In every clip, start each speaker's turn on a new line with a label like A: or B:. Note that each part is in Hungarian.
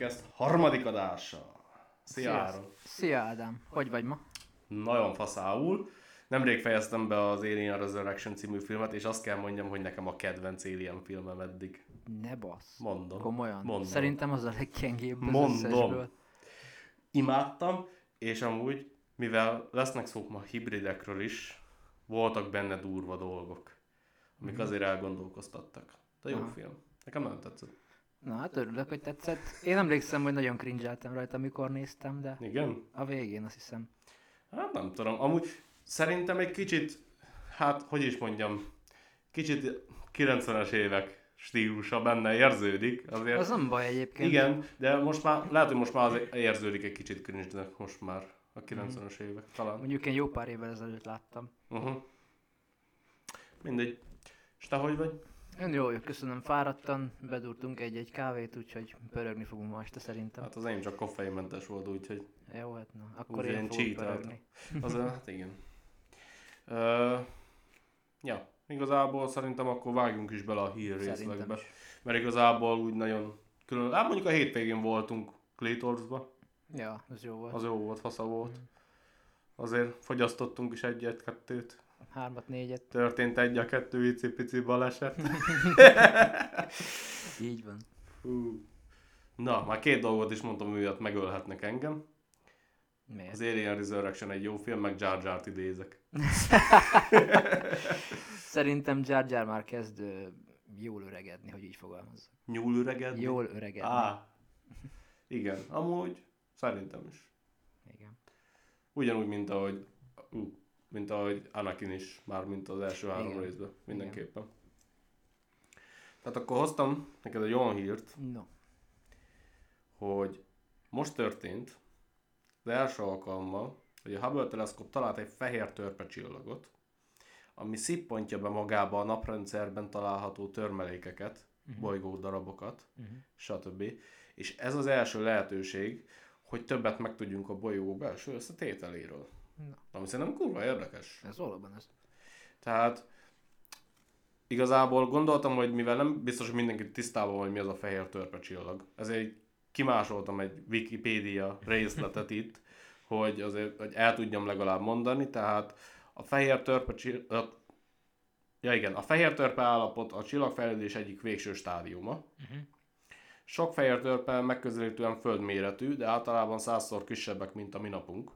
A: Podcast harmadik adása. Szia. Áron!
B: Szia Ádám, hogy vagy ma?
A: Nagyon faszául. Nemrég fejeztem be az Alien Resurrection című filmet, és azt kell mondjam, hogy nekem a kedvenc Alien filmem eddig.
B: Ne bassz.
A: Mondom.
B: Komolyan?
A: Mondom.
B: Szerintem az a leggyengébb az
A: Mondom.
B: összesből.
A: Imádtam, és amúgy, mivel lesznek szók ma hibridekről is, voltak benne durva dolgok, amik azért elgondolkoztattak. De jó
B: Aha.
A: film. Nekem nagyon tetszett.
B: Na hát örülök, hogy tetszett. Én emlékszem, hogy nagyon cringe rajta, amikor néztem, de
A: Igen?
B: a végén azt hiszem.
A: Hát nem tudom. Amúgy szerintem egy kicsit, hát hogy is mondjam, kicsit 90-es évek stílusa benne érződik. Azért.
B: Az nem baj egyébként.
A: Igen, de most már, lehet, hogy most már az érződik egy kicsit cringe most már a 90-es
B: Mhm.
A: évek talán.
B: Mondjuk én jó pár évvel ezelőtt láttam.
A: Uh-huh. Mindegy. És te hogy vagy?
B: Én jó, jó, köszönöm, fáradtan, bedurtunk egy-egy kávét, úgyhogy pörögni fogunk ma este szerintem.
A: Hát az enyém csak koffeinmentes volt, úgyhogy
B: Jó, hát na, akkor én
A: én
B: fogok pörögni.
A: az hát igen. Uh, ja, igazából szerintem akkor vágjunk is bele a hír részlegbe. Mert igazából úgy nagyon külön... Hát mondjuk a hétvégén voltunk Claytorsba,
B: Ja, ez jó volt.
A: az jó volt, fasza volt. Azért fogyasztottunk is egyet-kettőt.
B: Hármat, négyet.
A: Történt egy a kettő icipici baleset.
B: Így van.
A: Hú. Na, már két dolgot is mondtam, miatt megölhetnek engem.
B: Miért?
A: Az Alien Resurrection egy jó film, meg Jar Jar-t idézek.
B: Szerintem Jar Jar már kezd jól öregedni, hogy így fogalmazzak.
A: Nyúl üregedni?
B: Jól öregedni.
A: Á, igen, amúgy szerintem is.
B: Igen.
A: Ugyanúgy, mint ahogy, ú, mint ahogy Anakin is, már mint az első három
B: Igen.
A: részben, mindenképpen. Tehát akkor hoztam neked egy olyan hírt,
B: No.
A: hogy most történt az első alkalommal, hogy a Hubble teleszkóp talált egy fehér törpe csillagot, ami szippantja be magába a naprendszerben található törmelékeket, uh-huh. bolygó darabokat,
B: Uh-huh.
A: stb. És ez az első lehetőség, hogy többet megtudjunk a bolygó belső összetételéről.
B: Na.
A: Ami szerintem kurva érdekes.
B: Ez valóban ez.
A: Tehát igazából gondoltam, hogy mivel nem biztos, hogy mindenki tisztában van, hogy mi az a fehér törpe csillag, ezért kimásoltam egy Wikipédia részletet itt, hogy azért hogy el tudjam legalább mondani, tehát a fehér törpe csillag, ja igen, a fehér törpe állapot a csillagfejlődés egyik végső stádiuma.
B: Uh-huh.
A: Sok fehér törpe megközelítően földméretű, de általában százszor kisebbek, mint a mi napunk.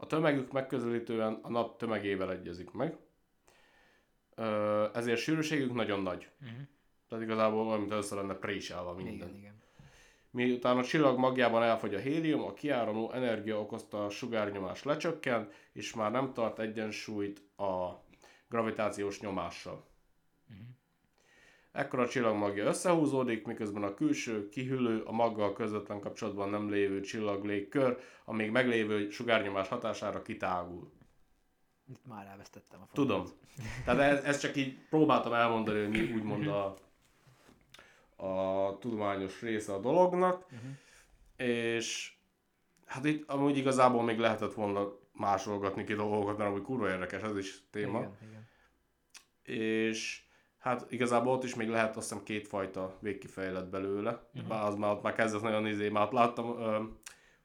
A: A tömegük megközelítően a nap tömegével egyezik meg. Ezért sűrűségük nagyon nagy.
B: Uh-huh.
A: Tehát igazából olyan, mint össze lenne préselve minden.
B: Igen, igen.
A: Miután a csillag magjában elfogy a hélium, a kiáramló energia okozta a sugárnyomás lecsökken, és már nem tart egyensúlyt a gravitációs nyomással.
B: Mhm.
A: Ekkor a csillag magja összehúzódik, miközben a külső kihűlő, a maggal közvetlen kapcsolatban nem lévő csillag légkör, a még meglévő sugárnyomás hatására kitágul.
B: Itt már elvesztettem a fonalat.
A: Tudom. Tehát ez, ez csak így próbáltam elmondani, hogy mi úgymond a, a tudományos része a dolognak,
B: Uh-huh.
A: és hát itt amúgy igazából még lehetett volna másolgatni ki dolgokat, mert amúgy kurva érdekes ez is téma.
B: Igen, igen.
A: És hát igazából ott is még lehet azt hiszem kétfajta végkifejlet belőle. Uh-huh. Bár az már ott már kezdett nagyon izé, már ott láttam, ö,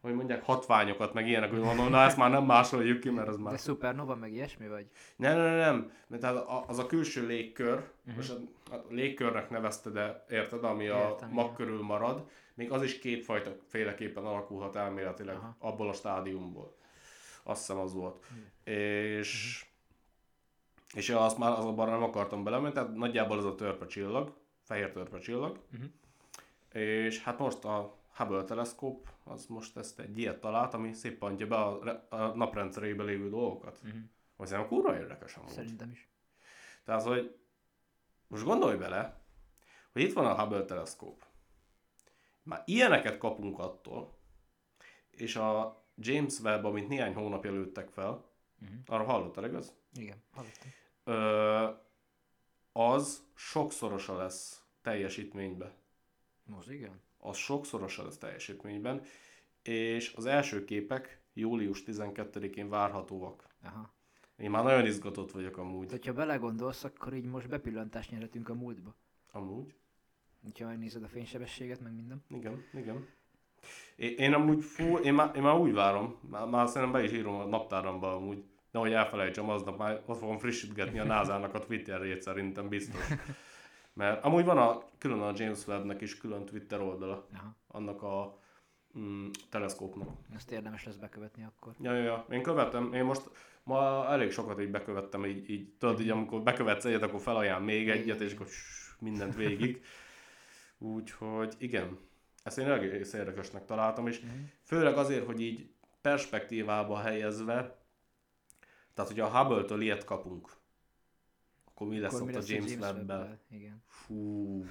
A: hogy mondják, hatványokat, meg ilyenek, hogy mondom, na ezt már nem másoljuk ki, mert az már...
B: De supernova meg ilyesmi vagy?
A: Nem, nem, nem, mert tehát a- az a külső légkör, uh-huh. most a, a légkörnek nevezte, de érted, ami a
B: Értem,
A: mag
B: igen.
A: körül marad, még az is kétfajta féleképpen alakulhat elméletileg
B: Aha.
A: abból a stádiumból. Azt hiszem az volt.
B: Mhm.
A: És, és azt már azonban nem akartam belemenni, tehát nagyjából ez a törpe csillag, fehér törpe csillag.
B: Mhm.
A: És hát most a Hubble teleszkóp, az most ezt egy ilyet talált, ami szippantja be a, a naprendszerébe lévő dolgokat.
B: Uh-huh.
A: Az szerintem kurva érdekes amúgy.
B: Szerintem is.
A: Tehát, hogy most gondolj bele, hogy itt van a Hubble teleszkóp. Már ilyeneket kapunk attól, és a James Webb, amit néhány hónapja lőttek fel,
B: Uh-huh.
A: arra hallottál, igaz?
B: Igen, hallottam.
A: Ö, az sokszorosa lesz teljesítményben.
B: Most igen?
A: Az sokszorosa lesz teljesítményben, és az első képek július 12-én várhatóak.
B: Aha.
A: Én már nagyon izgatott vagyok
B: De
A: amúgy.
B: hogyha belegondolsz, akkor így most bepillantást nyerhetünk a múltba.
A: Amúgy.
B: Ha megnézed a fénysebességet, meg minden.
A: Igen, igen. Én, én amúgy fú, én már, én már úgy várom, már, már szerintem be is írom a naptáramba amúgy, nehogy elfelejtsem, aznap már ott fogom frissítgetni a NASA-nak a Twitterjét szerintem biztos. Mert amúgy van a, külön a James Webb-nek is külön Twitter oldala,
B: Aha.
A: annak a mm, teleszkópnak.
B: Ezt érdemes lesz bekövetni akkor.
A: Ja, ja, ja, én követem, én most ma elég sokat így bekövettem, így, így tudod, így amikor bekövetsz egyet, akkor felajánl még egyet, és akkor ssss, mindent végig. Úgyhogy igen, ezt én egész érdekesnek találtam, és
B: Mhm.
A: főleg azért, hogy így perspektívába helyezve, tehát hogy a Hubble-től ilyet kapunk, akkor mi lesz
B: Akkor
A: ott
B: mi
A: a
B: lesz
A: James Webb-ben?
B: Webb-bel? Igen.
A: Fú,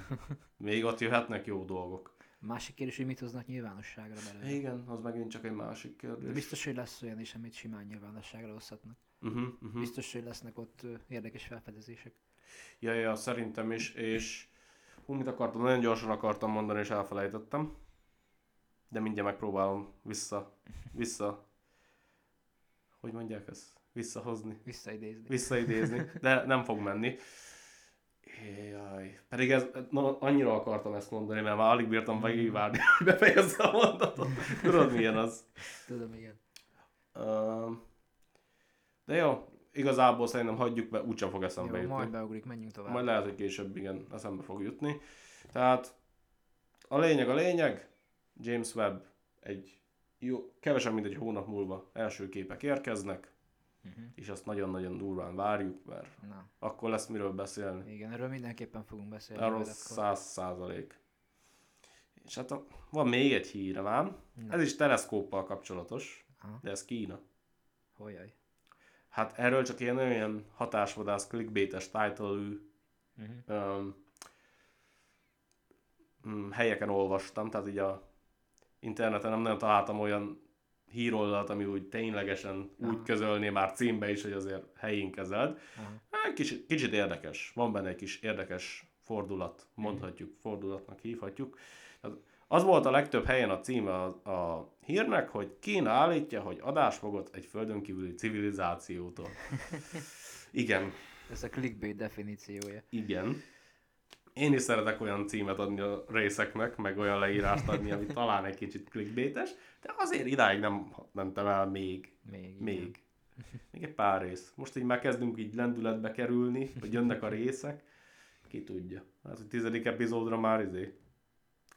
A: még ott jöhetnek jó dolgok.
B: Másik kérdés, hogy mit hoznak nyilvánosságra belőle.
A: Igen, az megint csak egy másik
B: De
A: kérdés.
B: biztos, hogy lesz olyan is, amit simán nyilvánosságra hozhatnak.
A: Uh-huh, uh-huh.
B: Biztos, hogy lesznek ott érdekes felfedezések.
A: Ja, ja, szerintem is, és hú, mit akartam, nagyon gyorsan akartam mondani, és elfelejtettem. De mindjárt megpróbálom vissza, vissza, hogy mondják ezt? Visszahozni,
B: Visszaidézni.
A: visszaidézni, de nem fog menni. Jaj, pedig ez, na, annyira akartam ezt mondani, mert már alig bírtam végigvárni, hogy befejezze a mondatot. Tudod milyen az?
B: Tudom, igen.
A: De jó, igazából szerintem hagyjuk be, úgysem fog eszembe
B: Jó,
A: jutni.
B: majd beugrik, menjünk tovább.
A: Majd lehet, hogy később igen, eszembe fog jutni. Tehát a lényeg a lényeg, James Webb egy jó, kevesebb mint egy hónap múlva első képek érkeznek,
B: Uh-huh.
A: és azt nagyon-nagyon durván várjuk, mert
B: Na,
A: akkor lesz miről beszélni.
B: igen, erről mindenképpen fogunk beszélni. Akkor.
A: száz százalék. És hát a, van még egy híre vám,
B: Na.
A: ez is teleszkóppal kapcsolatos,
B: Aha.
A: de ez Kína.
B: Hogyaj.
A: Hát erről csak ilyen olyan hatásvadász, clickbaites title
B: Uh-huh.
A: öm, mm, helyeken olvastam, tehát így a interneten nem nagyon találtam olyan híroldalt, ami úgy ténylegesen úgy
B: Aha.
A: közölné már címbe is, hogy azért helyén kezeld.
B: Aha.
A: Hát kicsit, kicsit érdekes, van benne egy kis érdekes fordulat, mondhatjuk, fordulatnak hívhatjuk. Tehát az volt a legtöbb helyen a címe a, a hírnek, hogy Kína állítja, hogy adásfogot egy földön kívüli civilizációtól. Igen,
B: Ez a clickbait definíciója.
A: igen. Én is szeretek olyan címet adni a részeknek, meg olyan leírást adni, ami talán egy kicsit clickbaites, de azért idáig nem mentem el még.
B: Még.
A: Még. Még egy pár rész. Most így már kezdünk így lendületbe kerülni, hogy jönnek a részek. Ki tudja. Hát, hogy tizedik epizódra már izé.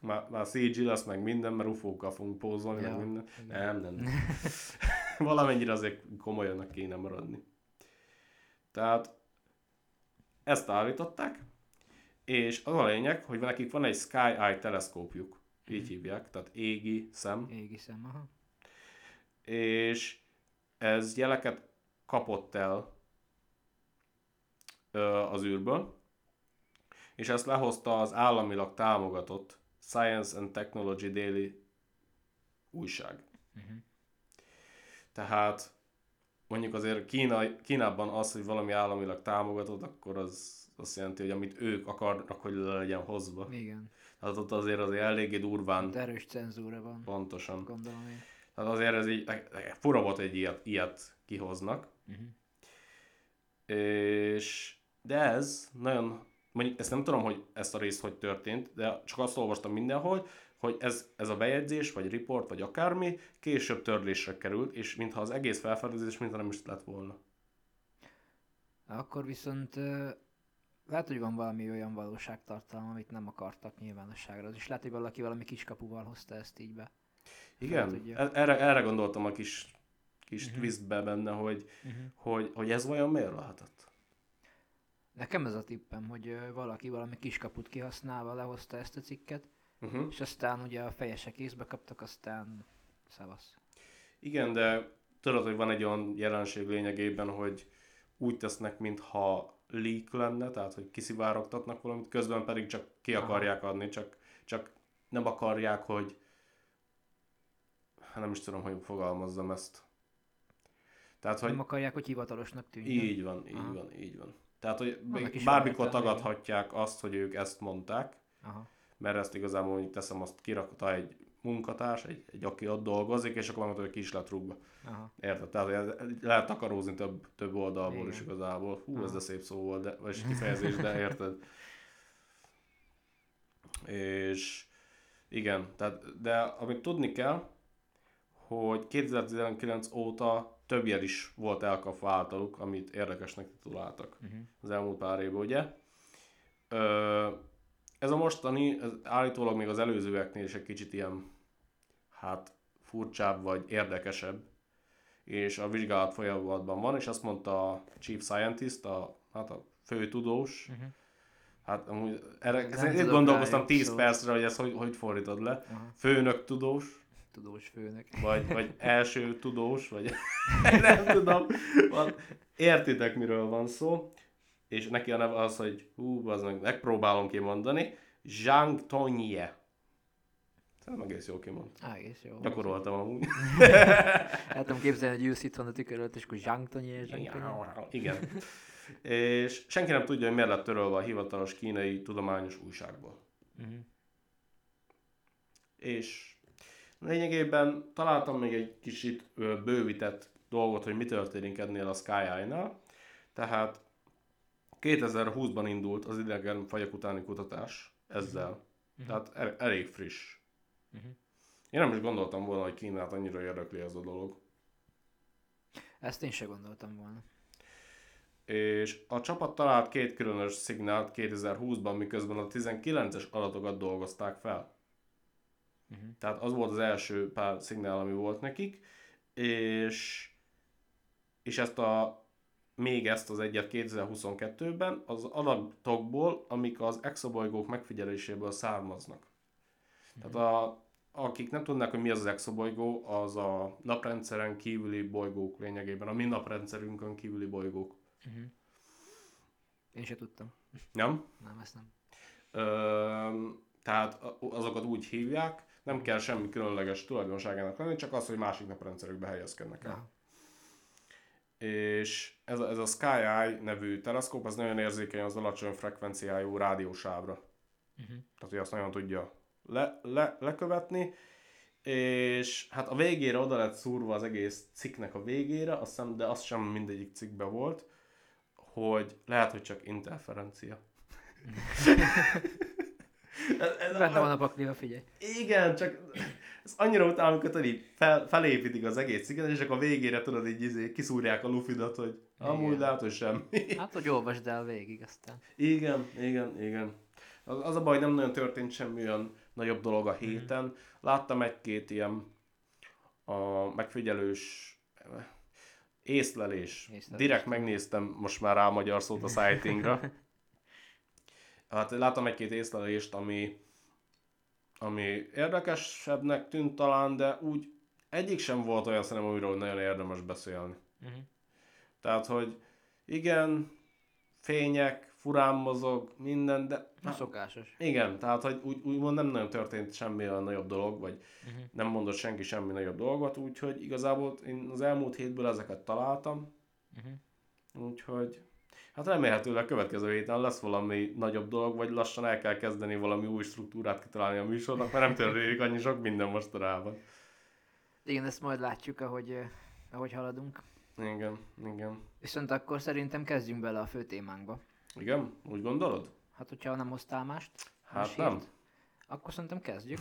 A: Már, már CG lesz, meg minden, mert ufókkal fogunk pózolni,
B: Ja,
A: meg minden. Nem, nem. nem. Valamennyire azért komolyannak kéne maradni. Tehát ezt állították, és az a lényeg, hogy nekik van egy Sky Eye teleszkópjuk, így hívják, tehát égi szem,
B: Égi szem, aha.
A: és ez jeleket kapott el ö, az űrből, és ezt lehozta az államilag támogatott Science and Technology Daily újság.
B: Uh-huh.
A: Tehát mondjuk azért Kína, Kínában az, hogy valami államilag támogatott, akkor az azt jelenti, hogy amit ők akarnak, hogy le legyen hozva.
B: Igen.
A: Tehát ott azért azért eléggé durván,
B: Ott erős cenzúra van,
A: pontosan.
B: gondolom én.
A: Tehát azért ez így, fura volt, hogy ilyet, ilyet kihoznak.
B: Uh-huh.
A: És, de ez nagyon, mondjuk ezt nem tudom, hogy ezt a részt hogy történt, de csak azt olvastam mindenhol, hogy ez, ez a bejegyzés, vagy report, vagy akármi, később törlésre került, és mintha az egész felfedezés, mintha nem is lett volna.
B: Akkor viszont lehet, hogy van valami olyan valóságtartalom, amit nem akartak nyilvánosságra. Is lehet, hogy valaki valami kiskapuval hozta ezt így be.
A: Igen, e- erre, erre gondoltam a kis, kis uh-huh. twistbe benne, hogy,
B: Uh-huh.
A: hogy, hogy ez vajon miért lehetett.
B: Nekem ez a tippem, hogy valaki valami kiskaput kihasználva lehozta ezt a cikket,
A: Uh-huh.
B: és aztán ugye a fejesek észbe kaptak, aztán szavasz.
A: Igen, de tudod, hogy van egy olyan jelenség lényegében, hogy úgy tesznek, mintha leak lenne, tehát hogy kiszivárogtatnak valamit, közben pedig csak ki akarják adni, csak, csak nem akarják, hogy hát nem is tudom, hogy fogalmazzam ezt. Tehát, hogy
B: Nem akarják, hogy hivatalosnak tűnjön.
A: így van, így
B: Aha.
A: van, így van. Tehát, hogy
B: is
A: bármikor tagadhatják azt, hogy ők ezt mondták,
B: Aha.
A: mert ezt igazából mondjuk teszem, azt kirakta egy munkatárs, egy, egy aki ott dolgozik, és akkor mondta, hogy ki is lett rúgva.
B: Aha.
A: Érted? Tehát lehet takarózni több, több oldalból
B: Igen.
A: is igazából. Hú, ez
B: Aha.
A: de szép szó volt, de, vagy kifejezés, de érted? És Igen, tehát, de amit tudni kell, hogy 2019 óta több ilyen is volt elkapva általuk, amit érdekesnek tituláltak uh-huh. az elmúlt pár évben, ugye? Ö, ez a mostani, ez állítólag még az előzőeknél is egy kicsit ilyen, hát furcsább vagy érdekesebb, és a vizsgálat folyamatban van, és azt mondta a chief scientist, a, hát a fő tudós, uh-huh. hát amúgy erre, itt gondolkoztam 10 percre, hogy ezt hogy, hogy fordítod le, uh-huh. főnök tudós,
B: tudós főnök.
A: Vagy, vagy első tudós, vagy nem tudom. Van. Értitek, miről van szó. És neki a neve az, hogy hú, az meg megpróbálom kimondani. Zhang Tonye. Szerintem egész jó kimond.
B: Egész jó.
A: Gyakoroltam amúgy.
B: El tudom képzelni, hogy ülsz itt van a tükör előtt, és akkor Zhang Tonye,
A: Igen. és senki nem tudja, hogy miért lett törölve a hivatalos kínai tudományos újságból. Uh-huh. És Lényegében találtam még egy kicsit bővített dolgot, hogy mi történik ennél a Sky-nál. Tehát 2020-ban indult az idegen fajok utáni kutatás ezzel. Uh-huh. Tehát el- elég friss. Uh-huh. Én nem is gondoltam volna, hogy Kínát annyira érdekli ez a dolog.
B: Ezt én sem gondoltam volna.
A: És a csapat talált két különös szignált 2020-ban, miközben a 19-es adatokat dolgozták fel. Uh-huh. Tehát az volt az első pár szignál, ami volt nekik, és, és ezt a még ezt az egyet 2022-ben az adatokból, amik az exobolygók megfigyeléséből származnak. Uh-huh. Tehát a, akik nem tudnak, hogy mi az, az exobolygó, az a naprendszeren kívüli bolygók lényegében, a mi naprendszerünkön kívüli bolygók. Uh-huh.
B: Én se tudtam.
A: Nem?
B: Nem, ezt nem.
A: Ö, tehát azokat úgy hívják, nem kell semmi különleges tulajdonságának lenni, csak az, hogy másik naprendszerükbe helyezkednek el. Ja. És ez a, ez a Sky Eye nevű teleszkóp, az nagyon érzékeny az alacsony frekvenciájú rádiósávra. Uh-huh. Tehát, hogy azt nagyon tudja le, le, lekövetni, és hát a végére oda lett szúrva az egész cikknek a végére, azt hiszem, de az sem mindegyik cikkben volt, hogy lehet, hogy csak interferencia.
B: Ez, ez Benne a, van a pakliba, figyelj.
A: Igen, csak ez annyira utálom, amikor így fel, felépítik az egész cikket, és akkor a végére tudod így izé, kiszúrják a lufidat, hogy amúgy lehet, hogy semmi.
B: Hát, hogy olvasd el végig aztán.
A: Igen, igen, igen. Az, az a baj, nem nagyon történt semmi olyan nagyobb dolog a mhm. héten. Mm. Láttam egy-két ilyen a megfigyelős észlelés. észlelés. Direkt megnéztem most már rá a magyar szót a sightingra. Hát látom egy-két észlelést, ami, ami érdekesebbnek tűnt talán, de úgy egyik sem volt olyan szerintem, amiről nagyon érdemes beszélni. Uh-huh. Tehát, hogy igen, fények, furán mozog, minden, de...
B: Na, szokásos.
A: Igen, tehát, hogy úgy, úgymond nem nagyon történt semmi olyan nagyobb dolog, vagy uh-huh. nem mondott senki semmi nagyobb dolgot, úgyhogy igazából én az elmúlt hétből ezeket találtam, uh-huh. úgyhogy Hát remélhetőleg a következő héten lesz valami nagyobb dolog, vagy lassan el kell kezdeni valami új struktúrát kitalálni a műsornak, mert nem történik annyi sok minden mostanában.
B: Igen, ezt majd látjuk, ahogy, eh, ahogy haladunk.
A: Igen, igen.
B: Viszont akkor szerintem kezdjünk bele a fő témánkba.
A: Igen? Úgy gondolod?
B: Hát, hogyha nem hoztál mást.
A: Hát nem.
B: Akkor szerintem kezdjük.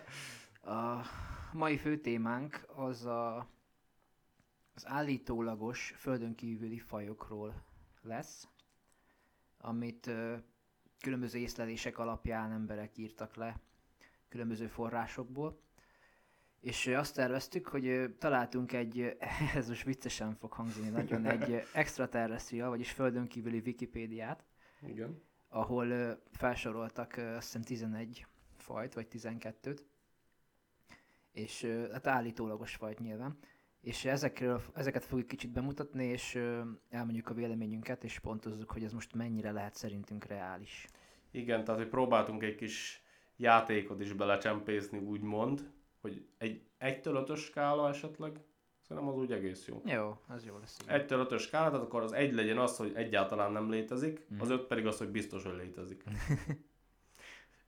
B: a mai fő témánk az a, az állítólagos földön kívüli fajokról lesz, amit ö, különböző észlelések alapján emberek írtak le különböző forrásokból. És azt terveztük, hogy találtunk egy, ez most viccesen fog hangzani nagyon, egy extraterrestrial, vagyis földön kívüli Wikipédiát,
A: Igen.
B: ahol felsoroltak azt hiszem 11 fajt, vagy 12-t, és hát állítólagos fajt nyilván és ezekről, ezeket fogjuk kicsit bemutatni, és elmondjuk a véleményünket, és pontozzuk, hogy ez most mennyire lehet szerintünk reális.
A: Igen, tehát hogy próbáltunk egy kis játékot is belecsempészni, úgymond, hogy egy 1-től 5 skála esetleg, szerintem az úgy egész jó.
B: Jó, az jó lesz.
A: 1-től 5 skála, tehát akkor az egy legyen az, hogy egyáltalán nem létezik, mm. az 5 pedig az, hogy biztos, hogy létezik.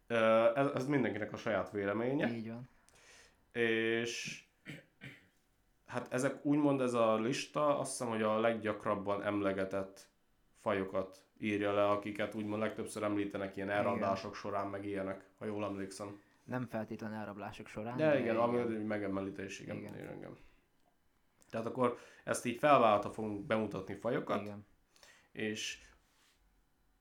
A: ez, ez mindenkinek a saját véleménye.
B: Így van.
A: És hát ezek úgymond ez a lista, azt hiszem, hogy a leggyakrabban emlegetett fajokat írja le, akiket úgymond legtöbbször említenek ilyen elradások során, meg ilyenek, ha jól emlékszem.
B: Nem feltétlen elrablások során.
A: De igen, ami egy megemlítés, igen.
B: Igen.
A: igen. Tehát akkor ezt így felváltva fogunk bemutatni fajokat,
B: Igen.
A: és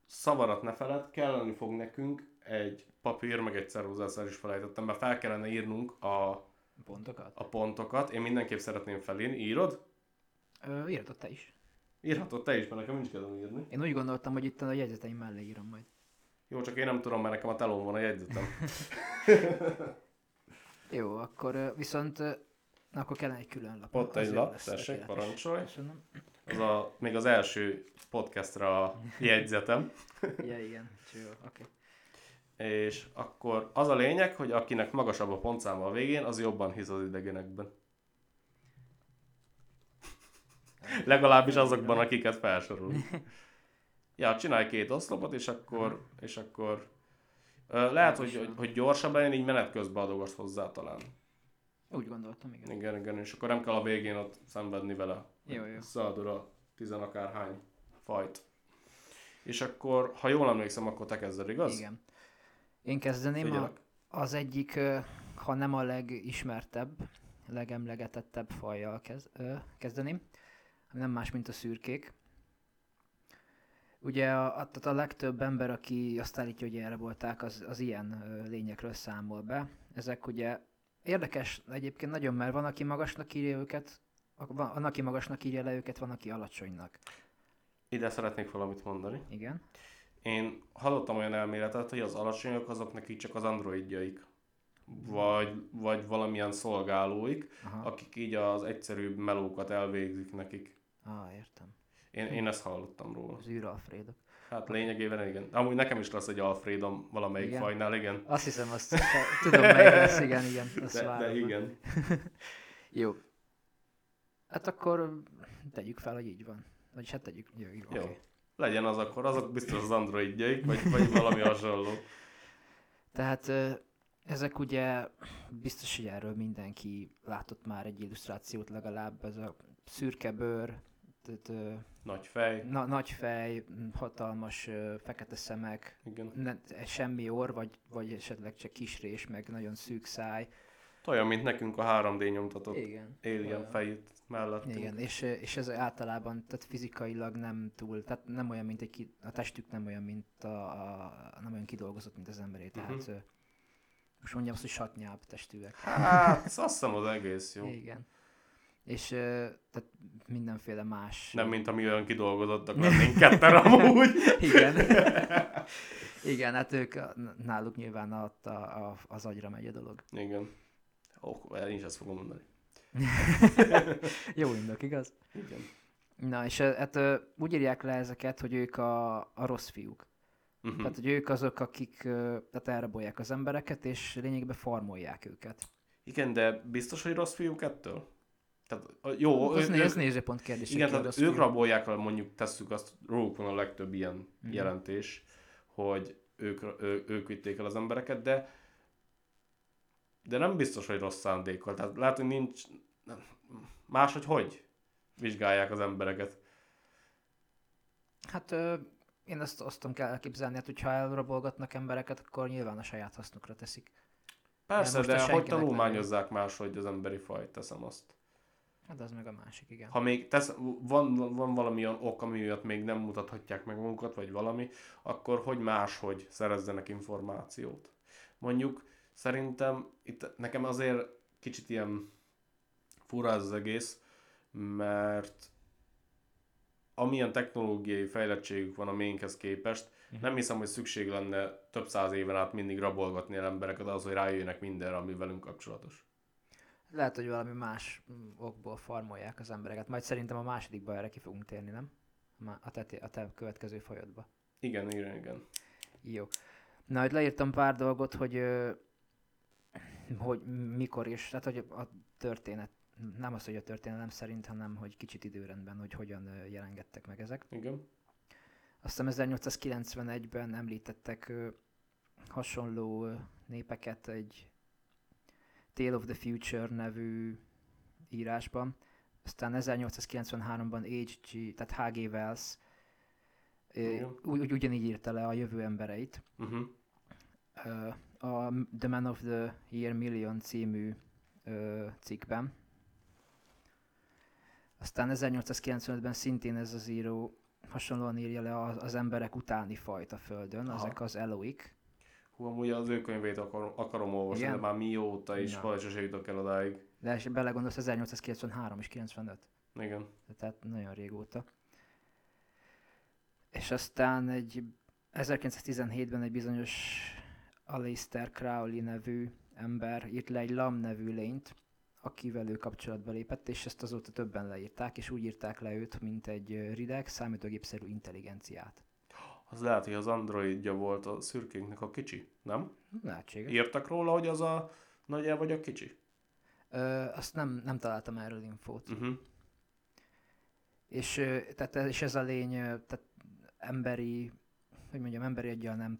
A: szavarat ne feled, kelleni fog nekünk egy papír, meg egy ceruzászal is felejtettem, mert fel kellene írnunk a,
B: Pontokat?
A: a pontokat. Én mindenképp szeretném felírni. Írod?
B: Ö, írtad te is.
A: Írhatod te is, mert nekem nincs kedvem írni.
B: Én úgy gondoltam, hogy itt a jegyzeteim mellé írom majd.
A: Jó, csak én nem tudom, mert nekem a telón van a jegyzetem.
B: Jó, akkor viszont akkor kellene egy külön lap.
A: Ott egy lap, tessék, parancsolj.
B: Köszönöm.
A: Az a, még az első podcastra a jegyzetem.
B: Ja, igen. Jó, oké.
A: És akkor az a lényeg, hogy akinek magasabb a pontszáma a végén, az jobban hisz az idegenekben. Legalábbis azokban, akiket felsorolunk. Ja, csinálj két oszlopot, és akkor, és akkor lehet, hogy, hogy, hogy gyorsabb legyen, így menet közben adogass hozzá talán.
B: Úgy gondoltam, igen.
A: Igen, igen, és akkor nem kell a végén ott szenvedni vele.
B: Jó, jó.
A: Szaladod a tizenakárhány fajt. És akkor, ha jól emlékszem, akkor te kezded, igaz?
B: Igen. Én kezdeném a, az egyik, ha nem a legismertebb, legemlegetettebb fajjal kez, ö, kezdeném. Nem más, mint a szürkék. Ugye a, a, a legtöbb ember, aki azt állítja, hogy elrabolták, az, az ilyen lényekről számol be. Ezek ugye érdekes egyébként nagyon, mert van, aki magasnak írja őket, van, van, aki magasnak írja le őket, van, aki alacsonynak.
A: Ide szeretnék valamit mondani.
B: Igen.
A: Én hallottam olyan elméletet, hogy az alacsonyok azok nekik csak az androidjaik. Vagy, vagy valamilyen szolgálóik,
B: Aha.
A: akik így az egyszerűbb melókat elvégzik nekik.
B: Ah, értem.
A: Én, én ezt hallottam róla.
B: Az űralfrédok.
A: Hát lényegében igen. Amúgy nekem is lesz egy Alfredom valamelyik
B: Igen?
A: fajnál, igen.
B: Azt hiszem, azt tudom, melyik lesz, igen, igen. Azt
A: De, de igen.
B: Jó. Hát akkor tegyük fel, hogy így van. Vagyis hát tegyük. Jó, jó,
A: Jó.
B: oké.
A: Legyen az akkor, azok biztos az androidjaik, vagy, vagy valami hasonló.
B: Tehát ezek ugye, biztos, hogy erről mindenki látott már egy illusztrációt legalább, ez a szürke bőr, tehát,
A: Nagy fej.
B: na, nagy fej, hatalmas ö, fekete szemek,
A: Igen.
B: ne, semmi orr, vagy, vagy esetleg csak kis rés, meg nagyon szűk száj.
A: Olyan, mint nekünk a 3D nyomtatott
B: Igen.
A: alien
B: Olyan.
A: fejét mellettünk.
B: Igen, és, és ez általában tehát fizikailag nem túl, tehát nem olyan, mint egy, ki, a testük nem olyan, mint a, a nem olyan kidolgozott, mint az emberé, tehát
A: Mhm.
B: uh most mondjam azt, hogy satnyább testűek.
A: Hát, azt hiszem az egész jó.
B: Igen. És tehát mindenféle más.
A: Nem, mint ami olyan kidolgozottak lennénk ketten amúgy.
B: Igen. Igen, hát ők, náluk nyilván a, a, a, az agyra megy a dolog.
A: Igen. Ó, én is ezt fogom mondani.
B: Jó indok, igaz?
A: Igen.
B: Na, és hát úgy írják le ezeket, hogy ők a, a rossz fiúk.
A: Uh-huh.
B: Tehát, hogy ők azok, akik tehát elrabolják az embereket, és lényegében farmolják őket.
A: Igen, de biztos, hogy rossz fiúk ettől? Tehát, jó,
B: Ez,
A: ő,
B: né, ez
A: ők,
B: nézőpont kérdés.
A: igen, tehát ők rabolják el, mondjuk tesszük azt, róluk van a legtöbb ilyen
B: Mhm.
A: jelentés, hogy ők, ő, ők vitték el az embereket, de de nem biztos, hogy rossz szándékkal. Tehát lehet, hogy nincs nem- máshogy hogy vizsgálják az embereket.
B: Hát ö, én azt osztom kell elképzelni, hát hogyha elrabolgatnak embereket, akkor nyilván a saját hasznukra teszik.
A: Persze, de
B: a
A: hogy
B: senkinek nem
A: tanulmányozzák máshogy az emberi fajt, teszem azt.
B: Hát az meg a másik, igen.
A: Ha még tesz, van, van valamilyen ok, ami miatt még nem mutathatják meg magukat, vagy valami, akkor hogy máshogy szerezzenek információt. Mondjuk szerintem itt nekem azért kicsit ilyen fura az egész, mert amilyen technológiai fejlettségük van a miénkhez képest,
B: Mhm.
A: nem hiszem, hogy szükség lenne több száz éven át mindig rabolgatni el embereket az, hogy rájöjjenek mindenre, ami velünk kapcsolatos.
B: Lehet, hogy valami más mm, okból farmolják az embereket. Majd szerintem a másodikba erre ki fogunk térni, nem? A te, a te következő fajodba.
A: Igen, igen, igen.
B: Jó. Na, hogy leírtam pár dolgot, hogy, hogy mikor is, tehát hogy a történet, nem az, hogy a történelem szerint, hanem hogy kicsit időrendben, hogy hogyan jelengettek meg ezek.
A: Igen.
B: Azt hiszem 1891-ben említettek hasonló népeket egy Tale of the Future nevű írásban. Aztán 1893-ban H.G., tehát H.G. Wells úgy, ugyanígy írta le a jövő embereit.
A: Uh-huh.
B: A The Man of the Year Million című cikkben. Aztán 1895-ben szintén ez az író hasonlóan írja le az, az emberek utáni fajt a Földön,
A: Aha.
B: ezek az Eloik.
A: Hú, amúgy az ő könyvét akarom, akarom olvasni,
B: Igen?
A: de már mióta is,
B: Na.
A: valahogy sose jutok el odáig.
B: De és belegondolsz, 1893 és 95.
A: Igen.
B: tehát nagyon régóta. És aztán egy 1917-ben egy bizonyos Aleister Crowley nevű ember írt le egy Lam nevű lényt, akivel ő kapcsolatba lépett, és ezt azóta többen leírták, és úgy írták le őt, mint egy rideg, számítógépszerű intelligenciát.
A: Az lehet, hogy az androidja volt a szürkénknek a kicsi, nem?
B: Lehetséges.
A: Írtak róla, hogy az a nagy el vagy a kicsi?
B: Ö, azt nem, nem találtam erről infót.
A: Uh-huh.
B: És, tehát, és ez a lény tehát emberi, hogy mondjam, emberi aggyal nem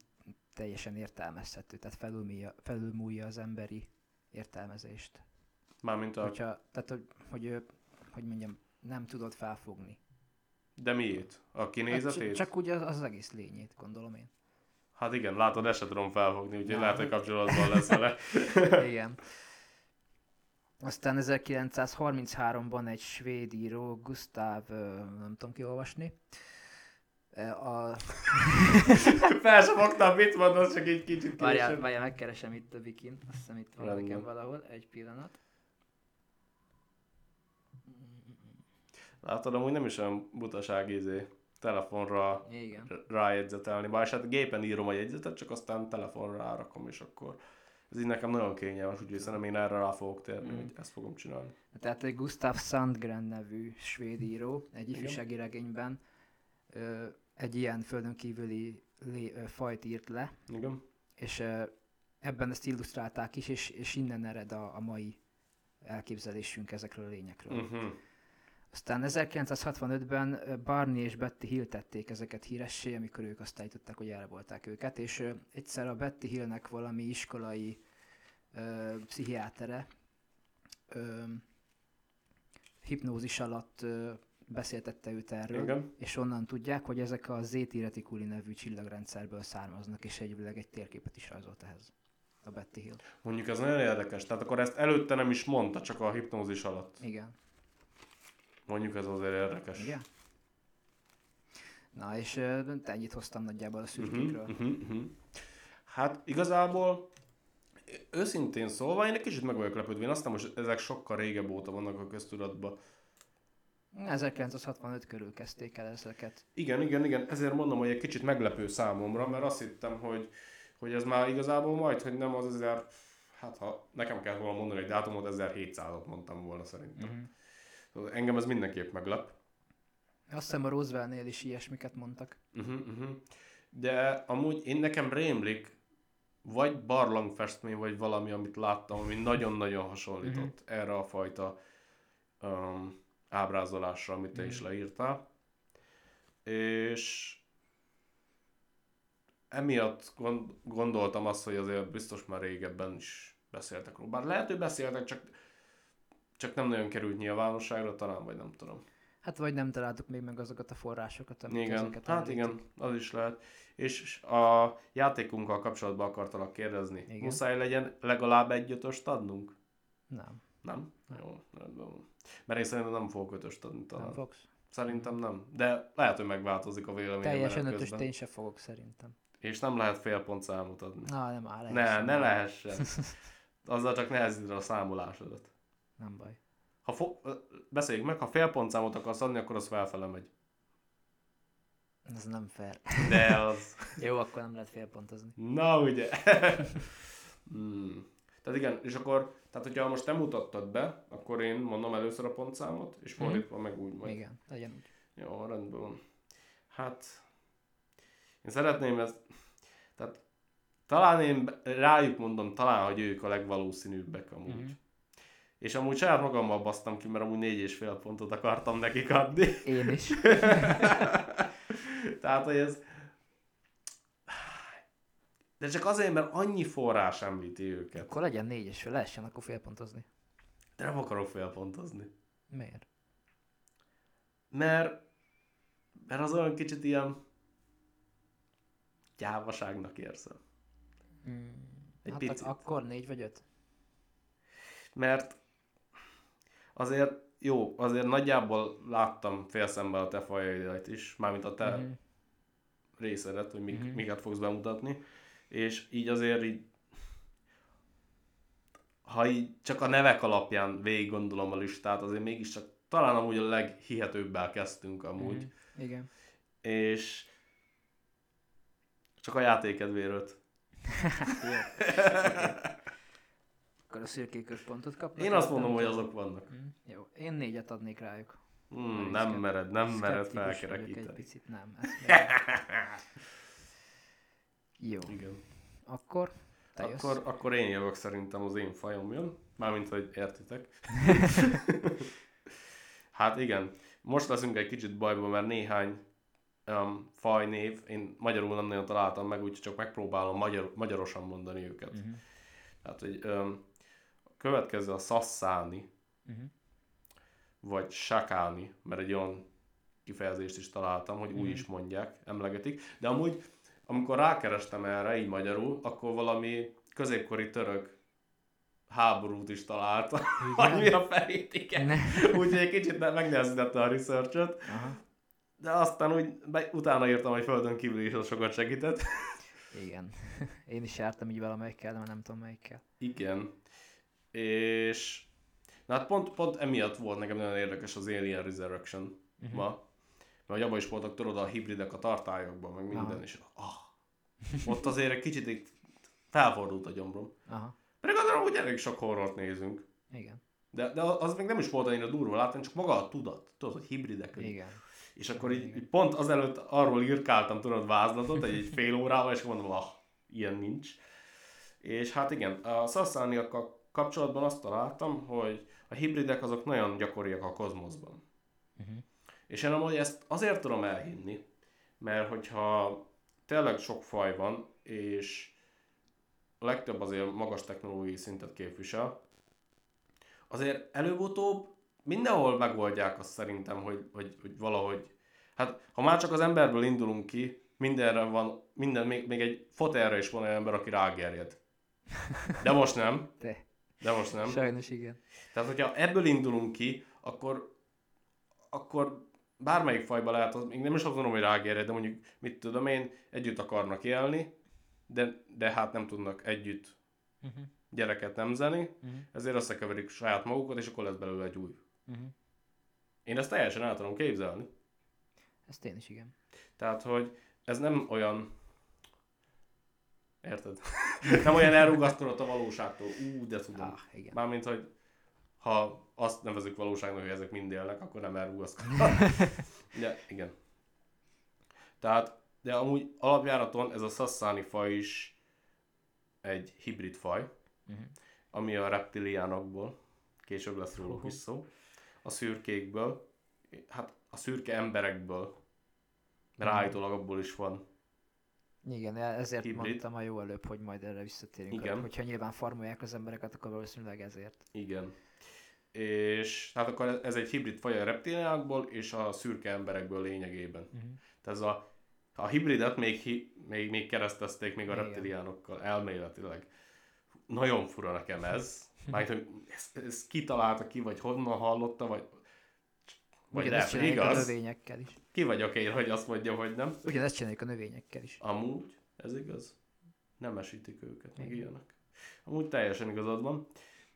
B: teljesen értelmezhető, tehát felülmúlja, felülmúlja az emberi értelmezést.
A: Mármint a...
B: Hogyha, tehát, hogy, hogy, hogy mondjam, nem tudod felfogni.
A: De miét? A
B: Hát
A: kinézetét?
B: csak, csak úgy az, az egész lényét, gondolom én.
A: Hát igen, látod, ezt sem tudom felfogni, úgyhogy lehet, hogy kapcsolatban lesz vele.
B: Igen. Aztán 1933-ban egy svéd író, Gustav, nem tudom kiolvasni, a,
A: Fel sem fogtam, mit mondasz, csak így kicsit
B: Várjál,
A: később.
B: várjál, megkeresem itt a wikin. Azt hiszem itt van
A: Rendben.
B: nekem valahol. Egy pillanat.
A: Látod, amúgy nem is olyan butaság izé telefonra
B: Igen.
A: rájegyzetelni. Bár hát gépen írom a jegyzetet, csak aztán telefonra rárakom, és akkor ez így nekem nagyon kényelmes, úgyhogy szerintem én erre rá fogok térni,
B: Mm.
A: hogy ezt fogom csinálni.
B: Tehát egy Gustav Sandgren nevű svéd író egy ifjúsági regényben ö, egy ilyen földön kívüli lé, ö, fajt írt le,
A: Igen?
B: és ö, ebben ezt illusztrálták is, és, és innen ered a, a mai elképzelésünk ezekről a lényekről.
A: Uh-huh.
B: Aztán 1965-ben ö, Barney és Betty Hill tették ezeket híressé, amikor ők azt állították, hogy elrabolták őket, és egyszer a Betty Hillnek valami iskolai ö, pszichiátere ö, hipnózis alatt ö, beszéltette őt erről,
A: Igen.
B: és onnan tudják, hogy ezek a Zéti Reticuli nevű csillagrendszerből származnak, és egyébként egy térképet is rajzolt ehhez. A Betty Hill.
A: Mondjuk ez nagyon érdekes. Tehát akkor ezt előtte nem is mondta, csak a hipnózis alatt.
B: Igen.
A: Mondjuk ez azért érdekes.
B: Igen? Na, és ö, ennyit hoztam nagyjából a szürkékről.
A: Uh-huh, uh-huh, uh-huh. Hát igazából őszintén szólva én egy kicsit meg vagyok lepődve. Én azt nem, hogy ezek sokkal régebb óta vannak a köztudatban.
B: 1965 körül kezdték el ezeket.
A: Igen, igen, igen, ezért mondom, hogy egy kicsit meglepő számomra, mert azt hittem, hogy, hogy ez már igazából majd, hogy nem az ezer, hát ha nekem kell volna mondani egy dátumot, 1700-ot mondtam volna szerintem. Uh-huh. Engem ez mindenképp meglep.
B: Azt hiszem a Rooseveltnél is ilyesmiket mondtak.
A: Uh-huh, uh-huh. De amúgy én nekem rémlik, vagy barlangfestmény, vagy valami, amit láttam, ami nagyon-nagyon hasonlított uh-huh. erre a fajta um, ábrázolásra, amit te uh-huh. is leírtál. És emiatt gond, gondoltam azt, hogy azért biztos már régebben is beszéltek róla. Bár lehet, hogy beszéltek, csak, csak nem nagyon került nyilvánosságra, talán, vagy nem tudom.
B: Hát vagy nem találtuk még meg azokat a forrásokat, amik
A: Igen,
B: ezeket
A: hát
B: említik.
A: igen, az is lehet. És a játékunkkal kapcsolatban akartalak kérdezni.
B: Igen.
A: Muszáj legyen legalább egy ötöst adnunk?
B: Nem,
A: Nem? Jó, rendben van. Mert én szerintem nem fogok ötöst adni talán.
B: nem fogsz.
A: Szerintem nem. De lehet, hogy megváltozik a véleményem
B: Teljesen ötöst én se fogok szerintem.
A: És nem lehet fél pont számot adni.
B: Na, nem áll.
A: ne, ne lehessen. Azzal csak nehezíted a számolásodat.
B: Nem baj.
A: Ha fo- beszéljük meg, ha fél pontszámot akarsz adni, akkor az felfele megy.
B: Ez nem fair.
A: De az...
B: Jó, akkor nem lehet félpontozni.
A: Na ugye. hmm. Tehát igen, és akkor, tehát hogyha most te mutattad be, akkor én mondom először a pontszámot, és fordítva meg úgy majd.
B: Igen, legyen úgy.
A: Jó, rendben van. Hát, én szeretném ezt, tehát talán én rájuk mondom, talán, hogy ők a legvalószínűbbek amúgy.
B: Mhm.
A: És amúgy saját magammal basztam ki, mert amúgy négy és fél pontot akartam nekik adni.
B: Én is.
A: Tehát, hogy ez... De csak azért, mert annyi forrás említi őket.
B: akkor legyen négy és fél, lehessen akkor félpontozni.
A: De nem akarok félpontozni.
B: Miért?
A: Mert, mert az olyan kicsit ilyen gyávaságnak érzem.
B: Hmm.
A: Egy
B: hát
A: picit.
B: ak- akkor négy vagy öt?
A: Mert azért jó, azért nagyjából láttam félszemben a te fajaidat is, mármint a te
B: Mhm.
A: részedet, hogy mik,
B: Mhm.
A: miket fogsz bemutatni, és így azért így ha így csak a nevek alapján végig gondolom a listát, azért mégiscsak talán amúgy a leghihetőbbel kezdtünk amúgy,
B: Mhm. Igen.
A: és csak a játékedvéről.
B: Jó. Akkor a szürkék öt pontot kapnak.
A: Én azt mondom, hogy azok vannak.
B: Mm, Jó, én négyet adnék rájuk. Elég
A: nem mered, nem mered
B: vagyok Egy
A: felkerekíteni.
B: picit nem. Jó,
A: Igen.
B: akkor te jössz.
A: Akkor, akkor én jövök szerintem, az én fajom jön. Mármint, hogy értitek. hát igen, most leszünk egy kicsit bajban, mert néhány um, fajnév, én magyarul nem nagyon találtam meg, úgyhogy csak megpróbálom magyar, magyarosan mondani őket.
B: Mhm.
A: Tehát, hogy um, következő a szasszáni,
B: Mhm.
A: vagy sakáni, mert egy olyan kifejezést is találtam, hogy úgy
B: Mhm.
A: is mondják, emlegetik. De amúgy, amikor rákerestem erre, így magyarul, akkor valami középkori török háborút is találtam, hogy mi a.
B: Ne.
A: Úgyhogy egy kicsit ne- megnehezítette a research de aztán úgy be, utána írtam, hogy földön kívül is sokat segített.
B: Igen. Én is jártam így valamelyikkel, de már nem tudom melyikkel.
A: Igen. És na hát pont, pont emiatt volt nekem nagyon érdekes az Alien Resurrection
B: Mhm.
A: uh-huh. ma. Mert hogy abban is voltak tudod a hibridek a tartályokban, meg minden,
B: Aha.
A: és ah, ott azért egy kicsit így felfordult a gyomrom.
B: Aha.
A: Pedig azon úgy elég sok horrort nézünk.
B: Igen.
A: De, de az még nem is volt annyira durva látni, csak maga a tudat. Tudod, hogy hibridek. hogy-
B: Igen.
A: És akkor így, így pont azelőtt arról írkáltam, tudod, vázlatot, egy, egy fél órával, és mondom, ah, ilyen nincs. És hát igen, a szasszániakkal kapcsolatban azt találtam, hogy a hibridek azok nagyon gyakoriak a kozmoszban.
B: Mhm.
A: És én amúgy ezt azért tudom elhinni, mert hogyha tényleg sok faj van, és a legtöbb azért magas technológiai szintet képvisel, azért előbb-utóbb mindenhol megoldják azt szerintem, hogy, hogy, hogy valahogy, hát ha már csak az emberből indulunk ki, mindenre van, minden, még, még egy fotelre is van olyan ember, aki rágerjed. De most nem,
B: Te.
A: De most nem.
B: Sajnos igen.
A: Tehát, hogyha ebből indulunk ki, akkor, akkor bármelyik fajba lehet, az, még nem is azt mondom, hogy rágérje, de mondjuk, mit tudom én, együtt akarnak élni, de, de hát nem tudnak együtt
B: Uh-huh.
A: gyereket nemzeni,
B: Uh-huh.
A: ezért összekeverik saját magukat, és akkor lesz belőle egy új.
B: Uh-huh.
A: Én ezt teljesen el tudom képzelni.
B: Ezt én is igen.
A: Tehát, hogy ez nem olyan... Érted? nem olyan elrugaszkodott a valóságtól. Ú, de tudom.
B: Ah, igen.
A: Mármint, hogy ha azt nevezük valóságnak, hogy ezek mind élnek, akkor nem elrugaszkodnak. de igen. Tehát, de amúgy alapjáraton ez a szasszáni faj is egy hibrid faj,
B: Uh-huh.
A: ami a reptiliánokból, később lesz róluk
B: Uhu.
A: is szó, a szürkékből, hát a szürke emberekből, mert állítólag abból is van.
B: Igen, e- ezért
A: Hibrid.
B: mondtam a jó előbb, hogy majd erre visszatérünk.
A: Igen.
B: hogy- Hogyha nyilván farmolják az embereket, akkor valószínűleg ezért.
A: Igen. És hát akkor ez egy hibrid faj a reptiliánokból és a szürke emberekből lényegében.
B: Uh-huh.
A: Tehát ez a, a hibridet még, hi, még, még keresztezték még a
B: Igen.
A: reptiliánokkal, elméletileg. Nagyon fura nekem ez. Mármint, hogy ezt, ezt kitalálta ki, vagy honnan hallotta, vagy, vagy
B: Ugyanezt
A: lehet, hogy
B: a
A: igaz.
B: növényekkel is.
A: Ki vagyok én, hogy azt mondja, hogy nem.
B: Ugyanezt csináljuk a növényekkel is.
A: Amúgy, ez igaz. Nem esítik őket, meg ilyenek. Amúgy teljesen igazad van.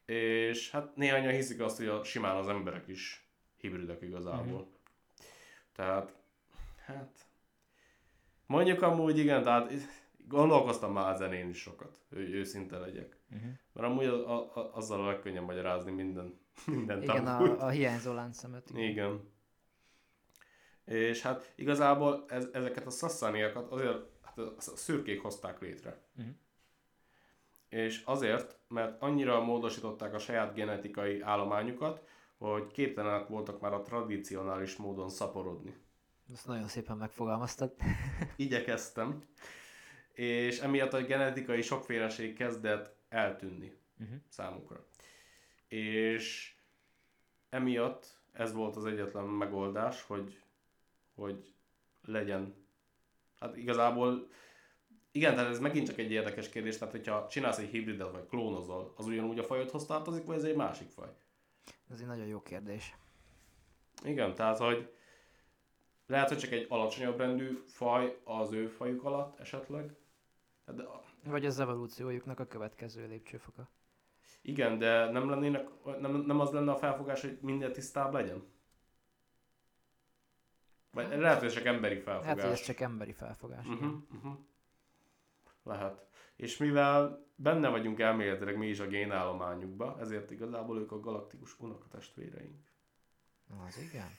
A: És hát néhányan hiszik azt, hogy a, simán az emberek is hibridek igazából.
B: Mhm.
A: Tehát, hát... Mondjuk amúgy igen, tehát gondolkoztam már ezen én is sokat, hogy őszinte legyek.
B: Uh-huh.
A: Mert amúgy a, a, a, azzal a legkönnyebb magyarázni minden, minden
B: Igen,
A: amúgy.
B: a, a hiányzó láncszemet. Igen.
A: Igen. És hát igazából ez, ezeket a szasszaniakat azért hát a szürkék hozták létre.
B: Mhm.
A: És azért, mert annyira módosították a saját genetikai állományukat, hogy képtelenek voltak már a tradicionális módon szaporodni.
B: Ezt nagyon szépen megfogalmaztad.
A: Igyekeztem, és emiatt a genetikai sokféleség kezdett eltűnni
B: Uh-huh.
A: számukra. És emiatt ez volt az egyetlen megoldás, hogy, hogy legyen, hát igazából Igen, tehát ez megint csak egy érdekes kérdés, tehát hogyha csinálsz egy hibridet, vagy klónozol, az ugyanúgy a fajodhoz tartozik, vagy ez egy másik faj?
B: Ez egy nagyon jó kérdés.
A: Igen, tehát hogy lehet, hogy csak egy alacsonyabb rendű faj az ő fajuk alatt esetleg. Hát De,
B: Vagy az evolúciójuknak a következő lépcsőfoka.
A: igen, de nem, lennének, nem, nem az lenne a felfogás, hogy minél tisztább legyen? Vagy lehet, hogy ez csak emberi felfogás.
B: Hát, hogy ez csak emberi felfogás.
A: Uh-huh, uh-huh. Lehet. És mivel benne vagyunk elméletileg mi is a génállományukba, ezért igazából ők a galaktikus unokatestvéreink.
B: Az igen.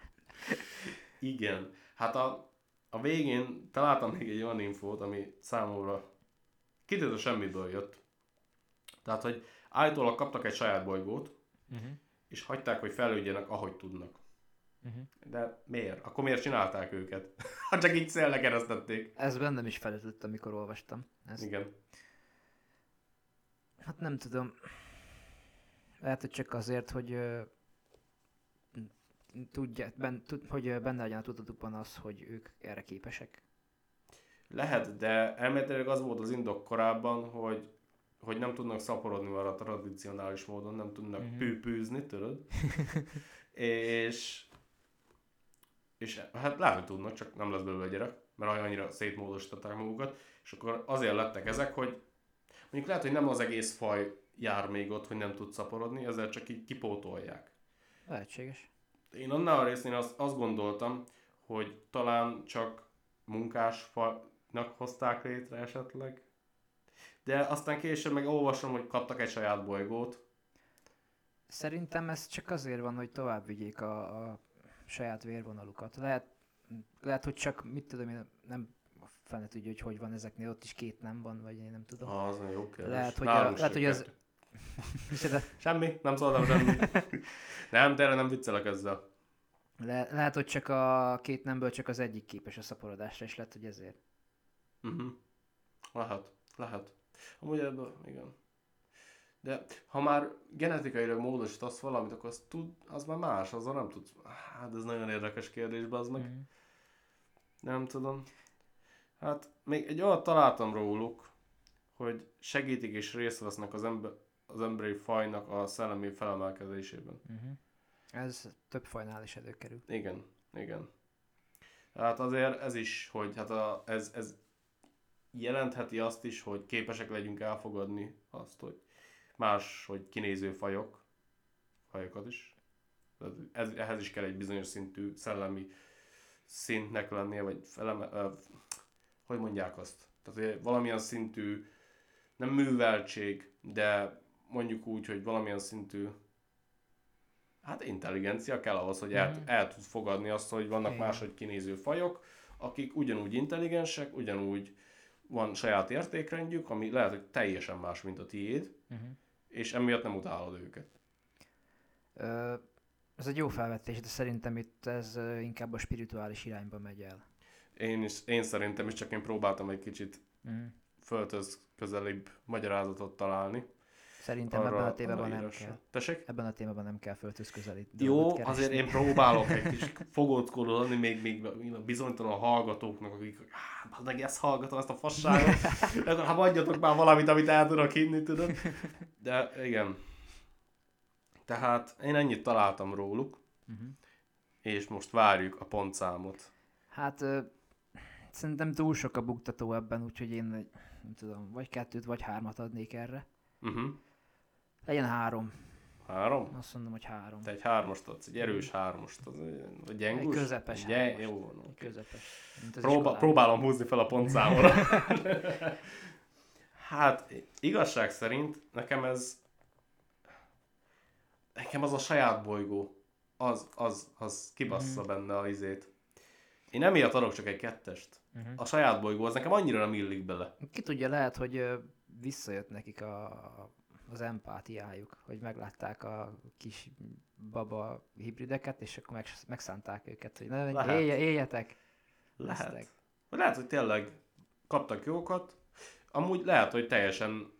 A: Igen. Hát a, a végén találtam még egy olyan infót, ami számomra kiderült, semmiből jött. Tehát, hogy állítólag kaptak egy saját bolygót,
B: Uh-huh.
A: és hagyták, hogy fejlődjenek, ahogy tudnak.
B: Uh-huh.
A: De miért? Akkor miért csinálták őket? ha csak így szélre keresztették.
B: Ez bennem is felütött, amikor olvastam. Ezt.
A: Igen.
B: Hát nem tudom. Lehet, hogy csak azért, hogy tudja, ben, tud, hogy benne legyen a tudatukban az, hogy ők erre képesek.
A: Lehet, de elméletileg az volt az indok korábban, hogy hogy nem tudnak szaporodni már a tradicionális módon, nem tudnak uh-huh. pűpűzni, tudod? és, és hát lehet, hogy tudnak, csak nem lesz belőle gyerek, mert annyira szétmódosították magukat, és akkor azért lettek ezek, hogy mondjuk lehet, hogy nem az egész faj jár még ott, hogy nem tud szaporodni, ezzel csak így kipótolják.
B: Lehetséges.
A: Én annál a részén azt, azt gondoltam, hogy talán csak munkásfajnak hozták létre esetleg, de aztán később meg olvasom, hogy kaptak egy saját bolygót.
B: Szerintem ez csak azért van, hogy tovább vigyék a, a saját vérvonalukat. Lehet, lehet, hogy csak, mit tudom én, nem fene tudja, hogy hogy van ezeknél, ott is két nem van, vagy én nem tudom.
A: Ah, az jó kérdés.
B: Lehet, hogy
A: Nálunk
B: a- lehet, hogy az-?
A: Semmi, nem szóltam semmi. nem, tényleg nem viccelek ezzel.
B: Le, lehet, hogy csak a két nemből csak az egyik képes a szaporodásra, és lehet, hogy ezért.
A: Uh-huh. Lehet, lehet. Amúgy ebből, igen. De ha már genetikailag módosítasz valamit, akkor az, tud, az már más, azzal nem tudsz. Hát ez nagyon érdekes kérdés, az meg.
B: Mhm.
A: Nem tudom. Hát még egy olyat találtam róluk, hogy segítik és részt vesznek az, ember, az emberi fajnak a szellemi felemelkedésében.
B: Uh-huh. Ez több fajnál is előkerül.
A: Igen, igen. Hát azért ez is, hogy hát a, ez, ez jelentheti azt is, hogy képesek legyünk elfogadni azt, hogy más, hogy kinéző fajok, fajokat is. Ez, ehhez is kell egy bizonyos szintű szellemi szintnek lennie, vagy feleme, ö, hogy mondják azt? Tehát valamilyen szintű, nem műveltség, de mondjuk úgy, hogy valamilyen szintű Hát intelligencia kell ahhoz, hogy el,
B: Mhm.
A: el tud fogadni azt, hogy vannak
B: Igen.
A: máshogy kinéző fajok, akik ugyanúgy intelligensek, ugyanúgy van saját értékrendjük, ami lehet, hogy teljesen más, mint a tiéd,
B: Uh-huh.
A: És emiatt nem utálod őket.
B: Ö, ez egy jó felvetés, de szerintem itt ez inkább a spirituális irányba megy el.
A: Én, is, én szerintem is csak én próbáltam egy kicsit
B: Uh-huh.
A: földhöz közelibb magyarázatot találni.
B: Szerintem
A: arra
B: ebben a témában nem kell.
A: Tessék?
B: Ebben a témában nem kell földhöz közeli
A: Jó, azért én próbálok egy kis fogódkodni, még, még a bizonytalan hallgatóknak, akik, hát meg ezt hallgatom, ezt a fasságot, akkor hát adjatok már valamit, amit el tudok hinni, tudod. De igen. Tehát én ennyit találtam róluk,
B: Uh-huh.
A: és most várjuk a pontszámot.
B: Hát ö, szerintem túl sok a buktató ebben, úgyhogy én nem tudom, vagy kettőt, vagy hármat adnék erre.
A: Uh-huh.
B: Legyen három.
A: Három?
B: Azt mondom, hogy három.
A: Te egy hármast adsz, egy erős hármast, az egy- gyengus?
B: Egy közepes
A: gyen-
B: hármast.
A: Jó van,
B: Egy. Közepes.
A: Próba- próbálom húzni fel a pontszámra. hát igazság szerint nekem ez nekem az a saját bolygó az, az, az kibassza
B: Mhm.
A: benne a izét. Én emiatt adok csak egy kettest.
B: Uh-huh.
A: A saját bolygó az nekem annyira nem illik bele.
B: Ki tudja, lehet, hogy visszajött nekik a, az empátiájuk, hogy meglátták a kis baba hibrideket, és akkor meg, megszánták őket, hogy ne, élje, éljetek.
A: Lehet. Vagy lehet, hogy tényleg kaptak jókat. Amúgy lehet, hogy teljesen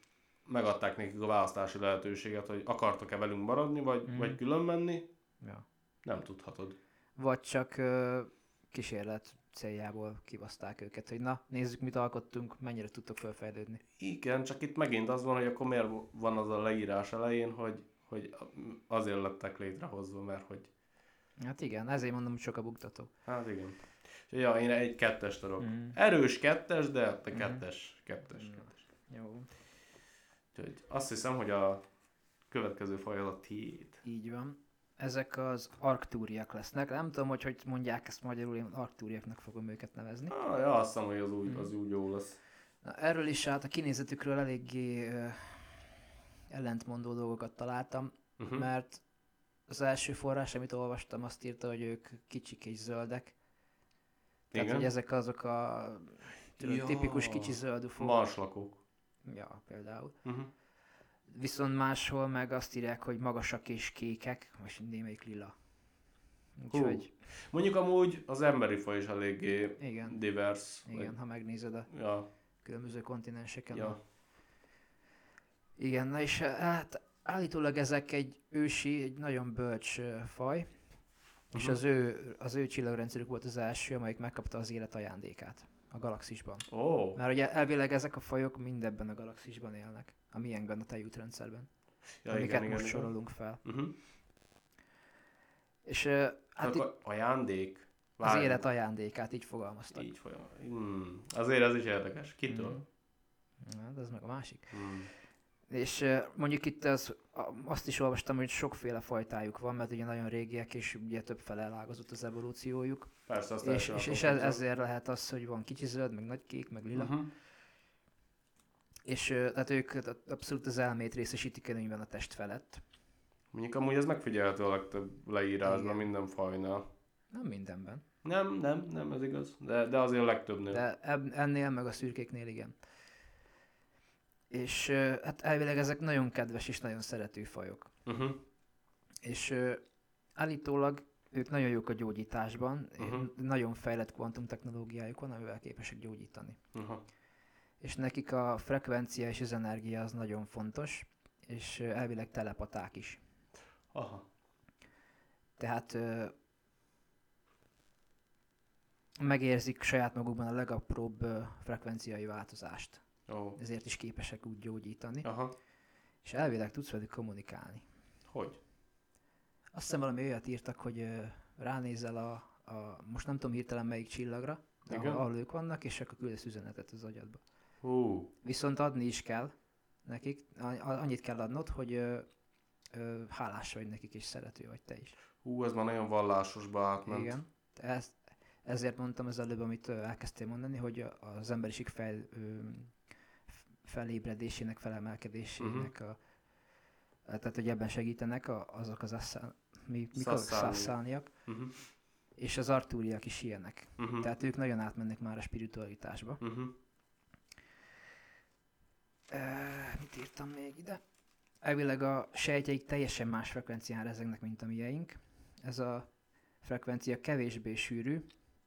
A: megadták nekik a választási lehetőséget, hogy akartok-e velünk maradni, vagy,
B: Mhm.
A: vagy külön menni.
B: Ja.
A: Nem tudhatod.
B: Vagy csak ö, kísérlet céljából kivaszták őket, hogy na, nézzük, mit alkottunk, mennyire tudtok felfejlődni.
A: Igen, csak itt megint az van, hogy akkor miért van az a leírás elején, hogy, hogy azért lettek létrehozva, mert hogy...
B: Hát igen, ezért mondom, hogy sok a buktató.
A: Hát igen. Ja, én egy kettest adok.
B: Mm.
A: Erős kettes, de te
B: Mhm.
A: kettes, kettes,
B: Mm.
A: kettes.
B: Jó,
A: Úgyhogy azt hiszem, hogy a következő faj az a tiéd.
B: így van. Ezek az arktúriak lesznek. Nem tudom, hogy hogy mondják ezt magyarul, én arktúriaknak fogom őket nevezni.
A: Ah, ja, azt hiszem, hogy az úgy,
B: Mhm.
A: az úgy jó lesz.
B: Na, erről is hát a kinézetükről eléggé ö, ellentmondó dolgokat találtam,
A: Uh-huh.
B: mert az első forrás, amit olvastam, azt írta, hogy ők kicsik és zöldek. Tehát,
A: Igen.
B: hogy ezek azok a tudod,
A: Ja.
B: tipikus kicsi zöld ufók.
A: Marslakók.
B: Ja, például.
A: Uh-huh.
B: Viszont máshol meg azt írják, hogy magasak és kékek, most némelyik lila. Úgyhogy,
A: Mondjuk amúgy az emberi faj is eléggé
B: igen,
A: divers.
B: igen, ha megnézed a
A: Ja,
B: különböző kontinenseken.
A: ja.
B: Igen, na és eh, hát állítólag ezek egy ősi, egy nagyon bölcs eh, faj, és
A: Mhm.
B: az ő, az ő csillagrendszerük volt az első, amelyik megkapta az élet ajándékát a galaxisban.
A: Oh,
B: Mert ugye elvileg ezek a fajok mindebben a galaxisban élnek, a miénkben, a tejútrendszerben,
A: ja,
B: amiket
A: igen,
B: most
A: igen, igen.
B: sorolunk fel.
A: Uh-huh.
B: És eh, hát
A: Hát ajándék.
B: az
A: Várj,
B: élet ajándékát így fogalmaztak.
A: Így folyam. Hmm. Azért ez is érdekes. Kitől?
B: Mhm. Hát ez meg a másik.
A: Hmm.
B: És eh, mondjuk itt az, azt is olvastam, hogy sokféle fajtájuk van, mert ugye nagyon régiek, és ugye több fele elágazott az evolúciójuk.
A: Persze, azt
B: És, és, és ez, ezért lehet az, hogy van kicsi zöld, meg nagy kék, meg lila. Uh-huh.
A: Uh-huh.
B: És ö, tehát ők abszolút az elmét részesítik előnyben a test felett.
A: Mondjuk amúgy ez megfigyelhető a legtöbb leírásban minden fajnál.
B: Nem mindenben.
A: Nem, nem, nem, ez igaz. De, de azért a legtöbbnél.
B: De ennél, meg a szürkéknél igen. És hát elvileg ezek nagyon kedves és nagyon szerető fajok.
A: Uh-huh.
B: És állítólag ők nagyon jók a gyógyításban,
A: Mhm.
B: nagyon fejlett kvantumtechnológiájuk van, amivel képesek gyógyítani.
A: Uh-huh.
B: És nekik a frekvencia és az energia az nagyon fontos, és elvileg telepaták is.
A: Aha.
B: Tehát ö, megérzik saját magukban a legapróbb ö, frekvenciai változást.
A: Ó.
B: Ezért is képesek úgy gyógyítani.
A: Aha.
B: És elvileg tudsz velük kommunikálni.
A: Hogy?
B: Azt hiszem valami olyat írtak, hogy ö, ránézel a, a, most nem tudom hirtelen melyik csillagra, de ahol ők vannak, és akkor küldesz üzenetet az agyadba.
A: Hú.
B: Viszont adni is kell nekik, annyit kell adnod, hogy ö, ö, hálás vagy nekik, és szerető vagy te is.
A: Hú, ez már nagyon vallásosba átment.
B: Igen. Ez, ezért mondtam az előbb, amit elkezdtél mondani, hogy az emberiség fel, ö, felébredésének, felemelkedésének,
A: Mhm.
B: a, tehát hogy ebben segítenek a, azok az asszál, mi, mik azok
A: szaszániak, Uh-huh.
B: és az artúriak is ilyenek.
A: Uh-huh.
B: Tehát ők nagyon átmennek már a spiritualitásba.
A: Uh-huh.
B: Uh, mit írtam még ide? Elvileg a sejtjeik teljesen más frekvencián rezegnek, mint a mieink. Ez a frekvencia kevésbé sűrű,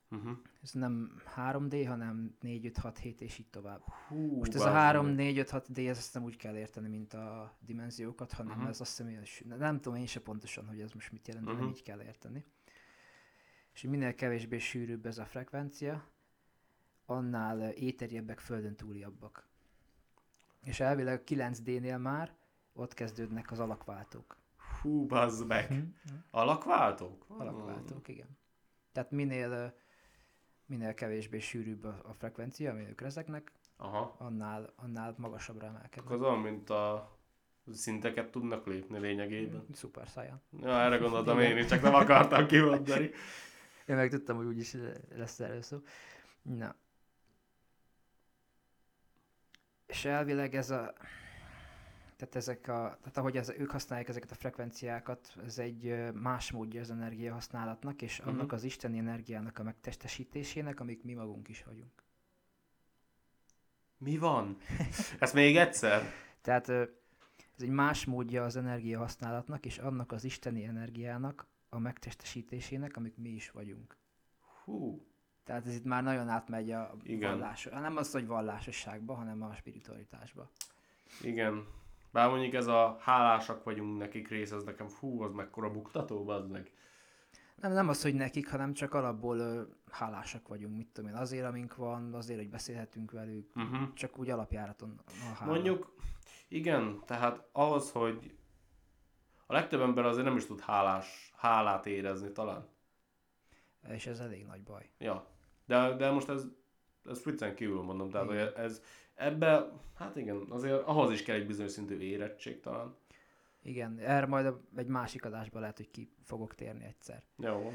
A: Uh-huh.
B: ez nem 3D, hanem 4, 5, 6, 7 és így tovább.
A: Hú,
B: Most ez a
A: bazd
B: 3,
A: meg.
B: 4, 5, 6 D, ez azt nem úgy kell érteni, mint a dimenziókat, hanem uh-huh. ez azt hiszem, sű- nem tudom én se pontosan, hogy ez most mit jelent, de nem
A: Mhm.
B: így kell érteni. És hogy minél kevésbé sűrűbb ez a frekvencia, annál éterjebbek, földön túliabbak. És elvileg 9D-nél már ott kezdődnek az alakváltók.
A: Hú, bazd meg.
B: Mhm.
A: Alakváltók?
B: Alakváltók, igen. Tehát minél, minél kevésbé sűrűbb a, a frekvencia, amin ők rezegnek,
A: Aha.
B: annál, annál magasabbra emelkednek.
A: Az olyan, mint a szinteket tudnak lépni lényegében.
B: Szuper száján.
A: Ja, erre gondoltam én is, csak nem akartam kimondani.
B: Én meg tudtam, hogy úgyis lesz erről szó. Na. És elvileg ez a... Tehát ezek a... Tehát ahogy ez, ők használják ezeket a frekvenciákat, ez egy más módja az energia használatnak, és
A: Mhm.
B: annak az isteni energiának a megtestesítésének, amik mi magunk is vagyunk.
A: Mi van? Ezt még egyszer?
B: Tehát ez egy más módja az energia használatnak, és annak az isteni energiának a megtestesítésének, amik mi is vagyunk.
A: Hú.
B: Tehát ez itt már nagyon átmegy a
A: Igen.
B: vallás, nem az, hogy vallásosságba, hanem a spiritualitásba.
A: Igen. Bár mondjuk ez a hálásak vagyunk nekik rész, ez nekem fú, az mekkora buktató, az meg.
B: Nem, nem az, hogy nekik, hanem csak alapból ö, hálásak vagyunk, mit tudom én, azért, amink van, azért, hogy beszélhetünk velük,
A: Uh-huh.
B: csak úgy alapjáraton a hála.
A: Mondjuk, igen, tehát ahhoz, hogy a legtöbb ember azért nem is tud hálás, hálát érezni talán.
B: És ez elég nagy baj.
A: Ja, de, de most ez, ez viccen kívül mondom, tehát hogy ez ebbe, hát igen, azért ahhoz is kell egy bizonyos szintű érettség talán.
B: Igen, erre majd egy másik adásban lehet, hogy ki fogok térni egyszer.
A: Jó.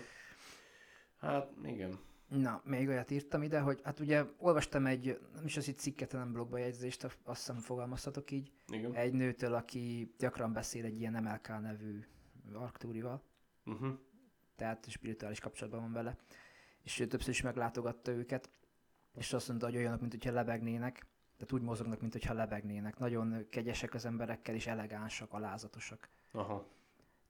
A: Hát igen.
B: Na, még olyat írtam ide, hogy hát ugye olvastam egy, nem is az itt cikket, hanem blogba jegyzést, azt hiszem fogalmazhatok így,
A: Igen.
B: egy nőtől, aki gyakran beszél egy ilyen MLK nevű Arktúrival,
A: Uh-huh.
B: tehát spirituális kapcsolatban van vele, és ő többször is meglátogatta őket, és azt mondta, hogy olyanok, mint hogyha lebegnének, tehát úgy mozognak, mint hogyha lebegnének. Nagyon kegyesek az emberekkel, és elegánsak, alázatosak.
A: Aha.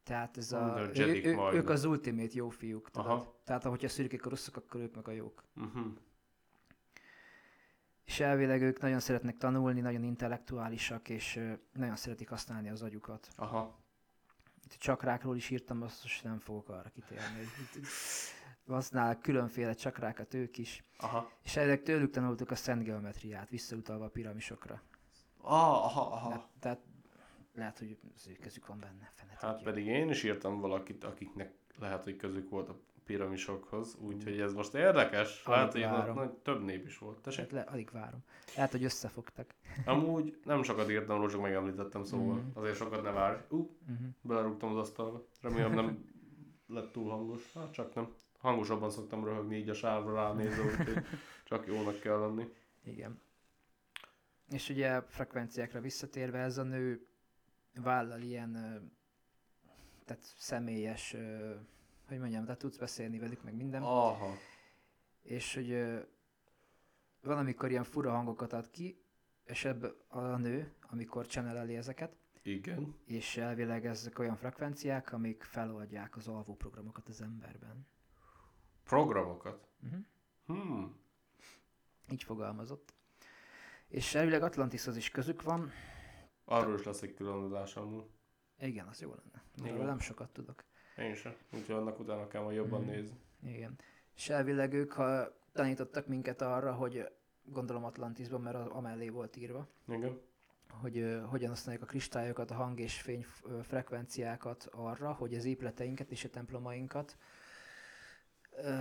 B: Tehát ez a,
A: a
B: ő, ő, ők az ultimate jó fiúk. Tudod?
A: Aha.
B: Tehát ahogyha szürkék a rosszak, akkor ők meg a jók.
A: Uh-huh.
B: És elvileg ők nagyon szeretnek tanulni, nagyon intellektuálisak, és nagyon szeretik használni az agyukat.
A: Aha.
B: Itt a csakrákról is írtam, azt most nem fogok arra kitérni. hogy Használnak különféle csakrákat ők is.
A: Aha.
B: És elvileg tőlük tanultuk a szent geometriát, visszautalva a piramisokra.
A: Ah, aha, aha.
B: Le- tehát lehet, hogy az ő kezük van benne. Fene
A: Hát
B: tudja.
A: pedig én is írtam valakit, akiknek lehet, hogy közük volt a piramisokhoz, úgyhogy ez most érdekes.
B: Alig
A: Lehet, hogy
B: várom.
A: nagy- több nép is volt. Tessék?
B: Hát le, alig várom. Lehet, hogy összefogtak.
A: Amúgy nem sokat írtam róla, csak megemlítettem, szóval
B: Mhm.
A: azért sokat ne várj. Ú,
B: Uh-huh.
A: belerúgtam az asztalba. Remélem nem lett túl hangos. Hát csak nem. Hangosabban szoktam röhögni így a sávra ránézve, úgyhogy csak jónak kell lenni.
B: Igen. És ugye frekvenciákra visszatérve, ez a nő vállal ilyen, tehát személyes, hogy mondjam, tehát tudsz beszélni velük, meg minden.
A: Aha.
B: És hogy van, amikor ilyen fura hangokat ad ki, és ebből a nő, amikor channeleli ezeket,
A: Igen.
B: és elvileg ezek olyan frekvenciák, amik feloldják az alvó programokat az emberben.
A: Programokat.
B: Uh-huh.
A: Hmm.
B: Így fogalmazott. És elvileg Atlantishoz is közük van.
A: Arról is lesz egy külön adás amúgy.
B: Igen, az jó lenne. Arról nem sokat tudok.
A: Én sem. Úgyhogy annak utána kell majd jobban
B: Mhm.
A: nézni.
B: Igen. És elvileg ők ha tanítottak minket arra, hogy gondolom Atlantisban, mert amellé volt írva,
A: Igen.
B: hogy ö, hogyan használjuk a kristályokat, a hang és fény frekvenciákat arra, hogy az épületeinket és a templomainkat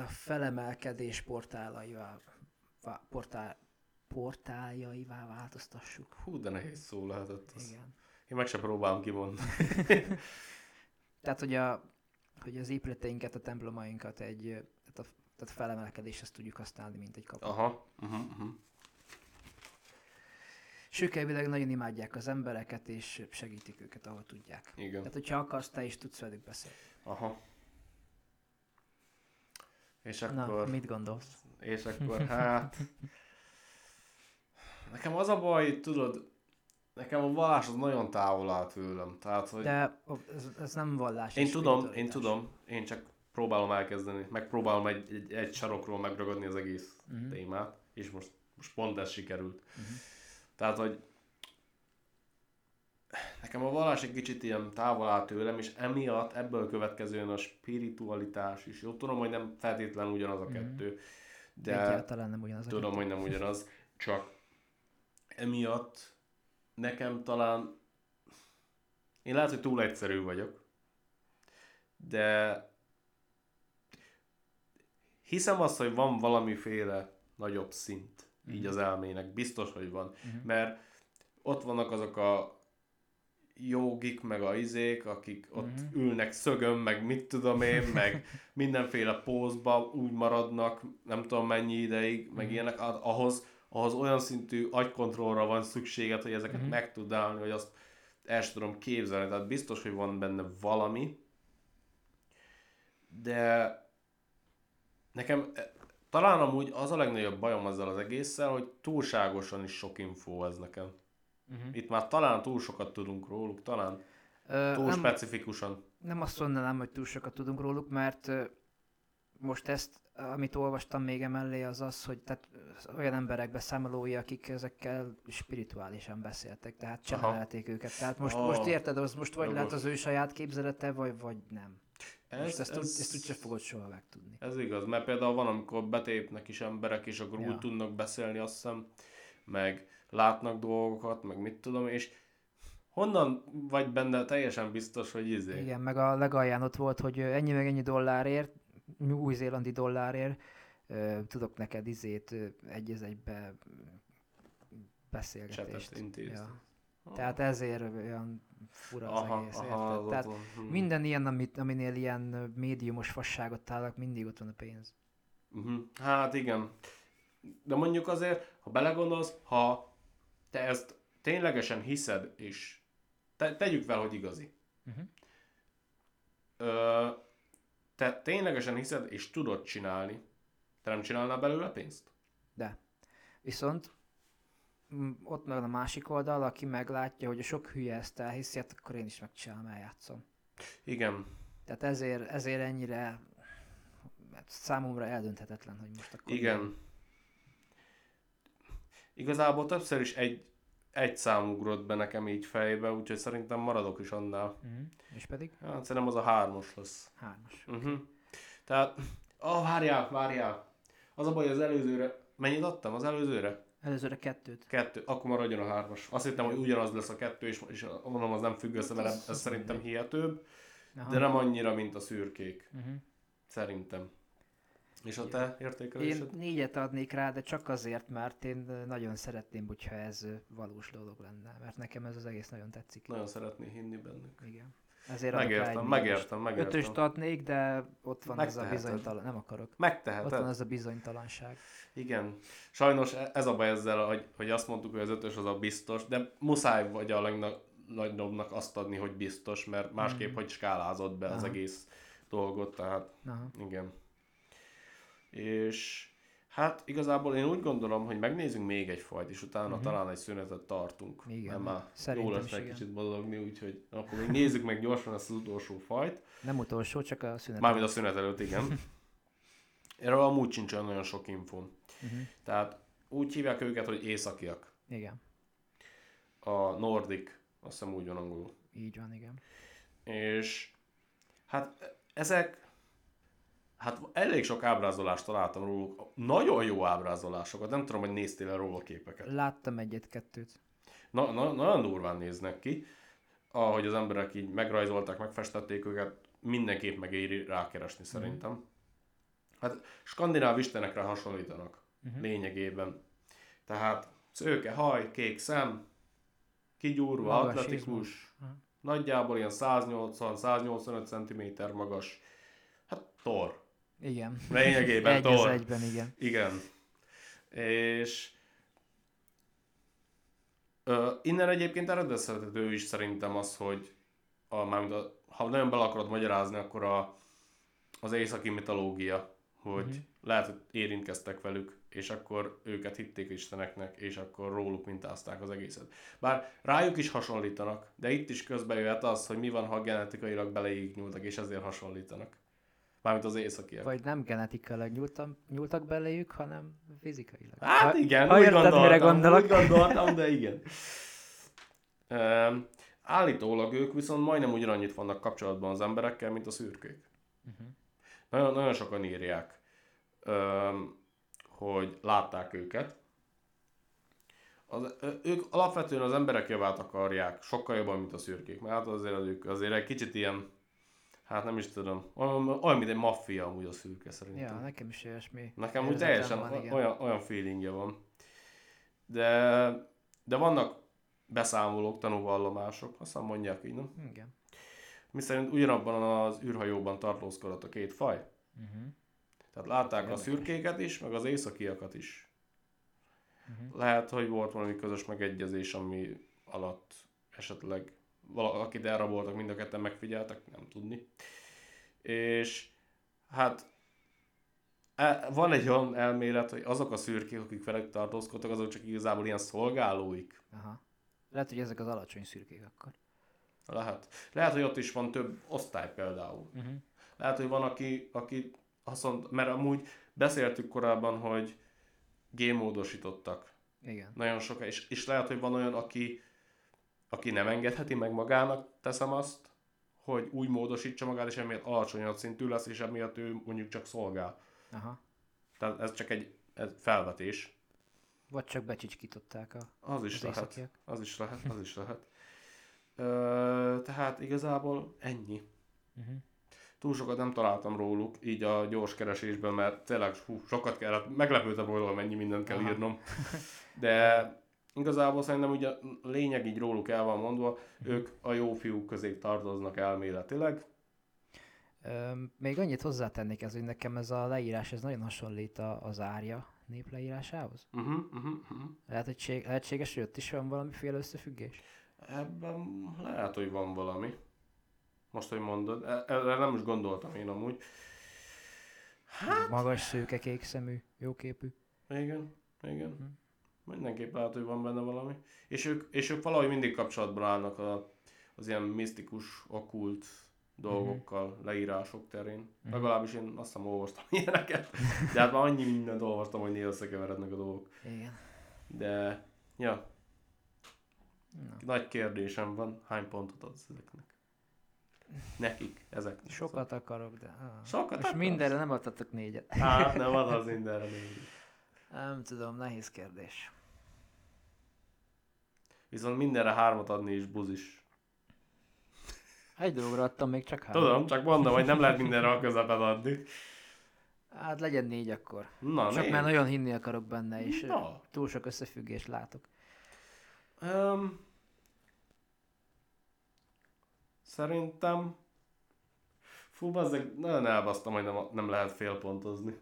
B: felemelkedés portálaivá, vá, portál, portáljaivá változtassuk.
A: Hú, de nehéz szó lehetett az.
B: Igen.
A: Én meg sem próbálom kimondani.
B: Tehát, hogy, a, hogy az épületeinket, a templomainkat egy, tehát, a, tehát felemelkedéshez tudjuk használni, mint egy kapu.
A: Aha. Uh-huh, uh-huh.
B: És ők elvileg nagyon imádják az embereket, és segítik őket, ahol tudják.
A: Igen.
B: Tehát, hogyha akarsz, te is tudsz velük beszélni.
A: Aha. És
B: Na,
A: akkor...
B: mit gondolsz?
A: És akkor hát... Nekem az a baj, tudod, nekem a vallás az nagyon távol áll tőlem. Tehát, hogy
B: De ez, ez nem vallás.
A: én tudom, én tudom, én csak próbálom elkezdeni, megpróbálom egy, egy, egy sarokról megragadni az egész
B: Mhm.
A: témát, és most, most pont ez sikerült.
B: Mhm.
A: Tehát, hogy nekem a vallás egy kicsit ilyen távol áll tőlem, és emiatt ebből következően a spiritualitás is. Jó, tudom, hogy nem feltétlenül ugyanaz a
B: Mhm.
A: kettő,
B: De
A: de
B: Egyáltalán nem ugyanaz a
A: tudom,
B: kettő.
A: hogy nem ugyanaz, csak emiatt nekem talán én lehet, hogy túl egyszerű vagyok, de hiszem azt, hogy van valamiféle nagyobb szint így az elmének. Biztos, hogy van.
B: Mhm.
A: Mert ott vannak azok a jogik, meg a izék, akik ott
B: Mhm.
A: ülnek szögön, meg mit tudom én, meg mindenféle pózba úgy maradnak, nem tudom mennyi ideig, meg
B: Mhm.
A: ilyenek, Ah- ahhoz, ahhoz olyan szintű agykontrollra van szükséged, hogy ezeket
B: Mhm.
A: meg tud állni, hogy azt el sem tudom képzelni. Tehát biztos, hogy van benne valami, de nekem eh, talán amúgy az a legnagyobb bajom ezzel az egésszel, hogy túlságosan is sok infó ez nekem.
B: Mhm.
A: Itt már talán túl sokat tudunk róluk, talán
B: Ö,
A: túl
B: nem,
A: specifikusan.
B: nem azt mondanám, hogy túl sokat tudunk róluk, mert ö, most ezt, amit olvastam még emellé, az az, hogy tehát olyan emberek beszámolói, akik ezekkel spirituálisan beszéltek, tehát csinálták őket. Tehát most,
A: Ah.
B: most érted, az most vagy
A: Jogos.
B: lehet az ő saját képzelete, vagy, vagy nem. Ez, és ezt, ez, úgy, ezt úgyse fogod soha megtudni.
A: Ez igaz, mert például van, amikor betépnek is emberek, és akkor ja. úgy tudnak beszélni, azt hiszem, meg látnak dolgokat, meg mit tudom, és honnan vagy benne teljesen biztos, hogy izé?
B: Igen, meg a legalján ott volt, hogy ennyi meg ennyi dollárért, új-zélandi dollárért, tudok neked izét egy az egybe beszélgetést. Ja. Ah. Tehát ezért olyan fura az aha, egész, aha, Tehát hmm. minden ilyen, amit, aminél ilyen médiumos fasságot találok, mindig ott van a pénz.
A: Uh-huh. Hát igen. De mondjuk azért, ha belegondolsz, ha te ezt ténylegesen hiszed, és te, tegyük fel, hogy igazi. Uh-huh. Ö, te ténylegesen hiszed, és tudod csinálni, te nem csinálnál belőle pénzt?
B: De. Viszont ott meg a másik oldal, aki meglátja, hogy a sok hülye ezt elhiszi, hát akkor én is megcsinálom, eljátszom.
A: Igen.
B: Tehát ezért, ezért ennyire számomra eldönthetetlen, hogy most akkor...
A: Igen. Mi... Igazából többször is egy, egy szám ugrott be nekem így fejbe, úgyhogy szerintem maradok is annál.
B: Uh-huh. És pedig?
A: Hát szerintem az a hármas lesz.
B: Hármas.
A: Uh-huh. Tehát, oh, várjál, várjál. Az a baj, az előzőre, mennyit adtam az előzőre?
B: Előzőre kettőt.
A: Kettő, akkor maradjon a hármas. Azt hittem, hogy ugyanaz lesz a kettő, és, és mondom, az nem függ össze, mert ez szerintem hihetőbb, Aha. de nem annyira, mint a szürkék. Uh-huh. Szerintem. És a te értékelésed?
B: Én négyet adnék rá, de csak azért, mert én nagyon szeretném, hogyha ez valós dolog lenne, mert nekem ez az egész nagyon tetszik.
A: Nagyon szeretné hinni bennük.
B: Igen. Ezért
A: megértem, megértem, megértem.
B: Ötöst adnék, de ott van ez a bizonytalan, nem akarok.
A: Megteheted.
B: Ott van ez a bizonytalanság.
A: Igen. Sajnos e- ez a baj ezzel, hogy, hogy azt mondtuk, hogy az ötös az a biztos, de muszáj vagy a legnagyobbnak azt adni, hogy biztos, mert másképp, mm. hogy skálázott be Aha. az egész dolgot, tehát Aha. igen. És Hát igazából én úgy gondolom, hogy megnézzünk még egy fajt, és utána uh-huh. talán egy szünetet tartunk.
B: Igen,
A: mert már jó lesz egy kicsit boldogni, úgyhogy akkor még nézzük meg gyorsan ezt az utolsó fajt.
B: Nem utolsó, csak a szünet
A: Mármint a szünet előtt, igen. Erről amúgy sincs olyan nagyon sok info. Uh-huh. Tehát úgy hívják őket, hogy északiak.
B: Igen.
A: A nordik, azt hiszem úgy van angolul.
B: Így van, igen.
A: És hát ezek Hát elég sok ábrázolást találtam róluk, nagyon jó ábrázolásokat, nem tudom, hogy néztél-e róla képeket.
B: Láttam egyet-kettőt.
A: Na, na, nagyon durván néznek ki, ahogy az emberek így megrajzolták, megfestették őket, mindenképp megéri rákeresni mhm. szerintem. Mm. Hát skandináv istenekre hasonlítanak mm-hmm. lényegében. Tehát szőke haj, kék szem, kigyúrva, magas atletikus, nagyjából ilyen 180-185 cm magas, hát tor.
B: Igen.
A: Lényegében
B: Egy Thor. egyben, igen.
A: Igen. És ö, innen egyébként eredezhető is szerintem az, hogy a, mármint a, ha nagyon bele akarod magyarázni, akkor a, az északi mitológia, hogy uh-huh. lehet, hogy érintkeztek velük, és akkor őket hitték isteneknek, és akkor róluk mintázták az egészet. Bár rájuk is hasonlítanak, de itt is közbe jöhet az, hogy mi van, ha genetikailag beleig nyúltak, és ezért hasonlítanak. Mármint az északiak.
B: Vagy nem genetikailag nyúltam, nyúltak beléjük, hanem fizikailag.
A: Hát igen, ha úgy, érted, gondoltam, mire gondolok. úgy gondoltam, de igen. Um, állítólag ők viszont majdnem ugyanannyit vannak kapcsolatban az emberekkel, mint a szürkék. Uh-huh. Nagyon, nagyon sokan írják, um, hogy látták őket. Az, ők alapvetően az emberek javát akarják, sokkal jobban, mint a szürkék, mert hát azért, azért egy kicsit ilyen Hát nem is tudom. Olyan, olyan mint egy maffia amúgy a szürke szerintem.
B: Ja, nekem is olyasmi.
A: Nekem úgy teljesen van, olyan, olyan feelingje van. De, de vannak beszámolók, tanúvallomások, aztán mondják így, nem?
B: Igen.
A: Mi szerint ugyanabban az űrhajóban tartózkodott a két faj. Uh-huh. Tehát látták Érdekes. a szürkéket is, meg az északiakat is. Uh-huh. Lehet, hogy volt valami közös megegyezés, ami alatt esetleg valakit elraboltak, mind a ketten megfigyeltek, nem tudni. És hát e, van egy olyan elmélet, hogy azok a szürkék, akik velük tartózkodtak, azok csak igazából ilyen szolgálóik.
B: Aha. Lehet, hogy ezek az alacsony szürkék akkor.
A: Lehet. Lehet, hogy ott is van több osztály például. Uh-huh. Lehet, hogy van, aki, aki azt mert amúgy beszéltük korábban, hogy gémódosítottak.
B: Igen.
A: Nagyon sok, és, és lehet, hogy van olyan, aki aki nem engedheti meg magának, teszem azt, hogy úgy módosítsa magát, és emiatt alacsonyabb szintű lesz, és emiatt ő mondjuk csak szolgál.
B: Aha.
A: Tehát ez csak egy ez felvetés.
B: Vagy csak becsicskították a...
A: Az is
B: Az
A: lehet.
B: északiak.
A: Az is lehet, az is lehet. Ö, tehát igazából ennyi.
B: Uh-huh.
A: Túl sokat nem találtam róluk, így a gyors keresésben, mert tényleg hú, sokat kellett, meglepődtem róla, mennyi mindent kell
B: Aha.
A: írnom. De igazából szerintem ugye a lényeg így róluk el van mondva, ők a jó fiúk közé tartoznak elméletileg.
B: Még annyit hozzátennék ez, hogy nekem ez a leírás, ez nagyon hasonlít a, az árja nép leírásához.
A: Uh-huh, uh-huh, uh-huh.
B: Lehetőség, lehetséges, hogy ott is van valamiféle összefüggés?
A: Ebben lehet, hogy van valami. Most, hogy mondod, E- erre nem is gondoltam én amúgy.
B: Hát... Magas, szőke, kék szemű, jóképű.
A: Igen, igen.
B: Hm.
A: Mindenképp lehet, hogy van benne valami. És ők, és ők valahogy mindig kapcsolatban állnak a, az ilyen misztikus, okkult dolgokkal, leírások terén.
B: Mhm.
A: Legalábbis én azt hiszem olvastam ilyeneket. De hát már annyi mindent olvastam, hogy néha összekeverednek a dolgok.
B: Igen.
A: De, ja,
B: Na.
A: nagy kérdésem van, hány pontot adsz ezeknek? Nekik, ezeknek.
B: Sokat akarok, de... Ah.
A: Sokat
B: Most
A: akarsz?
B: mindenre nem adtatok négyet.
A: Hát nem ad az mindenre négy.
B: Nem tudom, nehéz kérdés.
A: Viszont mindenre hármat adni is buzis.
B: Egy dologra adtam még csak három.
A: Tudom, csak mondom, hogy nem lehet mindenre a közepet adni.
B: Hát legyen négy akkor.
A: Na,
B: Csak
A: négy.
B: mert nagyon hinni akarok benne, és
A: Na.
B: Túl sok összefüggést látok.
A: Um, szerintem... Fú, bazzeg, nagyon elbasztam, hogy nem, nem lehet félpontozni.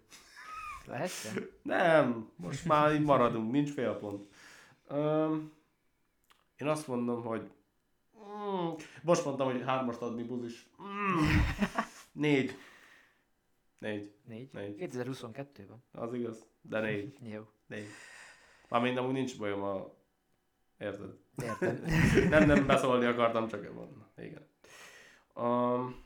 B: Lehetsen?
A: Nem, most már így maradunk, nincs fél pont. Um, én azt mondom, hogy... Mm, most mondtam, hogy hármast adni buzis. Mm, négy. Négy,
B: Négy?
A: Négy.
B: 2022-ben.
A: az igaz. De négy,
B: Jó,
A: négy. Mármint amúgy nincs bajom a... Érted?
B: értem.
A: nem, nem beszólni akartam, csak van. Igen. Um,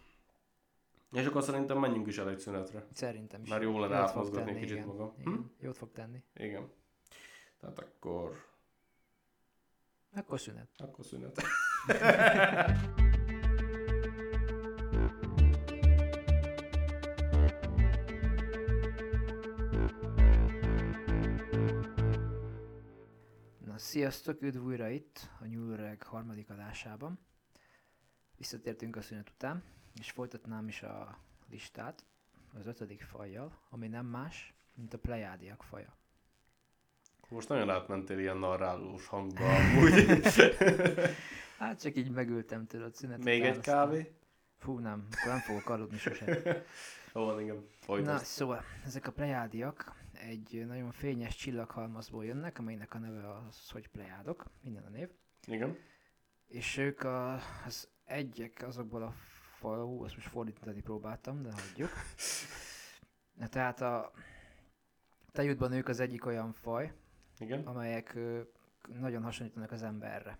A: és akkor szerintem menjünk is el egy szünetre.
B: Szerintem is.
A: Már jó lenne átmozgatni kicsit
B: igen.
A: magam.
B: Igen.
A: Hm?
B: Jót fog tenni.
A: Igen. Tehát akkor,
B: Akkor szünet.
A: akkor szünet.
B: Na, sziasztok, üdv újra itt, a Nyúlreg harmadik adásában. Visszatértünk a szünet után, és folytatnám is a listát az ötödik fajjal, ami nem más, mint a plejádiak faja.
A: Most nagyon átmentél ilyen narrálós hangba amúgy.
B: Hát csak így megültem tőle a szünet
A: Még egy kávé?
B: Fú, nem, akkor nem fogok aludni sose.
A: Jó van, igen.
B: Na,
A: Folytasd.
B: szóval, ezek a plejádiak egy nagyon fényes csillaghalmazból jönnek, amelynek a neve az, hogy plejádok, minden a név.
A: Igen.
B: És ők a, az egyek azokból a fajú, azt most fordítani próbáltam, de hagyjuk. Na, tehát a tejútban ők az egyik olyan faj,
A: Igen.
B: amelyek nagyon hasonlítanak az emberre.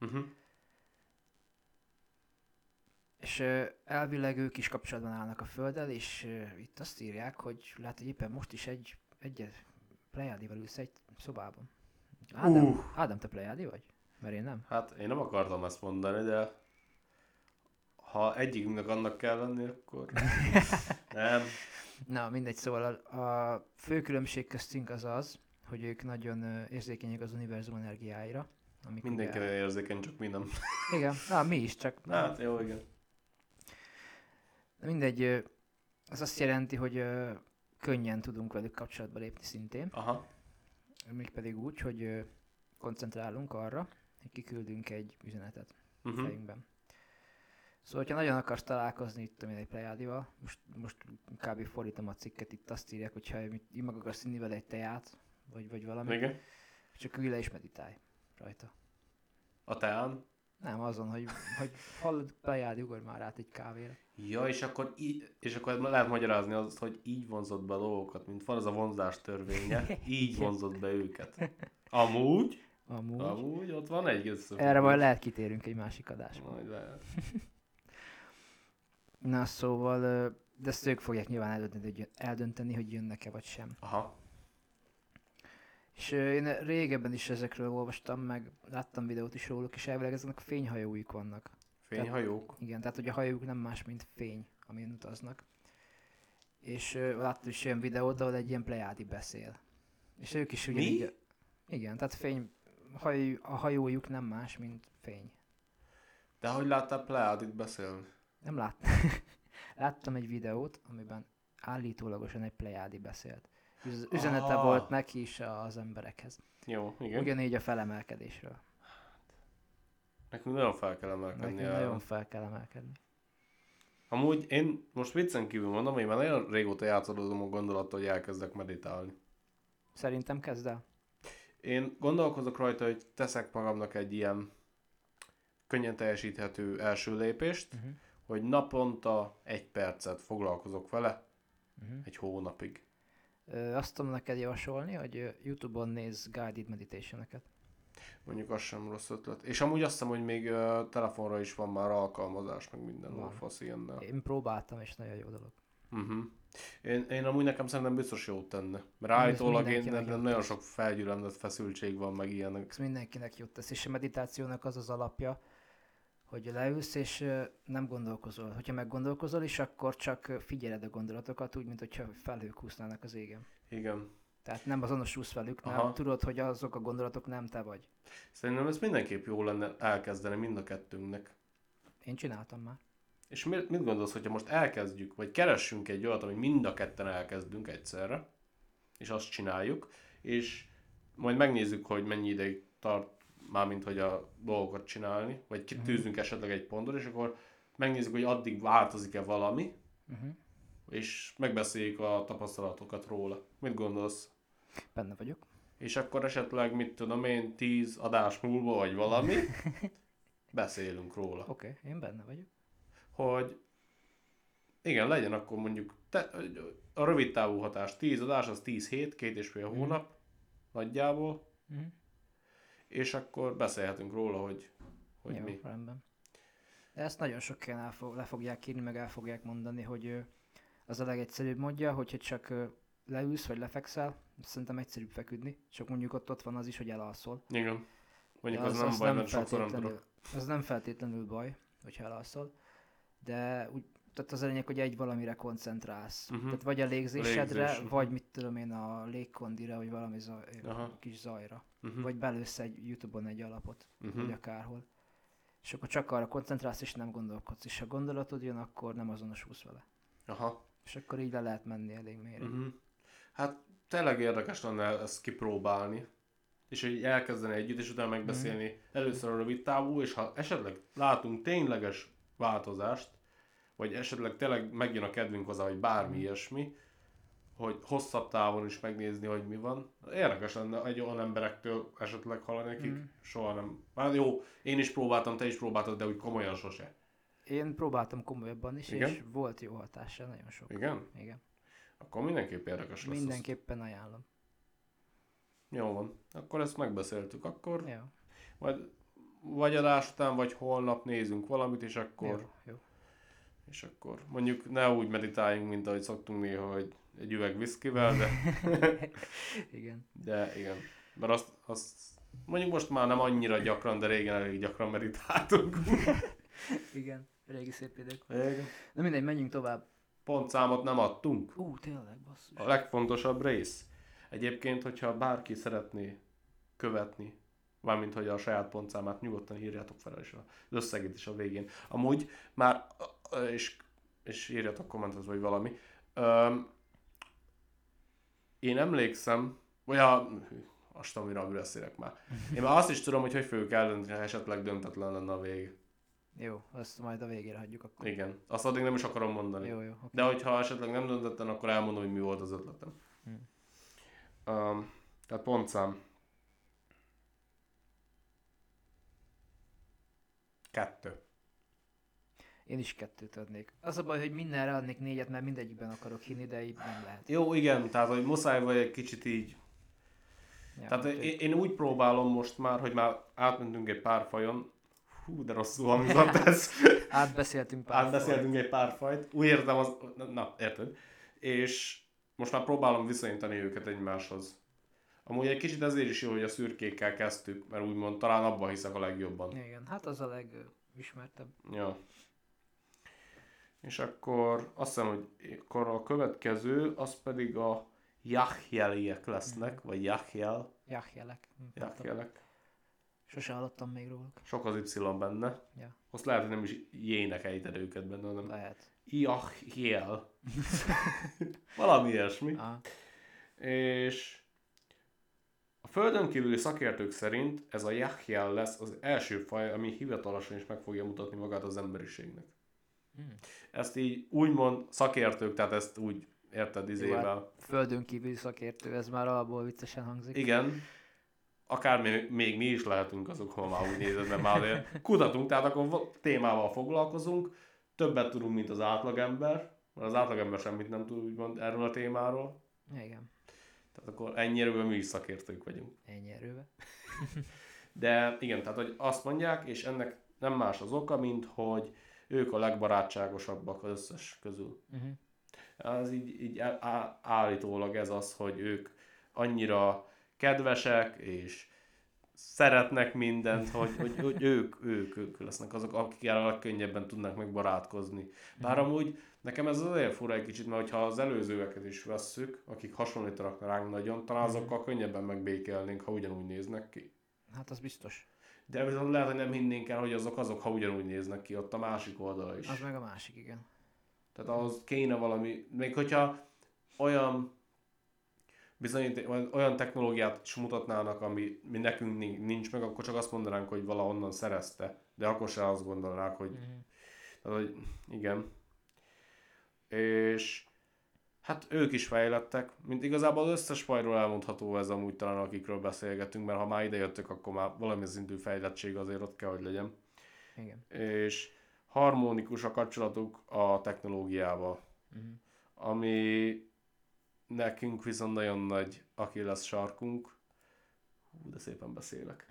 A: Uh-huh.
B: És elvileg ők is kapcsolatban állnak a Földdel, és itt azt írják, hogy lehet, hogy éppen most is egy, egy plejádival ülsz egy szobában. Ádám,
A: Uh.
B: Ádám, te plejádi vagy? Mert én nem.
A: Hát én nem akartam ezt mondani, de ha egyikünknek annak kell lenni, akkor nem.
B: Na, mindegy, szóval a, a fő különbség köztünk az az, hogy ők nagyon érzékenyek az univerzum energiáira. Amik
A: Mindenki
B: ugye,
A: érzékeny, csak mi nem.
B: Igen, na, mi is, csak
A: Hát jó, igen.
B: Na mindegy, az azt jelenti, hogy könnyen tudunk velük kapcsolatba lépni szintén,
A: Aha.
B: mégpedig úgy, hogy koncentrálunk arra, hogy kiküldünk egy üzenetet
A: Uh-huh.
B: fejünkben. Szóval, ha nagyon akarsz találkozni itt én, egy plejádival, most, most kb. fordítom a cikket, itt azt írják, hogy ha így meg akarsz inni vele egy teját, vagy, vagy valami,
A: Igen.
B: csak ülj le és meditálj rajta.
A: A teán.
B: Nem azon, hogy, hogy hallod, plejádi, ugorj már át egy kávéra.
A: Ja, és akkor, í- és akkor lehet magyarázni azt, hogy így vonzott be dolgokat, mint van az a vonzás törvénye, így vonzott be őket. Amúgy,
B: Amúgy.
A: amúgy ott van egy összefüggés.
B: Erre majd lehet kitérünk egy másik adásban.
A: Majd lehet.
B: Na szóval, de ezt ők fogják nyilván eldönteni, hogy jönnek-e vagy sem.
A: Aha.
B: És én régebben is ezekről olvastam, meg láttam videót is róluk, és elvileg ezeknek fényhajóik vannak.
A: Fényhajók?
B: Igen, tehát hogy a hajójuk nem más, mint fény, amin utaznak. És uh, láttam is olyan videót, ahol egy ilyen plejádi beszél. És ők is ugyanígy...
A: Mi?
B: Igen, tehát fény, hajó, a hajójuk nem más, mint fény.
A: De hogy láttál Pleadit beszélni?
B: Nem láttam. Láttam egy videót, amiben állítólagosan egy plejádi beszélt. Üz- Üzenete
A: Ah.
B: volt neki is az emberekhez.
A: Jó, igen.
B: Ugyanígy a felemelkedésről.
A: Nekünk nagyon fel kell emelkedni.
B: Nekünk nagyon fel kell emelkedni.
A: Amúgy én most viccen kívül mondom, hogy már nagyon régóta játszadozom a gondolattal, hogy elkezdek meditálni.
B: Szerintem kezd el.
A: Én gondolkozok rajta, hogy teszek magamnak egy ilyen könnyen teljesíthető első lépést,
B: Uh-huh.
A: hogy naponta egy percet foglalkozok vele
B: Uh-huh.
A: egy hónapig.
B: Azt tudom neked javasolni, hogy Youtube-on néz guided meditation-eket.
A: Mondjuk az sem rossz ötlet. És amúgy azt hiszem, hogy még uh, telefonra is van már alkalmazás, meg minden
B: Van.
A: fasz ilyennel.
B: Én próbáltam, és nagyon jó dolog.
A: Uh-huh. Én, én amúgy nekem szerintem biztos jót tenne. Mert állítólag én, nekem nagyon
B: tesz.
A: sok felgyülemlett feszültség van, meg ilyenek.
B: Ez mindenkinek jót tesz, és a meditációnak az az alapja, hogy leülsz és nem gondolkozol. Hogyha meggondolkozol is, akkor csak figyeled a gondolatokat, úgy, mint hogyha felhők úsznának az égen.
A: Igen.
B: Tehát nem azonosulsz velük, nem
A: Aha.
B: tudod, hogy azok a gondolatok nem te vagy.
A: Szerintem ez mindenképp jó lenne elkezdeni mind a kettőnknek.
B: Én csináltam már.
A: És mit, mit gondolsz, hogyha most elkezdjük, vagy keressünk egy olyat, amit mind a ketten elkezdünk egyszerre, és azt csináljuk, és majd megnézzük, hogy mennyi ideig tart, mármint hogy a dolgokat csinálni, vagy kitűzünk esetleg egy pontot, és akkor megnézzük, hogy addig változik-e valami,
B: Uh-huh.
A: és megbeszéljük a tapasztalatokat róla. Mit gondolsz?
B: Benne vagyok.
A: És akkor esetleg, mit tudom én, tíz adás múlva, vagy valami, beszélünk róla.
B: Oké, okay, én benne vagyok.
A: hogy igen, legyen akkor mondjuk te, a rövid távú hatás 10 adás, az 10 hét, két és fél hónap nagyjából,
B: Uh-huh.
A: És akkor beszélhetünk róla, hogy, hogy
B: Jó,
A: mi.
B: rendben. De ezt nagyon sok helyen el fog, le fogják írni, meg el fogják mondani, hogy az a legegyszerűbb módja, hogyha csak leülsz vagy lefekszel, szerintem egyszerűbb feküdni, csak mondjuk ott, ott van az is, hogy elalszol.
A: Igen. Mondjuk
B: De
A: az, nem baj, mert sokszor nem tudok.
B: Az nem feltétlenül baj, hogyha elalszol, de úgy, tehát az a lényeg, hogy egy valamire koncentrálsz.
A: Mhm.
B: Tehát vagy a légzésedre,
A: Légzés, mhm.
B: vagy mit tudom én, a légkondira, vagy valami zaj,
A: Aha.
B: kis zajra.
A: Uh-huh.
B: Vagy belősz egy Youtube-on egy alapot
A: uh-huh.
B: vagy akárhol. És akkor csak arra koncentrálsz, és nem gondolkodsz. És ha gondolatod jön, akkor nem azonosulsz vele.
A: Aha.
B: És akkor így le lehet menni elég mélyre.
A: Uh-huh. Hát tényleg érdekes lenne ezt kipróbálni, és hogy elkezdeni együtt, és utána megbeszélni
B: Mhm.
A: először a rövid távú, és ha esetleg látunk tényleges változást, vagy esetleg tényleg megjön a kedvünk hozzá, hogy bármi
B: Mhm.
A: ilyesmi, hogy hosszabb távon is megnézni, hogy mi van. Érdekes lenne egy olyan emberektől esetleg hallani, akik
B: Mhm.
A: soha nem... Hát jó, én is próbáltam, te is próbáltad, de úgy komolyan sose.
B: Én próbáltam komolyabban is,
A: Igen?
B: és volt jó hatása, nagyon sok.
A: Igen?
B: Igen.
A: Akkor mindenképp érdekes lesz.
B: Mindenképpen ajánlom.
A: Jó van. Akkor ezt megbeszéltük. Akkor
B: Jó.
A: Majd vagy adás után, vagy holnap nézünk valamit, és akkor,
B: Jó, jó.
A: És akkor mondjuk ne úgy meditáljunk, mint ahogy szoktunk néha, hogy egy üveg viszkivel, de,
B: Igen.
A: de igen. Mert azt, azt mondjuk most már nem annyira gyakran, de régen elég gyakran meditáltunk.
B: Igen. Régi szép idők.
A: Igen.
B: Na mindegy, menjünk tovább.
A: Pontszámot nem adtunk.
B: Ú, tényleg, basszus.
A: A legfontosabb rész. Egyébként, hogyha bárki szeretné követni, mármint hogy a saját pontszámát nyugodtan írjátok fel és az összegét is a végén. Amúgy már, és, és írjatok kommentet vagy valami. Öm, én emlékszem, vagy a, azt tudom, miről beszélek már. Én már azt is tudom, hogy hogy fogjuk eldönteni, ha esetleg döntetlen lenne a vég.
B: Jó, azt majd a végére hagyjuk akkor.
A: Igen. Azt addig nem is akarom mondani.
B: Jó, jó. oké.
A: De hogyha esetleg nem döntetlen, akkor elmondom, hogy mi volt az ötletem.
B: Hmm.
A: Um, tehát pontszám. Kettő.
B: Én is kettőt adnék. Az a baj, hogy mindenre adnék négyet, mert mindegyikben akarok hinni, de így nem lehet.
A: Jó, igen, tehát hogy muszáj vagy egy kicsit így.
B: Ja,
A: Tehát én, én úgy próbálom most már, hogy már átmentünk egy pár fajon. Hú, de rosszul hangzott ez.
B: Átbeszéltünk pár
A: Átbeszéltünk egy pár fajt. Úgy értem, az, na, érted. És most már próbálom viszonyítani őket egymáshoz. Amúgy egy kicsit ezért is jó, hogy a szürkékkel kezdtük, mert úgymond talán abban hiszek a legjobban.
B: Igen, hát az a leg, ismertebb.
A: Ja. És akkor azt hiszem, hogy akkor a következő, az pedig a Jachjeliek lesznek, vagy Jachjel,
B: Jachjelek.
A: Jachjelek.
B: Sose hallottam még róluk.
A: Sok az Y benne.
B: Ja.
A: Azt lehet, hogy nem is jének ejted őket benne, hanem
B: Lehet.
A: Jachjel. Valami ilyesmi.
B: Aha.
A: És a földön kívüli szakértők szerint ez a Jachjel lesz az első faj, ami hivatalosan is meg fogja mutatni magát az emberiségnek.
B: Hmm.
A: Ezt így úgymond szakértők, tehát ezt úgy érted izével.
B: Földön kívüli szakértő, ez már alapból viccesen hangzik.
A: Igen, akár még, még mi is lehetünk azok, ha már úgy nézed, mert már azért kutatunk, tehát akkor va- témával foglalkozunk, többet tudunk, mint az átlagember, mert az átlagember semmit nem tud úgymond erről a témáról,
B: Igen,
A: tehát akkor ennyire mi is szakértők vagyunk.
B: ennyi erővel.
A: De igen, tehát hogy azt mondják, és ennek nem más az oka, mint hogy ők a legbarátságosabbak az összes közül.
B: Uh-huh.
A: Az így, így á- állítólag ez az, hogy ők annyira kedvesek, és szeretnek mindent, hogy, hogy, hogy ők, ők, ők lesznek azok, akikkel a legkönnyebben tudnak megbarátkozni. Bár amúgy nekem ez azért fura egy kicsit, mert ha az előzőeket is vesszük, akik hasonlítanak ránk nagyon, talán azokkal könnyebben megbékelnénk, ha ugyanúgy néznek ki.
B: Hát az biztos.
A: De viszont lehet, hogy nem hinnénk el, hogy azok azok, ha ugyanúgy néznek ki, ott a másik oldala is.
B: Az meg a másik, igen.
A: Tehát ahhoz kéne valami, még hogyha olyan bizonyít, olyan technológiát is mutatnának, ami mi nekünk nin- nincs meg, akkor csak azt mondanánk, hogy valahonnan szerezte. De akkor se azt gondolnák, hogy,
B: Uh-huh.
A: tehát, hogy igen. És hát ők is fejlettek, mint igazából az összes fajról elmondható ez amúgy talán, akikről beszélgetünk, mert ha már ide jöttök, akkor már valami szintű fejlettség azért ott kell, hogy legyen.
B: Igen.
A: És harmonikus a kapcsolatuk a technológiával
B: Uh-huh.
A: ami nekünk viszont nagyon nagy aki lesz sarkunk. Hú, de szépen beszélek.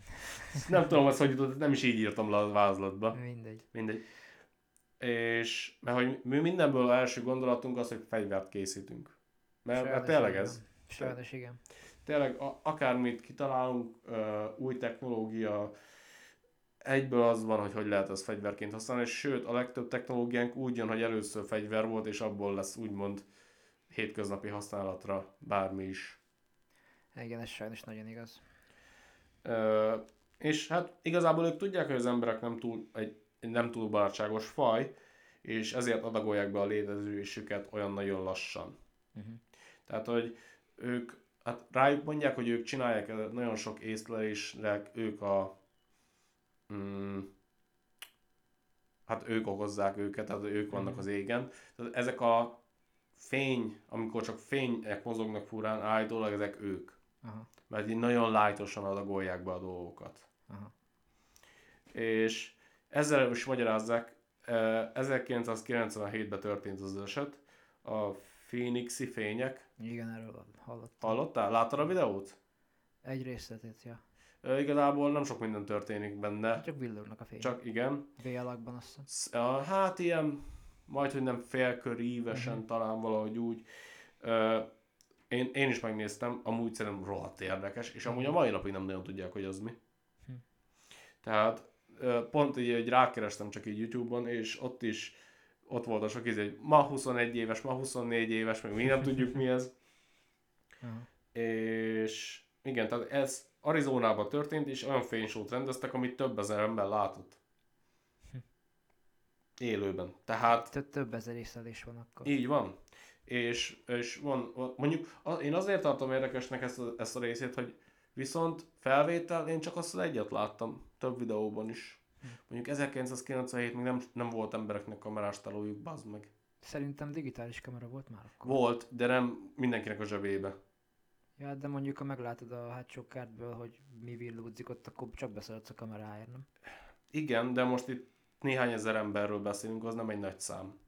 A: Nem tudom, azt hogy nem is így írtam le a vázlatba.
B: Mindegy.
A: Mindegy. És, mert hogy mi mindenből az első gondolatunk az, hogy fegyvert készítünk. Mert, mert tényleg
B: igen.
A: ez.
B: Sajnos igen.
A: Tényleg a, akármit kitalálunk, ö, új technológia, egyből az van, hogy hogy lehet ezt fegyverként használni, és sőt, a legtöbb technológiánk úgy jön, hogy először fegyver volt, és abból lesz úgymond hétköznapi használatra bármi is.
B: Igen, ez sajnos nagyon igaz.
A: Ö, és hát igazából ők tudják, hogy az emberek nem túl, egy nem túl barátságos faj, és ezért adagolják be a létezésüket olyan nagyon lassan.
B: Uh-huh.
A: Tehát, hogy ők, hát rájuk mondják, hogy ők csinálják nagyon sok észlelésre, ők a, mm, hát ők okozzák őket, tehát ők vannak
B: Mhm.
A: az égen. Tehát ezek a fény, amikor csak fények mozognak furán, állítólag ezek ők.
B: Aha.
A: Mert így nagyon lájtosan adagolják be a dolgokat.
B: Aha.
A: És ezzel is magyarázzák, eh, 1997-ben történt az eset, a Phoenixi fények.
B: Igen, erről hallottam.
A: Hallottál? Láttad a videót?
B: Egy részletét, ja.
A: Ö, Igazából nem sok minden történik benne.
B: Csak villognak a fény.
A: Csak igen.
B: V alakban azt hiszem.
A: Hát ilyen, majd hogy nem félkörívesen
B: Mhm.
A: talán valahogy úgy. Ö, Én, én is megnéztem, amúgy szerintem rohadt érdekes, és amúgy a mai napig nem nagyon tudják, hogy az mi.
B: Hm.
A: Tehát pont így, hogy rákerestem csak így YouTube-on, és ott is ott volt a sok izé, hogy ma 21 éves, ma 24 éves, meg mi nem tudjuk mi ez. És igen, tehát ez Arizonában történt, és olyan fénysót rendeztek, amit több ezer ember látott. Élőben. Tehát
B: Tö- Több ezer észlelés van akkor.
A: így van. És, és van, mondjuk én azért tartom érdekesnek ezt a, ezt a részét, hogy viszont felvétel, én csak azt az egyet láttam, több videóban is. Mondjuk 1997 még nem, nem volt embereknek kamerás telójuk, bazd meg.
B: Szerintem digitális kamera volt már akkor.
A: Volt, de nem mindenkinek a zsebébe.
B: Ja, de mondjuk, ha meglátod a hátsó kártből, hogy mi villódzik ott, akkor csak beszélhetsz a kameráért, nem?
A: Igen, de most itt néhány ezer emberről beszélünk, az nem egy nagy szám.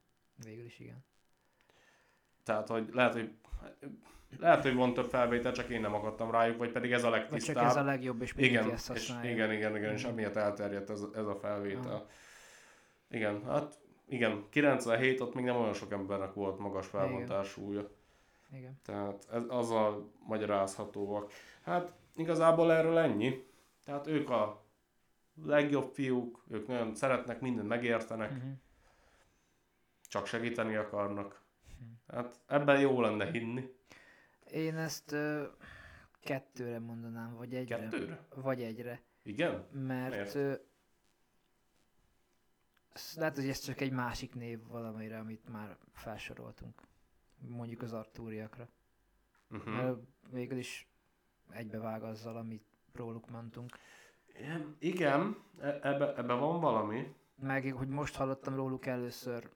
B: Végül is igen.
A: Tehát, hogy lehet, hogy lehet, hogy van több felvétel, csak én nem akadtam rájuk, vagy pedig ez a
B: Vagy csak
A: legtisztább.
B: ez a legjobb, és
A: igen,
B: ezt
A: és igen, igen, igen, és
B: Mhm.
A: emiatt elterjedt ez, ez a felvétel.
B: Aha.
A: Igen, hát igen, 97 ott még nem olyan sok embernek volt magas felbontásúja.
B: igen.
A: Tehát ez, azzal magyarázhatóak. Hát igazából erről ennyi. Tehát ők a legjobb fiúk, ők nagyon szeretnek, mindent megértenek,
B: Mhm.
A: csak segíteni akarnak. Hát ebben jó lenne hinni.
B: Én ezt ö, kettőre mondanám, vagy egyre.
A: Kettőre?
B: Vagy egyre.
A: Igen?
B: Mert
A: Miért?
B: ö, lehet, hogy ez csak egy másik név valamire, amit már felsoroltunk. Mondjuk az artúriakra.
A: Uh-huh.
B: Mert végül is egybevág azzal, amit róluk mondtunk.
A: Igen, e- ebbe, ebbe van valami,
B: Meg, hogy most hallottam róluk először,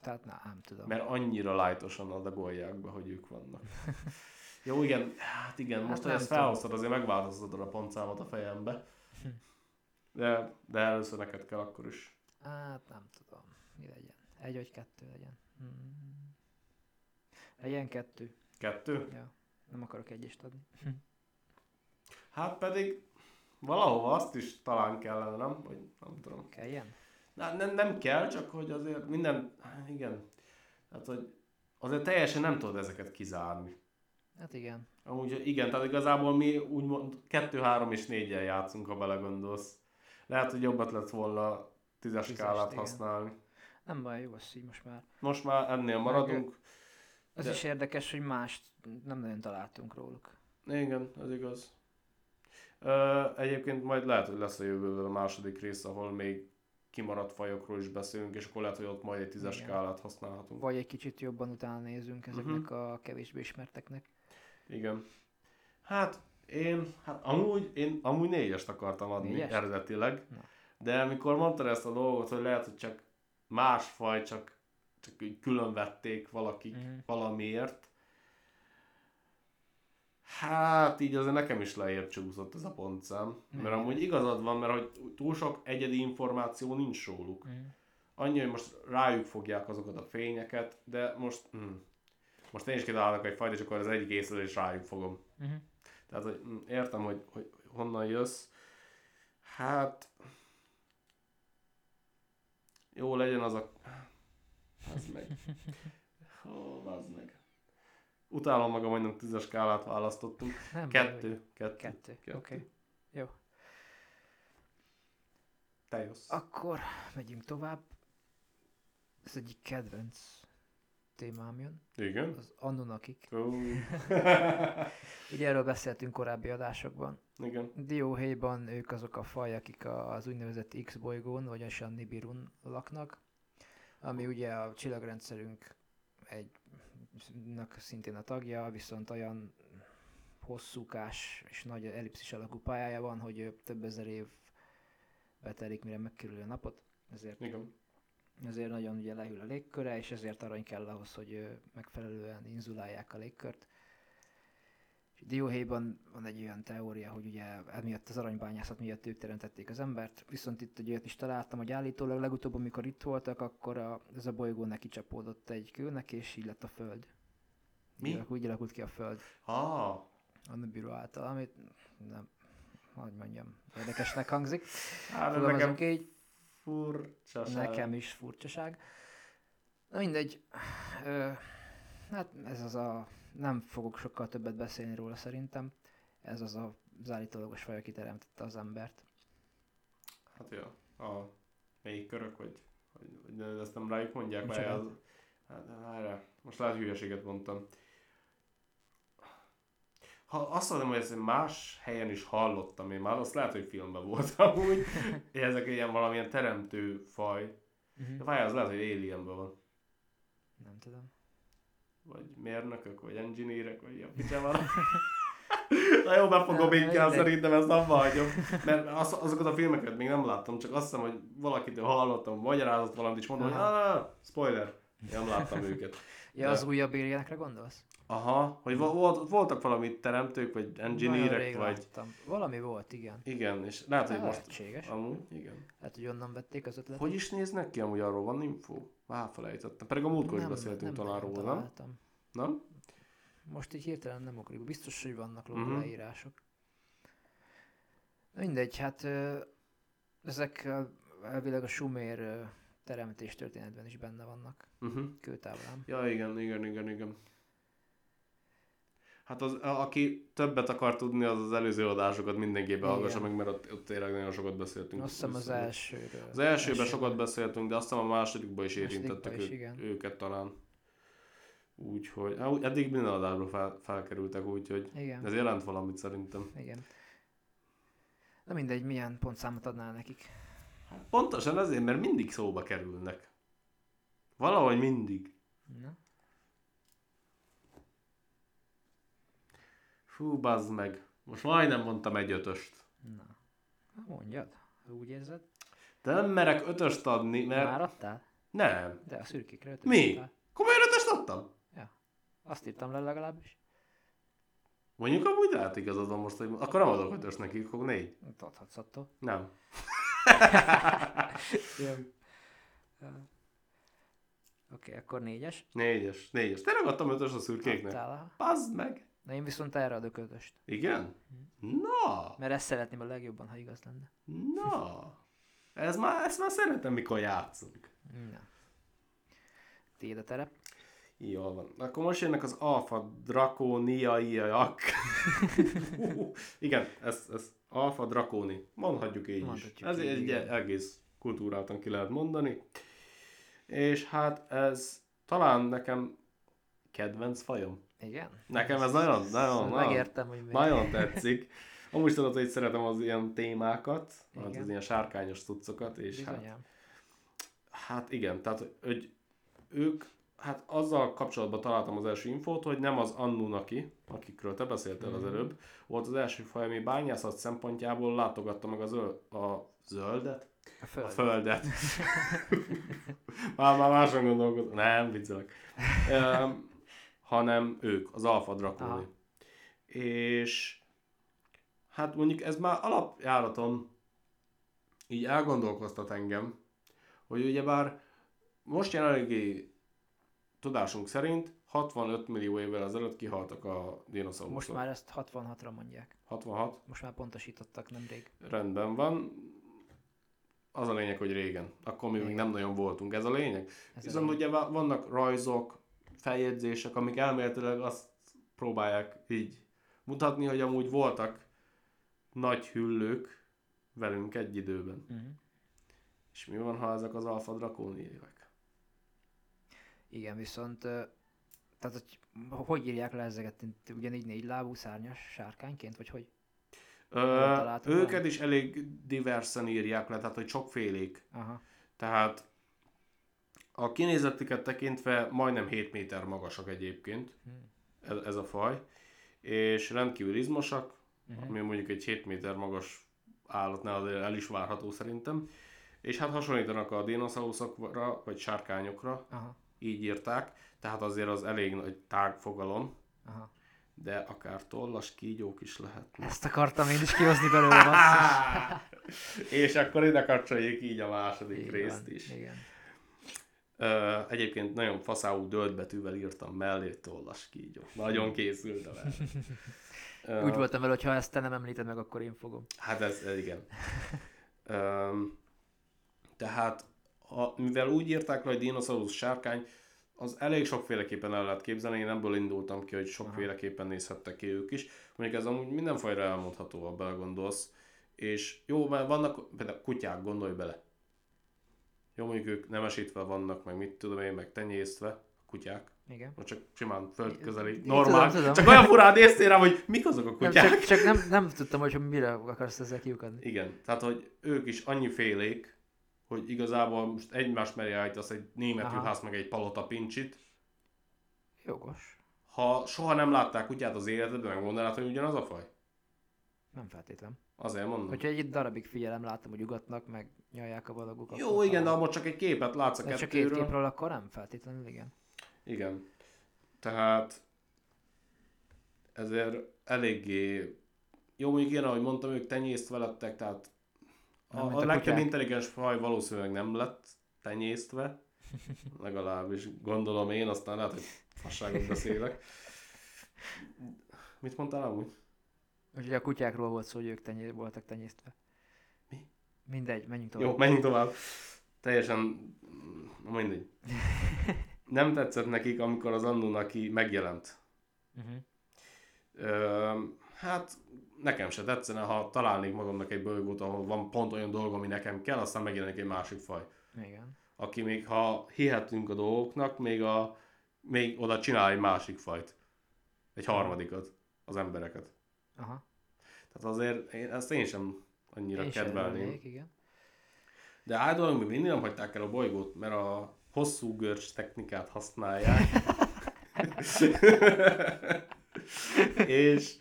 B: tehát na, nem tudom.
A: mert annyira lájtosan adagolják be, hogy ők vannak. Jó, igen, hát igen, most,
B: Hát
A: hogy ezt felhoztad, azért megváltoztatod a pontszámot a fejembe. De, de először neked kell akkor is.
B: Hát nem tudom, mi legyen. Egy vagy kettő legyen. Hmm. Legyen kettő.
A: Kettő?
B: Ja. Nem akarok egyest adni.
A: Hát pedig valahova azt is talán kellene, nem? Vagy nem tudom.
B: Kelljen?
A: Na, nem, nem kell, csak hogy azért minden, igen. Hát, hogy azért teljesen nem tudod ezeket kizárni.
B: Hát igen.
A: Amúgy igen, tehát igazából mi úgymond 2, 3 és 4 játszunk, ha belegondolsz. Lehet, hogy jobbat lett volna tízes skálát használni.
B: Nem baj, jó az így most már.
A: Most már ennél maradunk.
B: Az
A: De-
B: is érdekes, hogy mást nem nagyon találtunk róluk.
A: Igen, ez igaz. Ö, egyébként majd lehet, hogy lesz a jövőben a második rész, ahol még kimaradt fajokról is beszélünk, és akkor lehet, hogy ott majd egy tízes
B: Igen.
A: skálát használhatunk.
B: Vagy egy kicsit jobban utána nézünk ezeknek
A: Mhm.
B: a kevésbé ismerteknek.
A: Igen. Hát én, hát amúgy, én amúgy négyest akartam adni
B: Négyest?
A: eredetileg,
B: Na.
A: de amikor mondtad ezt a dolgot, hogy lehet, hogy csak más faj, csak, csak így külön vették valakik
B: Mhm.
A: valamiért, Hát így azért nekem is lejjebb csúszott ez a pontszám. Mert amúgy igazad van, mert hogy túl sok egyedi információ nincs róluk. Annyi, hogy most rájuk fogják azokat a fényeket, de most... Hm, most én is kitalálok egy fajt, és akkor az egyik észre is rájuk fogom.
B: Mm.
A: Tehát, hogy hm, értem, hogy, hogy honnan jössz. Hát... Jó legyen az a... Az meg. Ó, az meg. Utálom magam, hogy nem tízes skálát választottunk.
B: Nem baj,
A: Kettő, kettő,
B: Kettő.
A: kettő.
B: Oké. Okay. Jó.
A: Te jössz.
B: Akkor megyünk tovább. Ez egyik kedvenc témám jön.
A: Igen?
B: Az Anunnakik.
A: Ó,
B: Ugye erről beszéltünk korábbi adásokban.
A: Igen.
B: Dióhéjban ők azok a faj, akik az úgynevezett X bolygón, vagyis a Nibirun laknak, ami ugye a csillagrendszerünk egy nak szintén a tagja, viszont olyan hosszúkás és nagy ellipszis alakú pályája van, hogy több ezer év betelik, mire megkerül a napot, ezért,
A: Igen.
B: ezért nagyon ugye lehűl a légköre, és ezért arany kell ahhoz, hogy megfelelően inzulálják a légkört. Dióhéjban van egy olyan teória, hogy ugye emiatt az aranybányászat miatt ők teremtették az embert, viszont itt egy olyat is találtam, hogy állítólag legutóbb, amikor itt voltak, akkor a, ez a bolygó neki csapódott egy kőnek, és így lett a Föld.
A: Mi?
B: Úgy, úgy alakult ki a Föld
A: Ah,
B: a Nibiru által, amit nem, hogy mondjam, érdekesnek hangzik.
A: hát nekem
B: így,
A: furcsaság.
B: nekem is furcsaság. Na mindegy, ö, hát ez az a, nem fogok sokkal többet beszélni róla szerintem. Ez az a állítólagos faj, aki teremtette az embert.
A: Hát jó. A melyik körök, vagy, vagy de ezt nem rájuk mondják,
B: Micsoda?
A: az... Hát, várjál, most lehet hülyeséget mondtam. Ha azt mondom, hogy ezt más helyen is hallottam én már, azt lehet, hogy filmben voltam úgy. Ezek ilyen valamilyen teremtő faj. De várjál, az lehet, hogy Alienben van.
B: Nem tudom.
A: Vagy mérnökök, vagy engineerek, vagy ilyen van. Na jó, befogom
B: mindegy.
A: szerintem ezt abba hagyom. Mert az, azokat a filmeket még nem láttam, csak azt hiszem, hogy valakitől hallottam, magyarázott valamit, és mondom, hogy
B: Aha.
A: ah, spoiler. Nem láttam őket.
B: Ja,
A: De-
B: az újabb alienekre gondolsz?
A: Aha, hogy vo- volt, voltak valami teremtők, vagy engineerek, vagy...
B: láttam. Valami volt, igen.
A: Igen, és lehet, hogy most...
B: Lehetséges.
A: Amúgy, igen.
B: Lehet, hogy onnan vették az ötletet.
A: Hogy is néznek ki? Amúgy arról van info? Már felejtettem. Pedig a múltkor is beszéltünk talán
B: nagyon
A: róla, nem?
B: találtam.
A: Nem?
B: Most így hirtelen nem ugrik. Biztos, hogy vannak róla
A: Mhm.
B: leírások. Mindegy, hát ezek elvileg a sumér teremtés történetben is benne vannak.
A: Uh-huh.
B: Kőtáblán.
A: Ja, igen, igen, igen, igen. Hát az, aki többet akar tudni, az az előző adásokat mindenképpen hallgassa meg, mert ott, ott tényleg nagyon sokat beszéltünk.
B: Azt hiszem az elsőről.
A: Az elsőben sokat beszéltünk, de azt hiszem a másodikban is
B: is,
A: ő,
B: igen.
A: őket talán. Úgyhogy, hát eddig minden adásban fel, felkerültek, úgyhogy
B: Igen,
A: ez jelent valamit szerintem.
B: igen. Na mindegy, milyen pontszámot adnál nekik?
A: Pontosan azért, mert mindig szóba kerülnek. Valahogy mindig.
B: Na?
A: Fú, bazd meg. Most majdnem mondtam egy ötöst.
B: Na. Mondjad, úgy érzed.
A: De nem merek ötöst adni, mert...
B: Már adtál?
A: Nem.
B: De a szürkékre ötöt
A: Mi?
B: adtál.
A: Komolyan ötöst adtam?
B: Azt írtam le legalábbis.
A: Mondjuk amúgy lehet igazad van most, hogy akkor nem adok ötöst nekik, akkor négy.
B: Adhatsz attól.
A: Nem.
B: Oké, akkor négyes.
A: Négyes, négyes. Tényleg adtam ötöst a szürkéknek? Bazd meg.
B: Na én viszont erre adok ötöst.
A: Igen? Na,
B: Mert ezt szeretném a legjobban, ha igaz lenne.
A: na. Ez már, ezt már szeretem, mikor játszunk.
B: Na. Tiéd a terep.
A: Jól van. Akkor most jönnek az alfa drakóniaiak. Igen, ez, ez alfa drakóni. Mondhatjuk így
B: Mondhatjuk
A: is. Ez
B: így,
A: egy
B: igen.
A: egész kultúráltan ki lehet mondani. És hát ez talán nekem kedvenc fajom.
B: Igen?
A: Nekem ez nagyon, nagyon, nagyon,
B: Megértem, hogy miért.
A: nagyon tetszik. Amúgy tudod, hogy szeretem az ilyen témákat, az,
B: Igen.
A: az ilyen sárkányos cuccokat, és hát
B: Bizonyám.
A: Hát igen, tehát hogy ők, hát azzal kapcsolatban találtam az első infót, hogy nem az Annunaki, akikről te beszéltél az előbb, volt az első faj, ami bányászat szempontjából látogatta meg a, zöld, a zöldet?
B: A föld.
A: A földet. már, már máson gondolkodom. Nem, viccelek. um, hanem ők, az alfa drakóni. És hát mondjuk ez már alapjáraton így elgondolkoztat engem, hogy ugyebár most jelenlegi tudásunk szerint 65 millió évvel ezelőtt kihaltak a dinoszauruszok.
B: Most már ezt 66-ra mondják.
A: 66,
B: Most már pontosítottak nemrég.
A: rendben van. Az a lényeg, hogy régen. Akkor mi még nem nagyon voltunk. Ez a lényeg.
B: Ez
A: Viszont
B: a-
A: ugye va- vannak rajzok, feljegyzések, amik elméletileg azt próbálják így mutatni, hogy amúgy voltak nagy hüllők velünk egy időben.
B: Mhm.
A: És mi van, ha ezek az alfa drakóniaiak?
B: Igen, viszont tehát hogy, hogy írják le ezeket? Ugyanígy négy lábú szárnyas sárkányként, vagy hogy?
A: Ö, őket is elég diversen írják le, tehát hogy sokfélék.
B: Aha.
A: Tehát a kinézetüket tekintve majdnem 7 méter magasak egyébként ez, ez a faj, és rendkívül izmosak,
B: Mhm.
A: ami mondjuk egy 7 méter magas állatnál azért el is várható szerintem, és hát hasonlítanak a dinoszauruszokra, vagy sárkányokra,
B: Aha.
A: így írták, tehát azért az elég nagy tág fogalom,
B: Aha.
A: de akár tollas kígyók is lehetnek.
B: Ezt akartam én is kihozni belőle,
A: és akkor ide kapcsoljuk így a második
B: Így
A: részt is.
B: Igen.
A: Egyébként nagyon faszáú dölt betűvel írtam mellé tollas kígyó. Nagyon készültem el. Ö,
B: Úgy voltam vele, hogy ha ezt te nem említed meg, akkor én fogom.
A: Hát ez, ez igen. Öm, tehát, ha, mivel úgy írták le, hogy dinoszaurusz sárkány, az elég sokféleképpen el lehet képzelni, én ebből indultam ki, hogy sokféleképpen nézhettek ki ők is. Mondjuk ez amúgy minden fajra elmondható, ha belegondolsz. És jó, mert vannak, például kutyák, gondolj bele. Jó, mondjuk ők nemesítve vannak, meg mit tudom én, meg tenyésztve, a kutyák.
B: Igen.
A: Vagy csak simán földközeli, normál.
B: tudom, tudom.
A: Csak olyan furán néztél rám, hogy mik azok a
B: Nem,
A: kutyák.
B: csak, csak nem, nem tudtam, hogy mire akarsz ezzel kiukadni.
A: Igen, tehát hogy ők is annyi félék, hogy igazából most egymás mellé állítasz egy német
B: Aha.
A: juhász meg egy palota pincsit.
B: Jogos.
A: Ha soha nem látták kutyát az életedben, megmondanád, hogy ugyanaz a faj?
B: Nem feltétlen.
A: Azért mondom.
B: Hogyha egy darabig figyelem, látom, hogy ugatnak, meg nyalják a balagukat.
A: Jó, igen, de most csak egy képet látsz a
B: de csak két
A: kettőről.
B: képről, akkor nem feltétlenül, igen.
A: Igen. Tehát ezért eléggé jó, mondjuk ilyen, ahogy mondtam, ők tenyésztve lettek, tehát a,
B: Nem,
A: a
B: a
A: legtöbb intelligens faj valószínűleg nem lett tenyésztve, legalábbis gondolom én, aztán lehet, hogy fasságot beszélek. Mit mondtál amúgy?
B: Úgyhogy a kutyákról volt szó, hogy ők tenyé- voltak tenyésztve.
A: Mi?
B: Mindegy, menjünk tovább.
A: Jó, menjünk tovább. Teljesen, na mindegy. Nem tetszett nekik, amikor az Annunaki megjelent.
B: Uh-huh.
A: Ö, hát nekem se tetszene, ha találnék magamnak egy bolygót, ahol van pont olyan dolog, ami nekem kell, aztán megjelenik egy másik faj.
B: Igen.
A: Aki még, ha hihetünk a dolgoknak, még, a, még oda csinál egy másik fajt. Egy harmadikat, az embereket.
B: Aha.
A: Tehát azért én, ezt én sem annyira
B: Én sem
A: kedvelném.
B: örülnék, igen.
A: De általában még mindig nem hagyták el a bolygót, mert a hosszú görcs technikát használják. és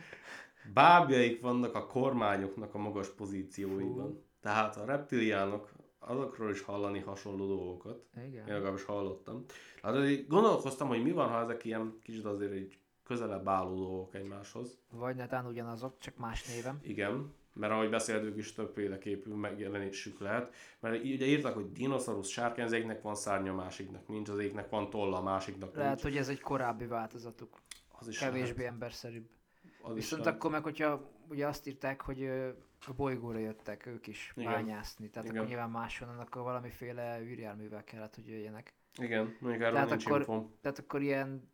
A: bábjaik vannak a kormányoknak a magas pozícióiban.
B: Fú.
A: Tehát a reptiliánok azokról is hallani hasonló dolgokat. Én
B: Igen.
A: legalábbis hallottam. Hát gondolkoztam, hogy mi van, ha ezek ilyen kicsit azért egy közelebb álló dolgok egymáshoz.
B: Vagy netán ugyanazok, csak más névem.
A: Igen, mert ahogy beszéltük is többféle képű megjelenésük lehet. Mert ugye írtak, hogy dinoszaurusz sárkány, az egyiknek van szárnya, másiknak nincs, az egyiknek van tolla, a másiknak
B: Lehet,
A: nincs.
B: hogy ez egy korábbi változatuk.
A: Az is
B: Kevésbé
A: lehet.
B: emberszerűbb.
A: Az is
B: Viszont
A: lehet.
B: akkor meg, hogyha ugye azt írták, hogy a bolygóra jöttek ők is
A: Igen.
B: bányászni, tehát
A: Igen.
B: akkor nyilván máshonnan akkor valamiféle űrjárművel kellett, hogy jöjjenek.
A: Igen, mondjuk erről
B: Tehát
A: nincs
B: akkor-
A: infom.
B: Tehát akkor ilyen,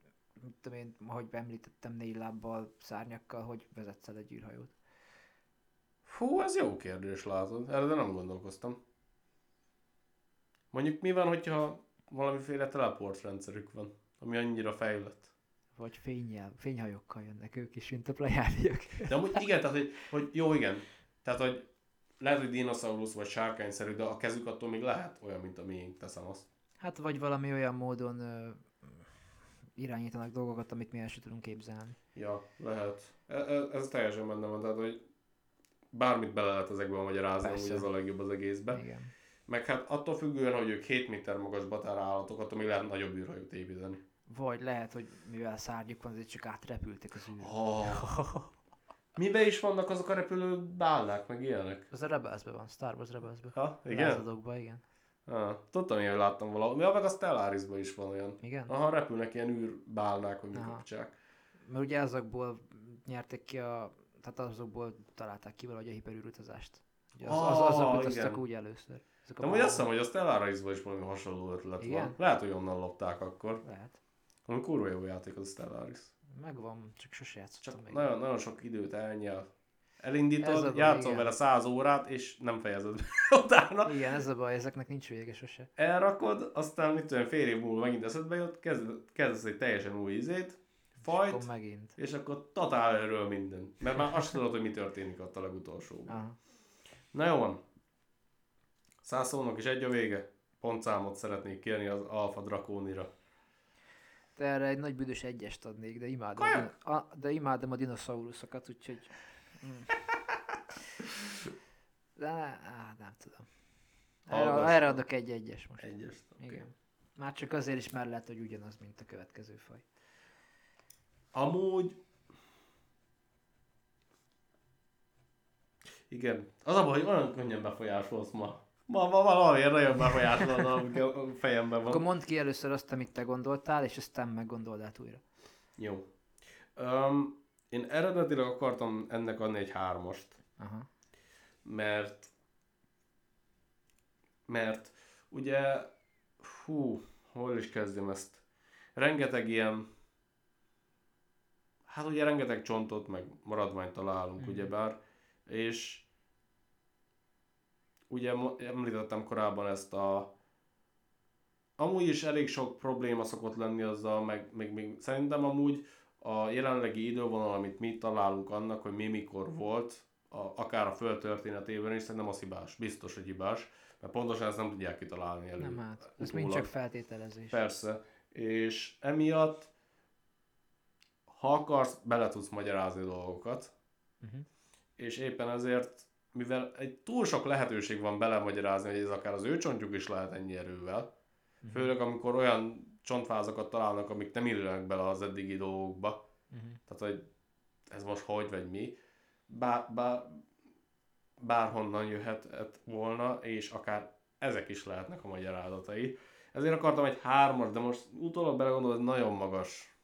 B: tudom én, ahogy említettem, négy lábbal, szárnyakkal, hogy vezetsz el egy űrhajót.
A: Fú, ez jó kérdés, látod. Erre nem gondolkoztam. Mondjuk mi van, hogyha valamiféle teleportrendszerük van, ami annyira fejlett.
B: Vagy fényjel, fényhajókkal jönnek ők is, mint a plejádiak.
A: De amúgy igen, tehát hogy, hogy jó, igen. Tehát, hogy lehet, hogy dinoszaurusz vagy sárkányszerű, de a kezük attól még lehet olyan, mint a miénk, teszem azt.
B: Hát vagy valami olyan módon irányítanak dolgokat, amit mi el sem tudunk képzelni.
A: Ja, lehet. Ez, ez teljesen benne van, tehát, hogy bármit bele lehet ezekbe magyarázni, hogy ez a legjobb az egészben.
B: Igen.
A: Meg hát attól függően, hogy ők 7 méter magas batárállatok, attól még lehet nagyobb űrhajót építeni.
B: Vagy lehet, hogy mivel szárnyuk van, ezért csak átrepültek az űr.
A: Oh. Mibe is vannak azok a repülő bálnák, meg ilyenek?
B: Az a Rebelsbe van, Star Wars Rebelsbe.
A: Ha, igen?
B: Lázadókban, igen.
A: Ah, tudtam én, hogy láttam valahol. Ja, meg a Stellarisban is van olyan.
B: Igen?
A: Aha, repülnek ilyen űrbálnák, hogy mikor
B: Mert ugye azokból nyerték ki a... Tehát azokból találták ki valahogy a hiperűrutazást. Ugye az, az, azok
A: Ah, igen.
B: úgy először. Ezek
A: De úgy azt hiszem, hogy a Stellarisban is valami hasonló ötlet
B: Igen?
A: van. Lehet, hogy onnan lopták akkor.
B: Lehet.
A: Ami kurva jó játék az a Stellaris.
B: Megvan, csak sose játszottam
A: Csak
B: még.
A: nagyon, nagyon sok időt elnyel. Elindítod, játszol
B: igen.
A: vele 100 órát, és nem fejezed be utána.
B: Igen, ez a baj, ezeknek nincs vége sose.
A: Elrakod, aztán mit tudom, fél év múlva megint eszedbe jut, kezd, kezdesz egy teljesen új izét, fajt,
B: Akkor megint.
A: és akkor totál erről minden. Mert már azt tudod, hogy mi történik ott a legutolsóban.
B: Aha.
A: Na jó van. Száz szónak is egy a vége. Pontszámot szeretnék kérni az Alfa Dracónira.
B: Te erre egy nagy büdös egyest adnék, de imádom, a, de imádom a dinoszauruszokat, úgyhogy... Mm. De á, nem tudom. Erre, erre adok egy egyes most.
A: Egyes.
B: Igen. Már csak azért is, mert lehet, hogy ugyanaz, mint a következő faj.
A: Amúgy... Igen. Az a baj, hogy olyan könnyen befolyásolsz ma. Ma, ma valamiért nagyon befolyásolod, a fejemben van.
B: Akkor mondd ki először azt, amit te gondoltál, és aztán meggondold át újra.
A: Jó. Um, én eredetileg akartam ennek adni egy hármast,
B: Aha.
A: mert mert ugye hú, hol is kezdjem ezt? Rengeteg ilyen hát ugye rengeteg csontot meg maradványt találunk,
B: Mhm.
A: ugyebár, és ugye említettem korábban ezt a amúgy is elég sok probléma szokott lenni azzal, meg, meg még szerintem amúgy a jelenlegi idővonal, amit mi találunk annak, hogy mi mikor volt, a, akár a föld történetében is, szerintem az hibás. Biztos, hogy hibás, mert pontosan ezt nem tudják kitalálni elő.
B: Nem hát. Ez mind csak feltételezés.
A: Persze. És emiatt, ha akarsz, bele tudsz magyarázni dolgokat,
B: Uh-huh.
A: és éppen ezért, mivel egy túl sok lehetőség van belemagyarázni, hogy ez akár az ő csontjuk is lehet ennyi erővel,
B: Mhm.
A: főleg amikor olyan csontvázakat találnak, amik nem illenek bele az eddigi dolgokba,
B: Uh-huh.
A: tehát hogy ez most hogy vagy mi, bár, bár, bárhonnan jöhet volna, és akár ezek is lehetnek a magyarázatai. Ezért akartam egy hármas, de most utólag belegondolom, ez nagyon magas.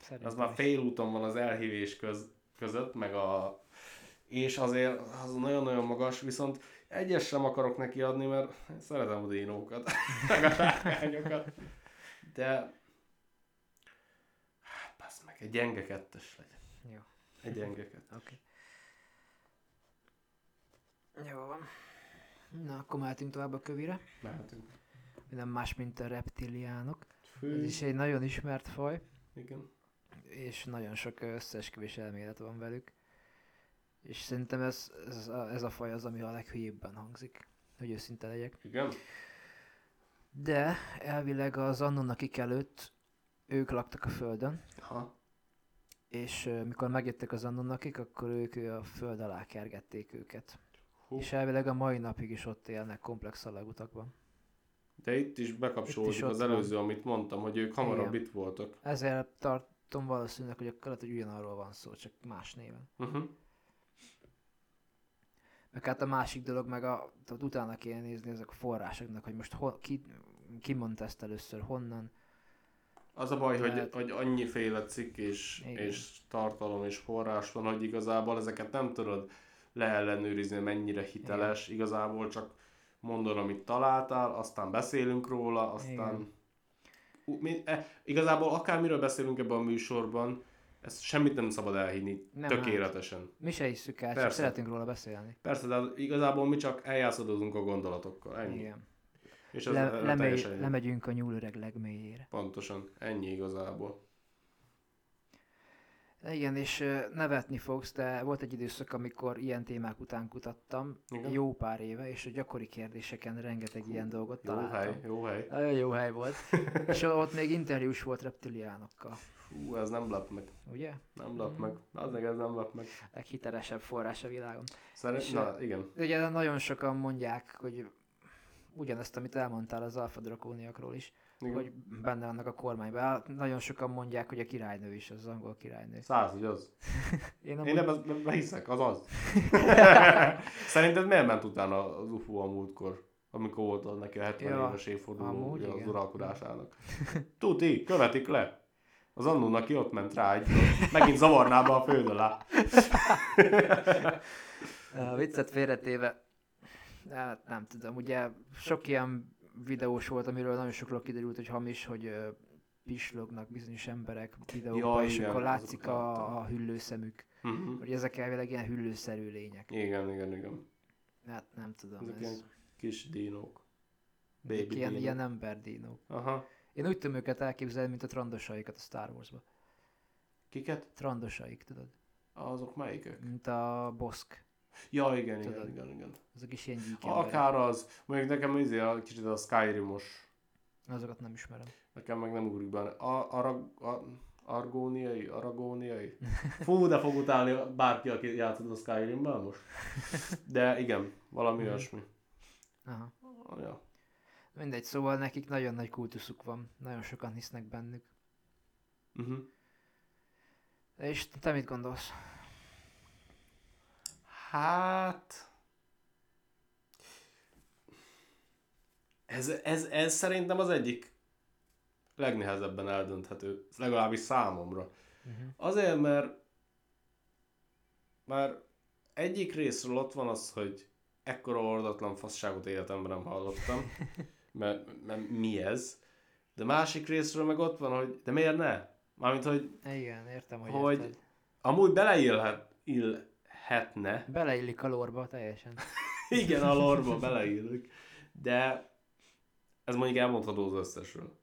B: Szerintem
A: Az már
B: is.
A: félúton van az elhívés köz, között, meg a... És azért az nagyon-nagyon magas, viszont egyes sem akarok neki adni, mert szeretem a dinókat, meg a sárkányokat. De... Hát, passz meg, egy gyenge kettes legyen.
B: Jó.
A: Egy gyengeket.
B: Oké. Okay. Jó van. Na, akkor mehetünk tovább a kövire.
A: Mehetünk.
B: Nem más, mint a reptiliánok.
A: Fű.
B: Ez is egy nagyon ismert faj,
A: Igen.
B: és nagyon sok összeesküvés elmélet van velük. És szerintem ez, ez, a, ez a faj az, ami a leghülyébben hangzik, hogy őszinte legyek.
A: Igen?
B: De elvileg az Annunakik előtt ők laktak a Földön,
A: Ha.
B: és ö, mikor megjöttek az Annunakik, akkor ők a föld alá kergették őket.
A: Hú.
B: És elvileg a mai napig is ott élnek komplex szalagutakban.
A: De itt is bekapcsolódik
B: Itt is
A: az
B: van.
A: előző, amit mondtam, hogy ők hamarabb
B: Igen.
A: itt voltak.
B: Ezért tartom valószínűleg, hogy akkor lehet, hogy ugyanarról van szó, csak más néven.
A: Uh-huh.
B: Meg hát a másik dolog, meg a, tehát utána kéne nézni ezek a forrásoknak, hogy most hol, ki, ki mondta ezt először, honnan.
A: Az a baj, hogy,
B: Tehát-
A: hogy annyiféle cikk és,
B: Igen.
A: és tartalom és forrás van, hogy igazából ezeket nem tudod leellenőrizni, mennyire hiteles. Igazából csak mondod, amit találtál, aztán beszélünk róla, aztán...
B: Igen.
A: Mi, e, igazából akármiről beszélünk ebben a műsorban, ezt semmit nem szabad elhinni
B: Nem,
A: tökéletesen.
B: Mi se hiszük el, csak
A: Persze.
B: szeretünk róla beszélni.
A: Persze, de igazából mi csak eljátszadozunk a gondolatokkal, ennyi.
B: Igen.
A: És ez
B: Le,
A: Le,
B: lemegy, lemegyünk a nyúlöreg legmélyére.
A: Pontosan, ennyi igazából.
B: Igen, és nevetni fogsz, de volt egy időszak, amikor ilyen témák után kutattam,
A: Igen.
B: jó pár éve, és a gyakori kérdéseken rengeteg ilyen dolgot
A: Jó
B: találtam.
A: hely, jó hely.
B: Nagyon jó hely volt. és ott még interjús volt reptiliánokkal,
A: Fú, ez nem lep meg.
B: ugye?
A: Nem lep
B: Mhm.
A: meg. Az meg ez nem lep meg.
B: Leghitelesebb forrás a világon.
A: Szerint,
B: És,
A: na igen.
B: Ugye nagyon sokan mondják, hogy ugyanezt, amit elmondtál az alfa drakóniakról is,
A: igen.
B: hogy benne vannak a kormányban. Hát Nagyon sokan mondják, hogy a királynő is, az angol királynő.
A: Száz, hogy az.
B: Én
A: Én
B: amúgy,
A: ebben behiszek, az az. Szerinted miért ment utána az UFO a múltkor? Amikor volt az neki a 70
B: Ja,
A: éves évforduló
B: amúgy
A: az
B: igen.
A: uralkodásának. Tuti, követik le. Az annónak ki ott ment rá egy, megint zavarná be a föld alá.
B: a viccet félretéve, hát nem tudom, ugye sok ilyen videós volt, amiről nagyon sokról kiderült, hogy hamis, hogy pislognak bizonyos emberek videóban,
A: Ja,
B: és
A: igen,
B: akkor látszik a, a hüllőszemük.
A: Mhm.
B: Hogy ezek elvileg ilyen hüllőszerű lények.
A: Igen, igen, igen.
B: Hát nem tudom,
A: Ezek
B: ez
A: ilyen kis dinók. Baby
B: ilyen,
A: dinók.
B: ilyen emberdínók.
A: Aha.
B: Én úgy tudom őket elképzelni, mint a trandosaikat a Star Wars-ba.
A: Kiket?
B: Trandosaik, tudod?
A: Azok melyikek?
B: Mint a Bosk.
A: Ja, igen, igen,
B: Tudod.
A: igen, igen.
B: Azok is ilyen gyík.
A: Akár az, mondjuk nekem izé a kicsit a Skyrimos,
B: Azokat nem ismerem.
A: nekem meg nem ugrik be. A, arag, a, argóniai, aragóniai? Fú, de fog utálni bárki, aki játszott a Skyrimben most. De igen, valami
B: Mhm.
A: olyasmi.
B: Aha.
A: Ja.
B: Mindegy, szóval nekik nagyon nagy kultuszuk van. Nagyon sokan hisznek bennük.
A: Uh-huh.
B: És te mit gondolsz?
A: Hát... Ez, ez, ez szerintem az egyik legnehezebben eldönthető, legalábbis számomra.
B: Uh-huh.
A: Azért, mert már egyik részről ott van az, hogy ekkora ordatlan fasságot életemben nem hallottam, mert, mert mi ez, de másik részről meg ott van, hogy de miért ne? Mármint, hogy
B: Igen, értem, hogy,
A: Hogy-
B: érted.
A: amúgy beleillhet, illhetne,
B: Beleillik a lórba teljesen.
A: igen, a lorba beleillik, de ez mondjuk elmondható az összesről.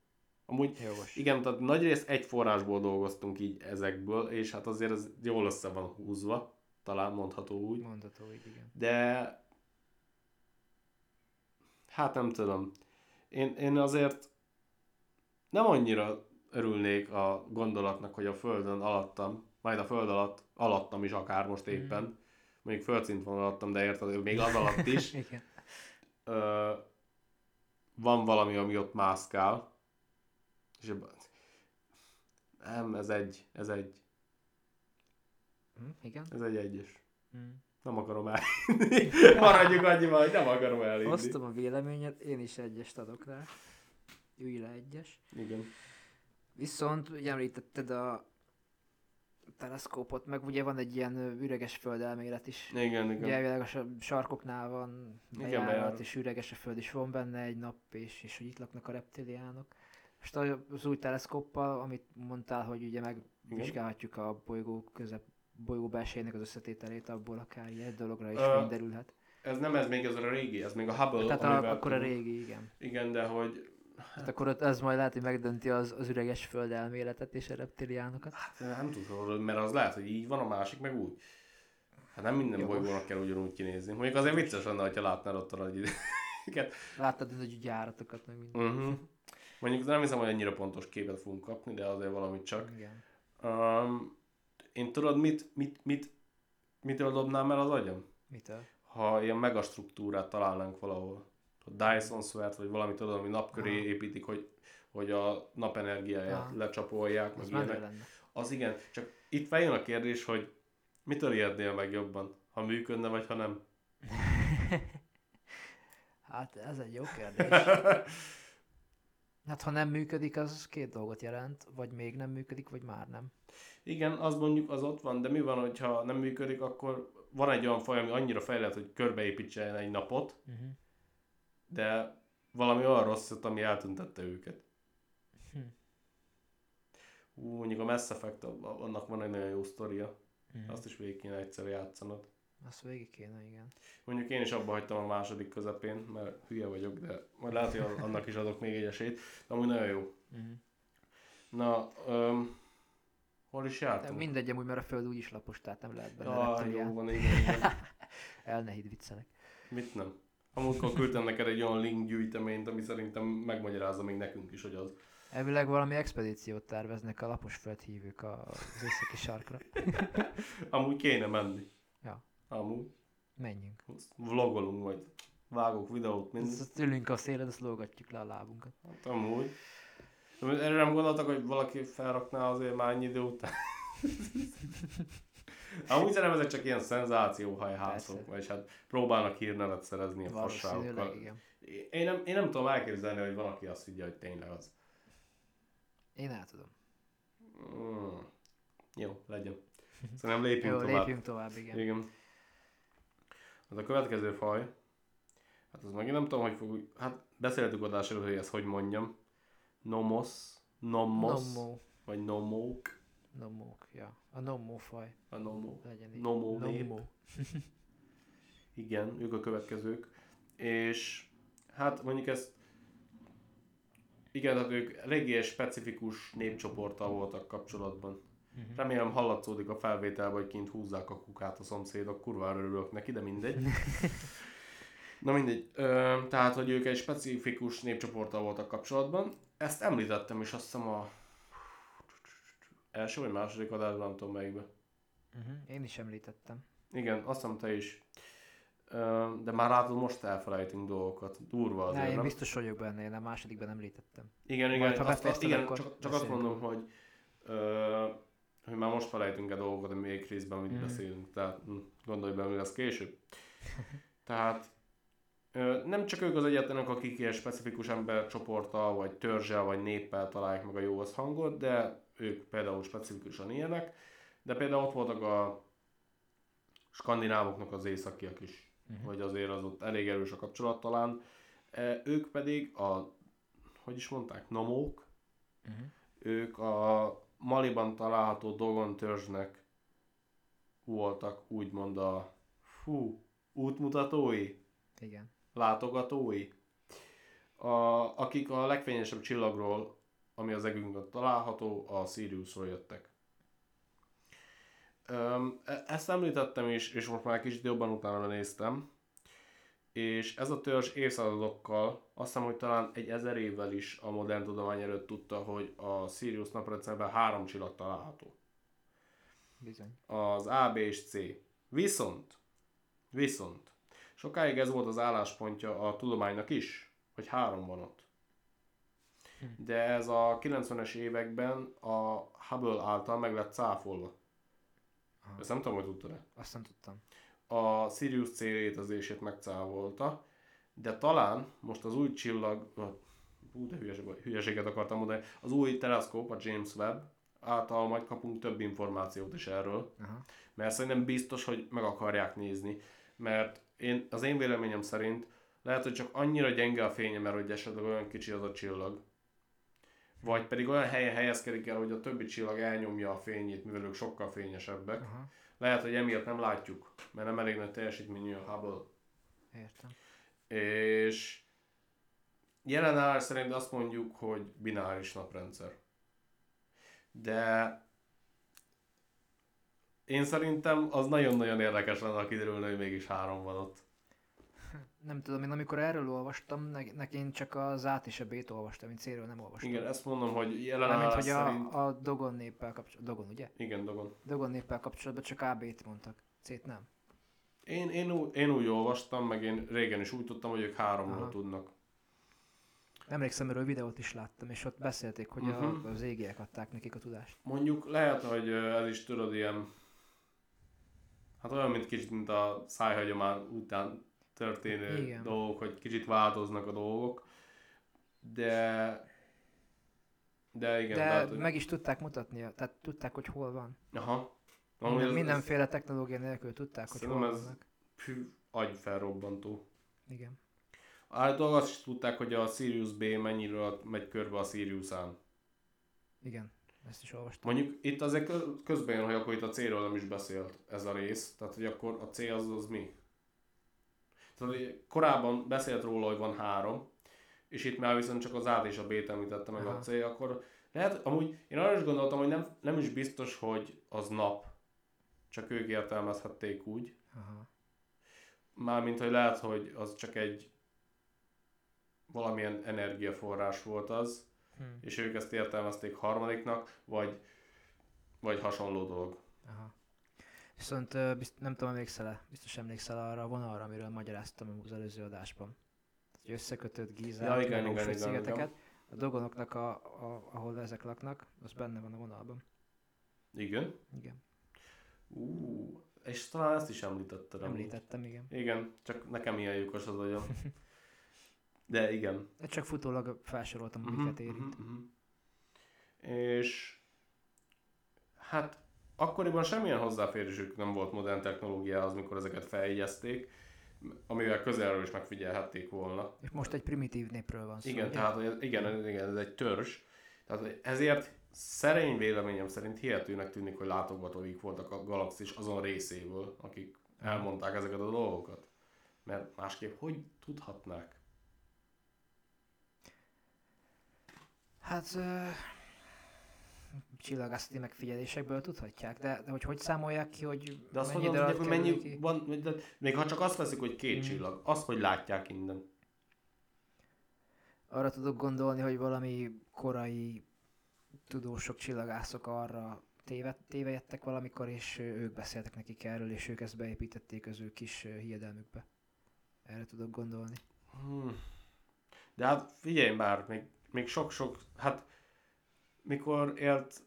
A: Amúgy
B: Jogos.
A: Igen, tehát nagyrészt egy forrásból dolgoztunk így ezekből, és hát azért ez jól össze van húzva, talán mondható úgy.
B: Mondható így, igen.
A: De hát nem tudom. Én, én azért nem annyira örülnék a gondolatnak, hogy a Földön alattam, majd a Föld alatt, alattam is akár most éppen, mondjuk földszint van alattam, de érted, még az alatt is,
B: Igen.
A: ö, van valami, ami ott mászkál, és nem, ez egy, ez egy,
B: Hm, igen.
A: ez egy egyes.
B: Hm.
A: Nem akarom elhinni. Maradjuk annyival, hogy nem akarom elhinni.
B: Osztom a véleményet, én is egyest adok rá. Ülj le egyes.
A: Igen.
B: Viszont ugye említetted a teleszkópot, meg ugye van egy ilyen üreges föld elmélet is.
A: Igen, igen.
B: Ugye elvileg a sa- sarkoknál van bejárat,
A: bejárat.
B: és üreges a föld, és van benne egy nap, és, és hogy itt laknak a reptiliánok. Most az új teleszkóppal, amit mondtál, hogy ugye megvizsgálhatjuk a bolygó közep bolygó belsejének az összetételét, abból akár egy dologra is
A: Ö,
B: fényderülhet.
A: Ez nem ez még ez a régi, ez még a Hubble,
B: Tehát a, akkor a régi, igen.
A: Igen, de hogy
B: Hát akkor ott ez majd lehet, hogy megdönti az, az üreges föld elméletet és a reptiliánokat.
A: hát nem tudod, mert az lehet, hogy így van, a másik meg úgy. Hát nem minden
B: Jogos.
A: bolygónak kell ugyanúgy kinézni. Mondjuk azért vicces lenne, ha látnál ott a nagy.
B: Láttad a nagy gyáratokat, meg minden.
A: uh-huh. Mondjuk nem hiszem, hogy annyira pontos képet fogunk kapni, de azért valamit csak.
B: Igen.
A: Um, én tudod, mit, mit, mit, mitől dobnám el az agyam?
B: Mitől?
A: Ha ilyen megastruktúrát találnánk valahol. A Dyson Sphere, vagy valami tudod, ami nap köré
B: Aha.
A: építik, hogy, hogy a napenergiáját
B: Aha.
A: lecsapolják, meg ilyenek.
B: lenne.
A: Az igen, csak itt feljön a kérdés, hogy mitől ijednél meg jobban? Ha működne, vagy ha nem?
B: Hát ez egy jó kérdés. Hát ha nem működik, az két dolgot jelent, vagy még nem működik, vagy már nem.
A: Igen, az mondjuk az ott van, de mi van, hogyha nem működik, akkor van egy olyan faj, ami annyira fejlett, hogy körbeépítsen egy napot,
B: Uh-huh.
A: De valami olyan rosszat, ami eltüntette őket.
B: Hm.
A: Ú, mondjuk a Mass Effect, annak van egy nagyon jó sztoria.
B: Uh-huh.
A: Azt is végig kéne egyszer játszanod.
B: Azt végig kéne, igen.
A: Mondjuk én is abba hagytam a második közepén, mert hülye vagyok, de majd lehet, hogy annak is adok még egy esélyt. De amúgy nagyon jó.
B: Uh-huh.
A: Na, öm, hol is
B: De
A: jártunk?
B: mindegy, amúgy, mert a föld úgyis lapos, tehát nem lehet benne
A: Ah, jó van, igen, igen.
B: El ne hidd viccelek.
A: Mit nem? Amúgykor küldtem neked egy olyan link gyűjteményt, ami szerintem megmagyarázza még nekünk is, hogy az.
B: Elvileg valami expedíciót terveznek a lapos földhívők az északi sarkra.
A: Amúgy kéne menni.
B: Ja.
A: Amúgy.
B: Menjünk.
A: Vlogolunk majd. Vágok videót, mindent.
B: Azt ülünk a szélen, azt lógatjuk le a lábunkat.
A: Hát amúgy. Erre nem gondoltak, hogy valaki felrakná azért már ennyi idő után? Amúgy szerintem ezek csak ilyen szenzációhajhászok,
B: Persze.
A: vagy hát próbálnak hírnevet szerezni a fasságokkal. Én nem, én nem tudom elképzelni, hogy van, aki azt higgye, hogy tényleg az.
B: Én el tudom.
A: Mm. Jó, legyen. Szerintem lépjünk
B: Jó,
A: tovább.
B: lépjünk tovább, igen.
A: Igen. Az a következő faj, hát az megint nem tudom, hogy fog, hát beszéltük adás előtt, hogy ezt hogy mondjam. Nomos, nomos,
B: Nomo.
A: vagy nomók,
B: Nomók, ja. A nomó faj.
A: a nomó.
B: Legyen így.
A: Nomó nép.
B: Nomó.
A: Igen, ők a következők. És hát mondjuk ezt igen, tehát ők eléggé specifikus népcsoporttal voltak kapcsolatban.
B: Mhm.
A: Remélem hallatszódik a felvételben, hogy kint húzzák a kukát a szomszédok, kurvára örülök neki, de mindegy. Na mindegy, ö, tehát, hogy ők egy specifikus népcsoporttal voltak kapcsolatban. Ezt említettem is azt hiszem a első vagy második adásban, nem tudom melyikben.
B: Uh-huh. Én is említettem.
A: Igen, azt hiszem te is. De már látod, most elfelejtünk dolgokat. Durva azért,
B: Ne, én
A: nem?
B: biztos vagyok benne, én a másodikban említettem.
A: Igen, igen,
B: Majd, ha
A: azt, igen csak, csak azt
B: beszélünk
A: mondom, hogy, ö, hogy már most felejtünk a dolgokat, hogy még részben mit
B: Mhm.
A: beszélünk, tehát hm, gondolj be, mi lesz később. Tehát ö, nem csak ők az egyetlenek, akik ilyen specifikus embercsoporttal, vagy törzsel, vagy néppel találják meg a jó hangot, de ők például specifikusan ilyenek, de például ott voltak a skandinávoknak az északiak is,
B: Mhm.
A: hogy azért az ott elég erős a kapcsolat talán. E, ők pedig a, hogy is mondták, nomók,
B: Uh-huh.
A: ők a Maliban található Dogon törzsnek voltak úgymond a fú, útmutatói,
B: Igen.
A: látogatói, a, akik a legfényesebb csillagról, ami az egünkön található, a Siriusról jöttek. E- ezt említettem is, és most már kicsit jobban utána néztem, és ez a törzs évszázadokkal, azt hiszem, hogy talán egy ezer évvel is a modern tudomány előtt tudta, hogy a Sirius naprendszerben három csillag található.
B: Bizony.
A: Az A, B és C. Viszont, viszont, sokáig ez volt az álláspontja a tudománynak is, hogy három van ott. De ez a 90-es években a Hubble által meg lett cáfolva.
B: Aha.
A: Ezt nem tudom, hogy tudtad-e.
B: Azt nem tudtam.
A: a Sirius C létezését megcávolta, de talán most az új csillag, hú, de hülyeség, hülyeséget akartam mondani, az új teleszkóp, a James Webb által majd kapunk több információt is erről,
B: Aha.
A: mert szerintem biztos, hogy meg akarják nézni, mert én, az én véleményem szerint lehet, hogy csak annyira gyenge a fénye, mert hogy esetleg olyan kicsi az a csillag, vagy pedig olyan helyen helyezkedik el, hogy a többi csillag elnyomja a fényét, mivel ők sokkal fényesebbek.
B: Aha,
A: Lehet, hogy emiatt nem látjuk, mert nem elég nagy teljesítményű a Hubble.
B: értem.
A: És jelen állás szerint azt mondjuk, hogy bináris naprendszer. De én szerintem az nagyon-nagyon érdekes lenne, ha kiderülne, hogy mégis három van ott.
B: Nem tudom, én amikor erről olvastam, ne, neki én csak az át és a B-t olvastam, én C-ről nem olvastam.
A: Igen, ezt mondom, hogy jelen
B: Mármint,
A: állás
B: hogy
A: szerint...
B: a, a Dogon néppel kapcsolatban, Dogon ugye?
A: Igen, Dogon.
B: Dogon néppel kapcsolatban csak AB-t mondtak, C-t nem.
A: Én, én, ú- én úgy olvastam, meg én régen is úgy tudtam, hogy ők háromról
B: Aha.
A: tudnak.
B: Emlékszem, erről videót is láttam, és ott beszélték, hogy uh-huh.
A: Mhm.
B: a, az égiek adták nekik a tudást.
A: Mondjuk lehet, hogy ez is tudod ilyen, hát olyan, mint kicsit, mint a szájhagyomány után történő
B: Igen.
A: dolgok, hogy kicsit változnak a dolgok, de de igen,
B: De
A: tehát, hogy,
B: meg is tudták mutatni, tehát tudták, hogy hol van.
A: aha.
B: Minden,
A: ez- ez
B: mindenféle technológia nélkül tudták, hogy hol
A: ez-
B: vannak.
A: Fű, agyfelrobbantó.
B: Igen.
A: Általában azt is tudták, hogy a Sirius B mennyiről megy körbe a Siriusán.
B: Igen, ezt is olvastam.
A: Mondjuk itt azért kö- közben jön, hogy akkor itt a C-ről nem is beszélt ez a rész, tehát hogy akkor a C az az mi? Tehát hogy korábban beszélt róla, hogy van három, és itt már viszont csak az A és a B-t említette meg
B: Aha.
A: a C, akkor lehet, amúgy én arra is gondoltam, hogy nem, nem is biztos, hogy az nap, csak ők értelmezhették úgy,
B: Aha.
A: mármint, hogy lehet, hogy az csak egy valamilyen energiaforrás volt az,
B: Hm.
A: és ők ezt értelmezték harmadiknak, vagy, vagy hasonló dolog.
B: Aha. Viszont bizt, nem tudom, emlékszel-e, biztos emlékszel arra a vonalra, amiről magyaráztam az előző adásban. Hogy összekötött Gízát,
A: Ja, igen, igen, igen,
B: szigeteket. A dogonoknak, a, a, ahol ezek laknak, az benne van a vonalban.
A: Igen.
B: Igen,
A: Ú, és talán ezt is említetted. amúgy.
B: említettem, igen.
A: Igen, csak nekem ilyen lyukos az agyam. De igen.
B: De csak futólag felsoroltam, amiket érint.
A: mhm, mhm. És hát akkoriban semmilyen hozzáférésük nem volt modern technológiához, mikor ezeket feljegyezték, amivel közelről is megfigyelhették volna.
B: És most egy primitív népről van szó.
A: Igen,
B: ugye?
A: tehát igen, igen, ez egy törzs. Tehát ezért szerény véleményem szerint hihetőnek tűnik, hogy látogatóik voltak a galaxis azon részéből, akik elmondták ezeket a dolgokat. Mert másképp hogy tudhatnák?
B: Hát ö, csillagászati megfigyelésekből tudhatják, de, de hogy hogy számolják ki, hogy
A: De azt
B: mennyi
A: mondom,
B: idő
A: hogy mennyi
B: ki?
A: van, de még ha csak azt veszik, hogy két
B: Mhm.
A: csillag, azt, hogy látják innen.
B: Arra tudok gondolni, hogy valami korai tudósok, csillagászok arra téved, tévejettek valamikor, és ők beszéltek nekik erről, és ők ezt beépítették az ő kis hiedelmükbe. Erre tudok gondolni.
A: Hmm. De hát figyelj már, még, még sok-sok, hát mikor élt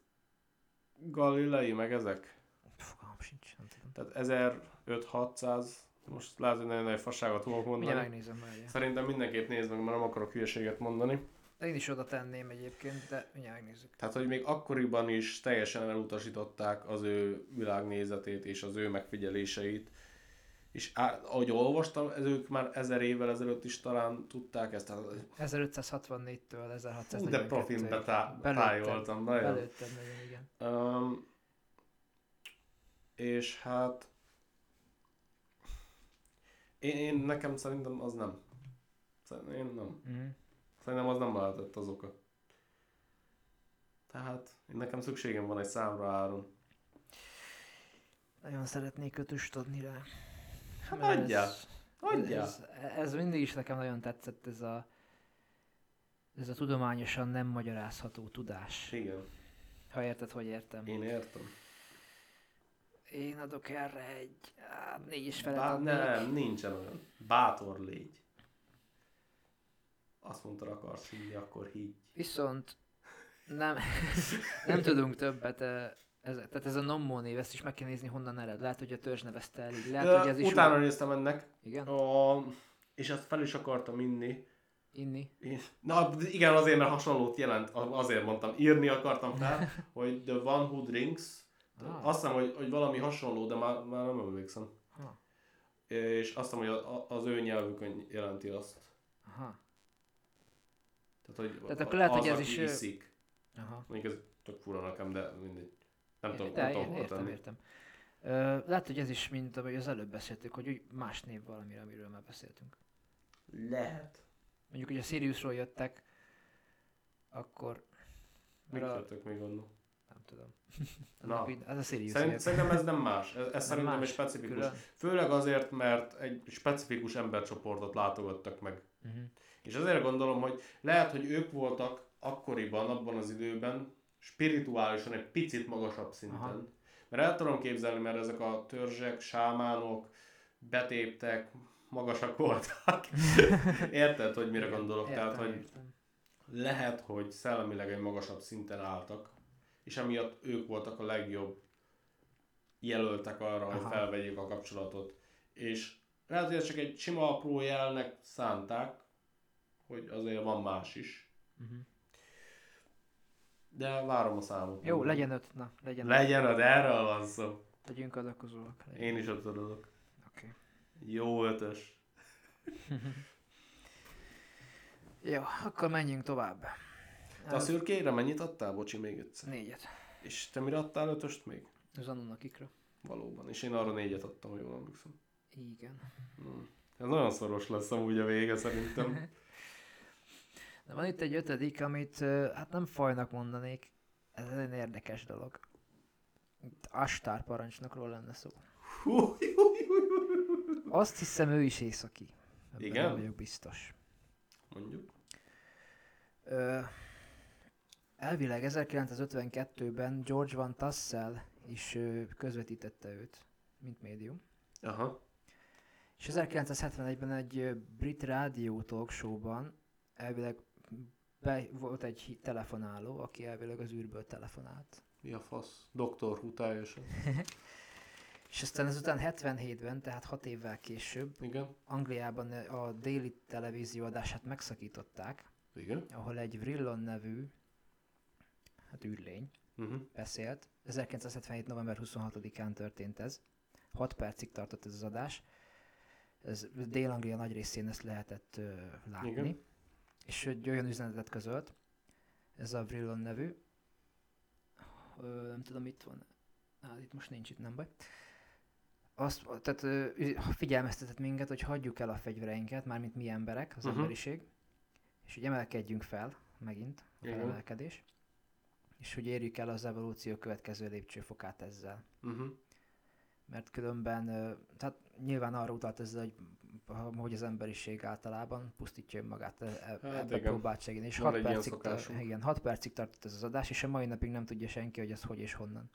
A: Galilei meg ezek?
B: Fogalmam sincs, nem tudom.
A: Tehát 1500, most lehet, hogy nagyon nagy fasságot fogok mondani.
B: Mindjárt megnézem már.
A: Szerintem mindenképp nézd meg, mert nem akarok hülyeséget mondani.
B: De én is oda tenném egyébként, de mindjárt megnézzük.
A: Tehát, hogy még akkoriban is teljesen elutasították az ő világnézetét és az ő megfigyeléseit. És á, ahogy olvastam, ez ők már ezer évvel ezelőtt is talán tudták ezt. Tehát,
B: 1564-től 1642
A: Hú, de profin betá- tájoltam, nagyon.
B: Belőttem nagyon, igen.
A: Um, és hát én, én, nekem szerintem az nem. Szerintem én nem.
B: Mm.
A: Szerintem az nem lehetett az oka. Tehát én nekem szükségem van egy számra áron.
B: Nagyon szeretnék ötöst adni rá.
A: Hát adjál,
B: Ez, ez, ez mindig is nekem nagyon tetszett, ez a, ez a tudományosan nem magyarázható tudás.
A: Igen,
B: Ha érted, hogy értem.
A: én értem.
B: Én adok erre egy á, négy és felet
A: Bá- nem, nincsen olyan. Bátor légy. Azt mondta, akarsz hinni, akkor higgy.
B: Viszont nem, nem tudunk többet. Ez, tehát ez a Nommo név, ezt is meg kell nézni, honnan ered. Lehet, hogy a törzs nevezte el így. Lehet,
A: Ö,
B: hogy ez is
A: Utána
B: úgy-
A: néztem ennek,
B: Igen?
A: a, és ezt fel is akartam inni.
B: Inni.
A: Na igen, azért, mert hasonlót jelent, azért mondtam, írni akartam fel, hogy the one who drinks,
B: Ah.
A: azt hiszem, hogy, hogy valami hasonló, de már, már nem emlékszem.
B: Ha.
A: És azt hiszem, hogy az ő nyelvükön jelenti azt.
B: Aha.
A: Tehát, hogy
B: Tehát akkor lehet,
A: az,
B: hogy ez is,
A: iszik.
B: Aha.
A: Mondjuk ez tök fura nekem, de mindegy. Nem tudom, nem tudom
B: értem,
A: tenni.
B: értem. Lehet, hogy ez is, mint ahogy az előbb beszéltük, hogy úgy más név valamire, amiről már beszéltünk.
A: Lehet.
B: Mondjuk, hogy a Siriusról jöttek, akkor... A,
A: jöttök még onnan?
B: nem tudom.
A: Na.
B: Ez a Sirius.
A: Szerint, szerintem ez nem más. Ez, ez
B: Nem
A: szerintem
B: más,
A: egy specifikus.
B: külön.
A: Főleg azért, mert egy specifikus embercsoportot látogattak meg.
B: Uh-huh.
A: És azért gondolom, hogy lehet, hogy ők voltak akkoriban, abban az időben spirituálisan egy picit magasabb szinten.
B: Aha.
A: Mert el tudom képzelni, mert ezek a törzsek, sámánok, betéptek, magasak voltak. Érted, hogy mire gondolok?
B: Értem,
A: Tehát, hogy
B: értem.
A: lehet, hogy szellemileg egy magasabb szinten álltak, és emiatt ők voltak a legjobb jelöltek arra, hogy
B: Aha.
A: felvegyék a kapcsolatot. És lehet, hogy csak egy sima apró jelnek szánták, hogy azért van más is.
B: Uh-huh.
A: De várom a számot.
B: Jó, legyen öt, na, legyen öt.
A: Legyen az, erről van szó.
B: Legyünk. Legyen.
A: Én is ott adok.
B: Oké.
A: Jó ötös.
B: Jó, akkor menjünk tovább.
A: Te a szürkére mennyit adtál? Bocsi, még egyszer.
B: Négyet.
A: És te mire adtál ötöst még?
B: Zanonnak ikra.
A: Valóban. És én arra négyet adtam, ha jól emlékszem.
B: Igen.
A: Hmm. Ez nagyon szoros lesz amúgy a vége szerintem.
B: De van itt egy ötödik, amit hát nem fajnak mondanék. Ez egy érdekes dolog. Itt Astár parancsnokról lenne szó. Azt hiszem ő is északi. Ebben
A: Igen?
B: Nem vagyok biztos.
A: Mondjuk.
B: Ö, elvileg 1952-ben George Van Tassel is közvetítette őt, mint médium.
A: Aha.
B: És 1971-ben egy brit rádió talk elvileg be, volt egy telefonáló, aki elvileg az űrből telefonált.
A: Mi a fasz? Doktor Who teljesen.
B: És aztán ezután 77-ben, tehát 6 évvel később,
A: Igen.
B: Angliában a déli televízió adását megszakították,
A: Igen.
B: ahol egy Vrillon nevű, hát űrlény,
A: Uh-huh.
B: beszélt. 1977. november 26-án történt ez. 6 percig tartott ez az adás. Ez Dél-Anglia nagy részén ezt lehetett ö, látni.
A: Igen.
B: És egy olyan üzenetet közölt, ez a Vrillon nevű. Ö, nem tudom, itt van. Á, itt most nincs itt, nem baj. Azt, tehát ö, figyelmeztetett minket, hogy hagyjuk el a fegyvereinket, mármint mi emberek, az uh-huh. emberiség, és hogy emelkedjünk fel, megint, a felemelkedés, és hogy érjük el az evolúció következő lépcsőfokát ezzel.
A: Uh-huh.
B: Mert különben, tehát nyilván arra utalt ezzel, hogy hogy az emberiség általában pusztítja önmagát, e- e- ebbe
A: igen.
B: próbált segíteni. És
A: Van
B: 6
A: egy ilyen
B: percig,
A: szokásunk.
B: igen, 6 percig tartott ez az adás, és a mai napig nem tudja senki, hogy ez hogy és honnan.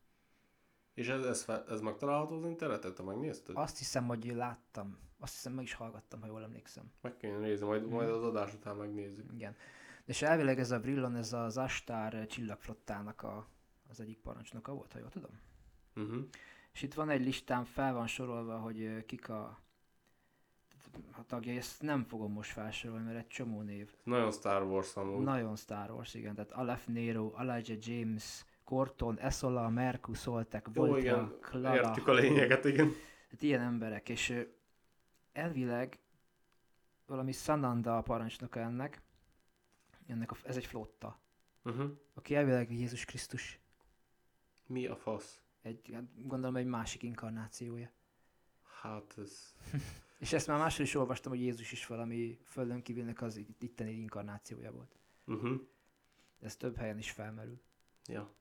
A: És ez, ez, ez megtalálható az interneten? Te megnézted?
B: Azt hiszem, hogy láttam. Azt hiszem, meg is hallgattam, ha jól emlékszem.
A: Meg kéne nézni, majd,
B: Mhm.
A: majd az adás után megnézzük.
B: Igen. És elvileg ez a Vrillon, ez az Astár csillagflottának a, az egyik parancsnoka volt, ha jól tudom.
A: Uh-huh.
B: És itt van egy listám, fel van sorolva, hogy kik a, a tagjai. Ezt nem fogom most felsorolni, mert egy csomó név.
A: Nagyon Star Wars amúgy.
B: Nagyon Star Wars, igen. Tehát Aleph Nero, Elijah James, Corton, Esola, Merku, Soltek,
A: Jó,
B: Voltra,
A: igen,
B: Clara.
A: értjük a lényeget, igen.
B: Tehát ilyen emberek, és elvileg valami Sananda a parancsnoka ennek, ennek a, ez egy flotta,
A: Uh-huh.
B: aki elvileg Jézus Krisztus,
A: Mi a fasz?
B: egy, hát gondolom egy másik inkarnációja.
A: Hát ez...
B: És ezt már máshol is olvastam, hogy Jézus is valami földön kívülnek az itt- itteni inkarnációja volt.
A: Uh-huh.
B: Ez több helyen is felmerül.
A: Ja.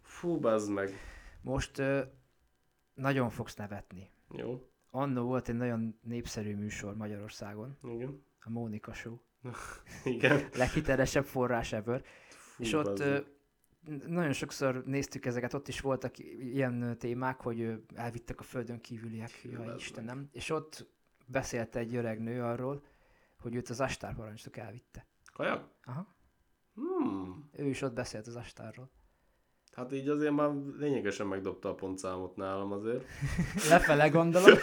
A: Fú, bazd meg.
B: Most ö, nagyon fogsz nevetni.
A: Jó.
B: Annó volt egy nagyon népszerű műsor Magyarországon,
A: Igen.
B: a Mónika Show.
A: Igen.
B: Leghitelesebb forrás ever.
A: Fú,
B: és ott ö, nagyon sokszor néztük ezeket, ott is voltak ilyen témák, hogy elvittek a földön kívüliek, jaj Istenem. És ott beszélt egy öreg nő arról, hogy őt az Astár parancsnok elvitte.
A: Kajak?
B: Aha.
A: Hmm.
B: Ő is ott beszélt az Astárról.
A: Hát így azért már lényegesen megdobta a pontszámot nálam azért.
B: Lefele gondolom.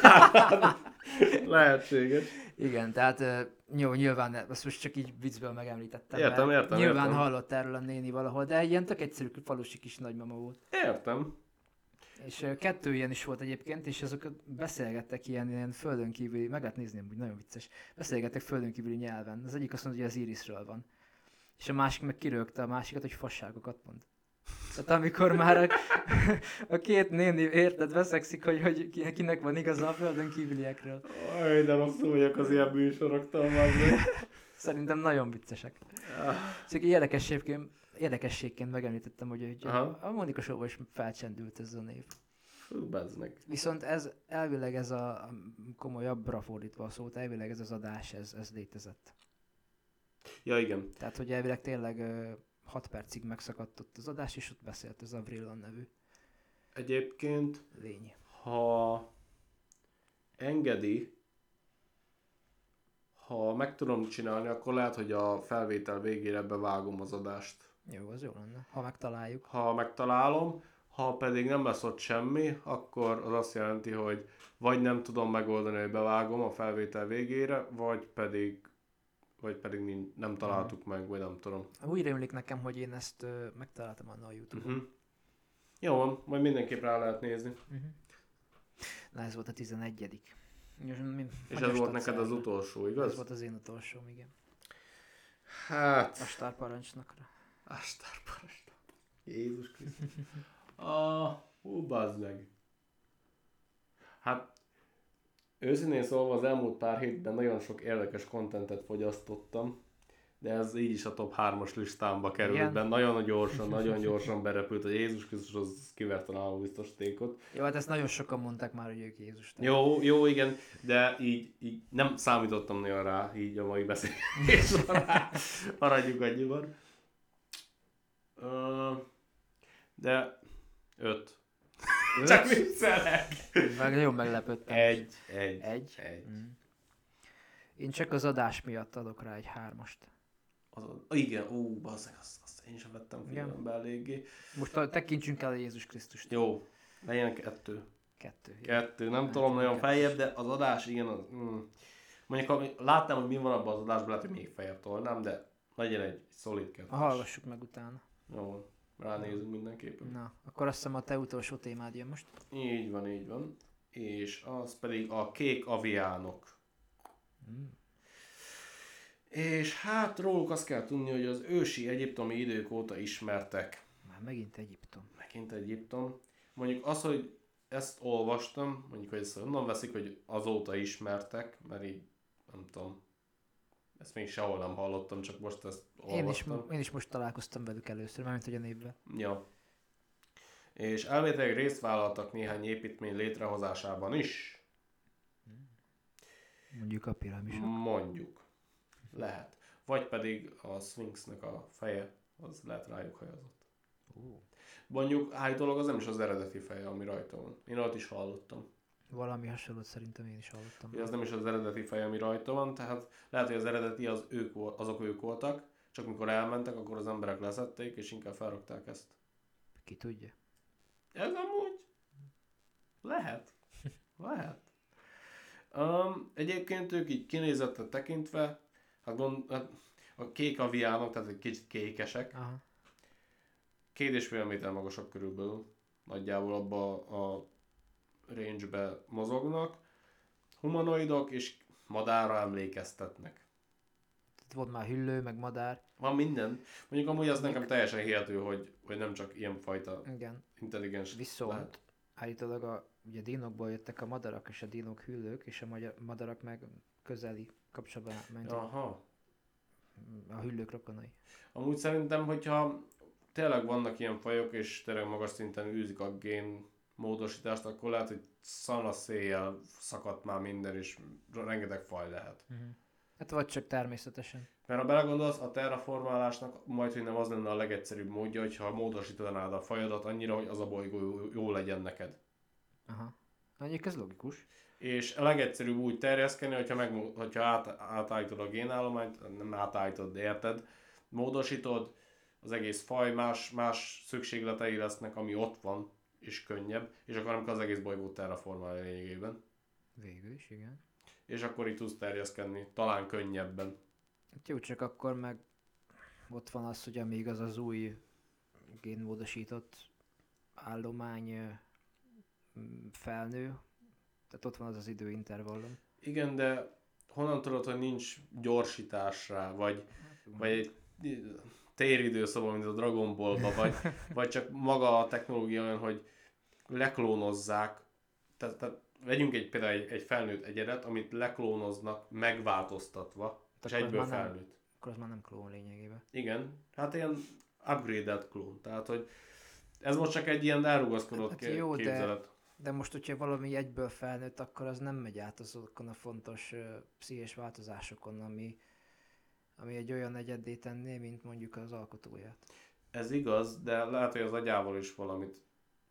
A: Lehetséges.
B: Igen, tehát jó, nyilván ezt most csak így viccből megemlítettem.
A: Értem, értem,
B: Nyilván
A: értem.
B: hallott erről a néni valahol, de egy ilyen tök egyszerű falusi kis nagymama volt.
A: Értem.
B: És kettő ilyen is volt egyébként, és azok beszélgettek ilyen, ilyen földön kívüli, meg lehet nézni, hogy nagyon vicces, beszélgettek földön kívüli nyelven. Az egyik azt mondta, hogy az Irisről van. És a másik meg kirögte a másikat, hogy fasságokat mond. Tehát amikor már a, a két néni érted, veszekszik, hogy, hogy ki- kinek van igaza a földön kívüliekről.
A: Aj, de rosszul vagyok az ilyen műsoroktól, meg.
B: Szerintem nagyon viccesek. Szóval érdekességként, érdekességként megemlítettem, hogy, hogy
A: Aha.
B: a Monika show is felcsendült ez a név.
A: Meg.
B: Viszont ez elvileg ez a komolyabbra fordítva a szót, elvileg ez az adás, ez, ez létezett.
A: Ja, igen.
B: Tehát, hogy elvileg tényleg 6 percig megszakadt ott az adás, és ott beszélt ez a Vrillon nevű
A: Egyébként,
B: lény.
A: ha engedi, ha meg tudom csinálni, akkor lehet, hogy a felvétel végére bevágom az adást.
B: Jó, az jó lenne, ha megtaláljuk.
A: Ha megtalálom, ha pedig nem lesz ott semmi, akkor az azt jelenti, hogy vagy nem tudom megoldani, hogy bevágom a felvétel végére, vagy pedig vagy pedig nem találtuk meg, vagy nem tudom.
B: Úgy rémlik nekem, hogy én ezt ö, megtaláltam annól a Youtube-on.
A: Uh-huh. Jó van, majd mindenképp rá lehet nézni.
B: Uh-huh. Na ez volt a 11 És,
A: És ez volt neked az utolsó,
B: Ez
A: igaz?
B: volt az én utolsóm, igen.
A: Hát...
B: A stárparancsnokra.
A: Astár parasta. Jézus Krisztus. Ah, hú, bazd meg. Hát, őszintén szólva az elmúlt pár hétben nagyon sok érdekes kontentet fogyasztottam, de ez így is a top 3-as listámba került
B: Igen.
A: be. Nagyon gyorsan, nagyon gyorsan berepült, hogy Jézus Krisztus az kiverte a biztosítékot.
B: Jó, hát ezt nagyon sokan mondták már, hogy ők Jézus. tehát-
A: Jó, jó, igen, de így, így nem számítottam nagyon rá, így a mai beszélés során. Maradjuk annyiban. De öt.
B: Öt?
A: Csak viccelek.
B: Meg nagyon meglepődtem.
A: Egy, egy,
B: Egy?
A: egy.
B: Mm. Én csak az adás miatt adok rá egy hármast.
A: Az, igen, ó, bazzeg, azt, azt én sem vettem figyelembe eléggé.
B: Most a- tekintsünk el a Jézus Krisztust.
A: Jó, legyen kettő.
B: Kettő. jó.
A: Kettő, nem
B: Hát,
A: tudom nagyon
B: kettős.
A: feljebb, de az adás, igen, az, mm. Mondjuk, ha látnám, hogy mi van abban az adásban, lehet, hogy még feljebb tolnám, de legyen egy szolid kettős.
B: Ha hallgassuk meg utána.
A: Jó, ránézünk mindenképpen.
B: Na, akkor azt hiszem a te utolsó témád jön most.
A: Így van, így van. És az pedig a kék aviánok.
B: Mm.
A: És hát róluk azt kell tudni, hogy az ősi egyiptomi idők óta ismertek.
B: Már megint Egyiptom.
A: Megint Egyiptom. Mondjuk az, hogy ezt olvastam, mondjuk, hogy ezt onnan veszik, hogy azóta ismertek, mert így, nem tudom, ezt még sehol nem hallottam, csak most ezt
B: Én is,
A: olvastam.
B: én is most találkoztam velük először, mármint hogy a névben.
A: Ja. És elméletileg részt vállaltak néhány építmény létrehozásában is.
B: Mondjuk a piramisok.
A: Mondjuk. Lehet. Vagy pedig a Sphinxnek a feje, az lehet rájuk hajazott.
B: Ó.
A: Mondjuk állítólag az nem is az eredeti feje, ami rajta van. Én ott is hallottam.
B: Valami hasonlót szerintem én is hallottam.
A: Az nem is az eredeti feje, ami rajta van, tehát lehet, hogy az eredeti az ők, azok ők voltak, csak mikor elmentek, akkor az emberek leszették, és inkább felrakták ezt.
B: Ki tudja.
A: Ez amúgy lehet. Lehet. Um, egyébként ők így kinézetre tekintve, hát, gond, hát a kék aviánok, tehát egy kicsit kékesek,
B: Aha.
A: két és fél méter magasak körülbelül, nagyjából abba a range-be mozognak, humanoidok és madárra emlékeztetnek.
B: Tehát volt már hüllő, meg madár.
A: Van minden. Mondjuk amúgy az nekem teljesen hihető, hogy, hogy nem csak ilyen fajta
B: Igen.
A: intelligens
B: Viszont
A: lehet.
B: állítólag a, ugye dinokból jöttek a madarak, és a dinok hüllők, és a magyar, madarak meg közeli kapcsolatban mentek.
A: Aha.
B: A hüllők rokonai.
A: Amúgy szerintem, hogyha tényleg vannak ilyen fajok, és tényleg magas szinten űzik a gén módosítást, akkor lehet, hogy szana széjjel szakadt már minden, és rengeteg faj lehet.
B: Uh-huh. Hát vagy csak természetesen.
A: Mert ha belegondolsz, a terraformálásnak majd, hogy nem az lenne a legegyszerűbb módja, hogyha módosítanád a fajodat annyira, hogy az a bolygó jó- jó legyen neked.
B: Aha. Mondjuk ez logikus.
A: És a legegyszerűbb úgy terjeszkedni, hogyha, meg, hogyha át, átállítod a génállományt, nem átállítod, de érted, módosítod, az egész faj más, más szükségletei lesznek, ami ott van, és könnyebb, és akkor kell az egész bolygót terraformálni lényegében.
B: Végül is, igen.
A: És akkor így tudsz terjeszkedni, talán könnyebben.
B: Hát jó, csak akkor meg ott van az, hogy amíg az az új génmódosított állomány felnő, tehát ott van az az időintervallum.
A: Igen, de honnan tudod, hogy nincs gyorsítás rá, vagy, vagy egy téridő szóval, mint a Dragon Ball-ba, vagy, vagy csak maga a technológia olyan, hogy leklónozzák, tehát, tehát vegyünk egy, például egy, egy felnőtt egyedet, amit leklónoznak megváltoztatva, és
B: akkor az
A: egyből
B: már nem-
A: felnőtt.
B: Akkor az már nem klón lényegében.
A: Igen, hát ilyen upgraded klón, tehát hogy ez most csak egy ilyen elrugaszkodott
B: Hát
A: hát
B: jó, de-
A: képzelet.
B: De most, hogyha valami egyből felnőtt, akkor az nem megy át azokon a fontos uh, pszichés változásokon, ami, ami egy olyan egyeddé tenné, mint mondjuk az alkotóját.
A: Ez igaz, de lehet, hogy az agyával is valamit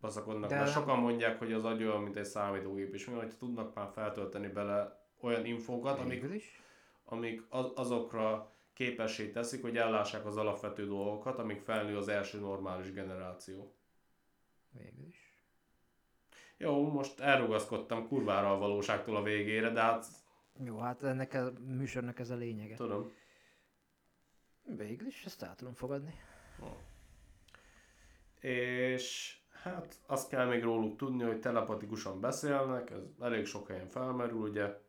A: baszakodnak.
B: De
A: Mert sokan mondják, hogy az agy olyan, mint egy számítógép, és mi, hogy tudnak már feltölteni bele olyan infókat, amik,
B: is.
A: amik az, azokra képessé teszik, hogy ellássák az alapvető dolgokat, amik felnő az első normális generáció.
B: Végül is.
A: Jó, most elrugaszkodtam kurvára a valóságtól a végére, de hát
B: Jó, hát ennek a műsornak ez a lényege.
A: tudom.
B: Végül is, ezt el tudom fogadni.
A: És hát azt kell még róluk tudni, hogy telepatikusan beszélnek, ez elég sok helyen felmerül, ugye.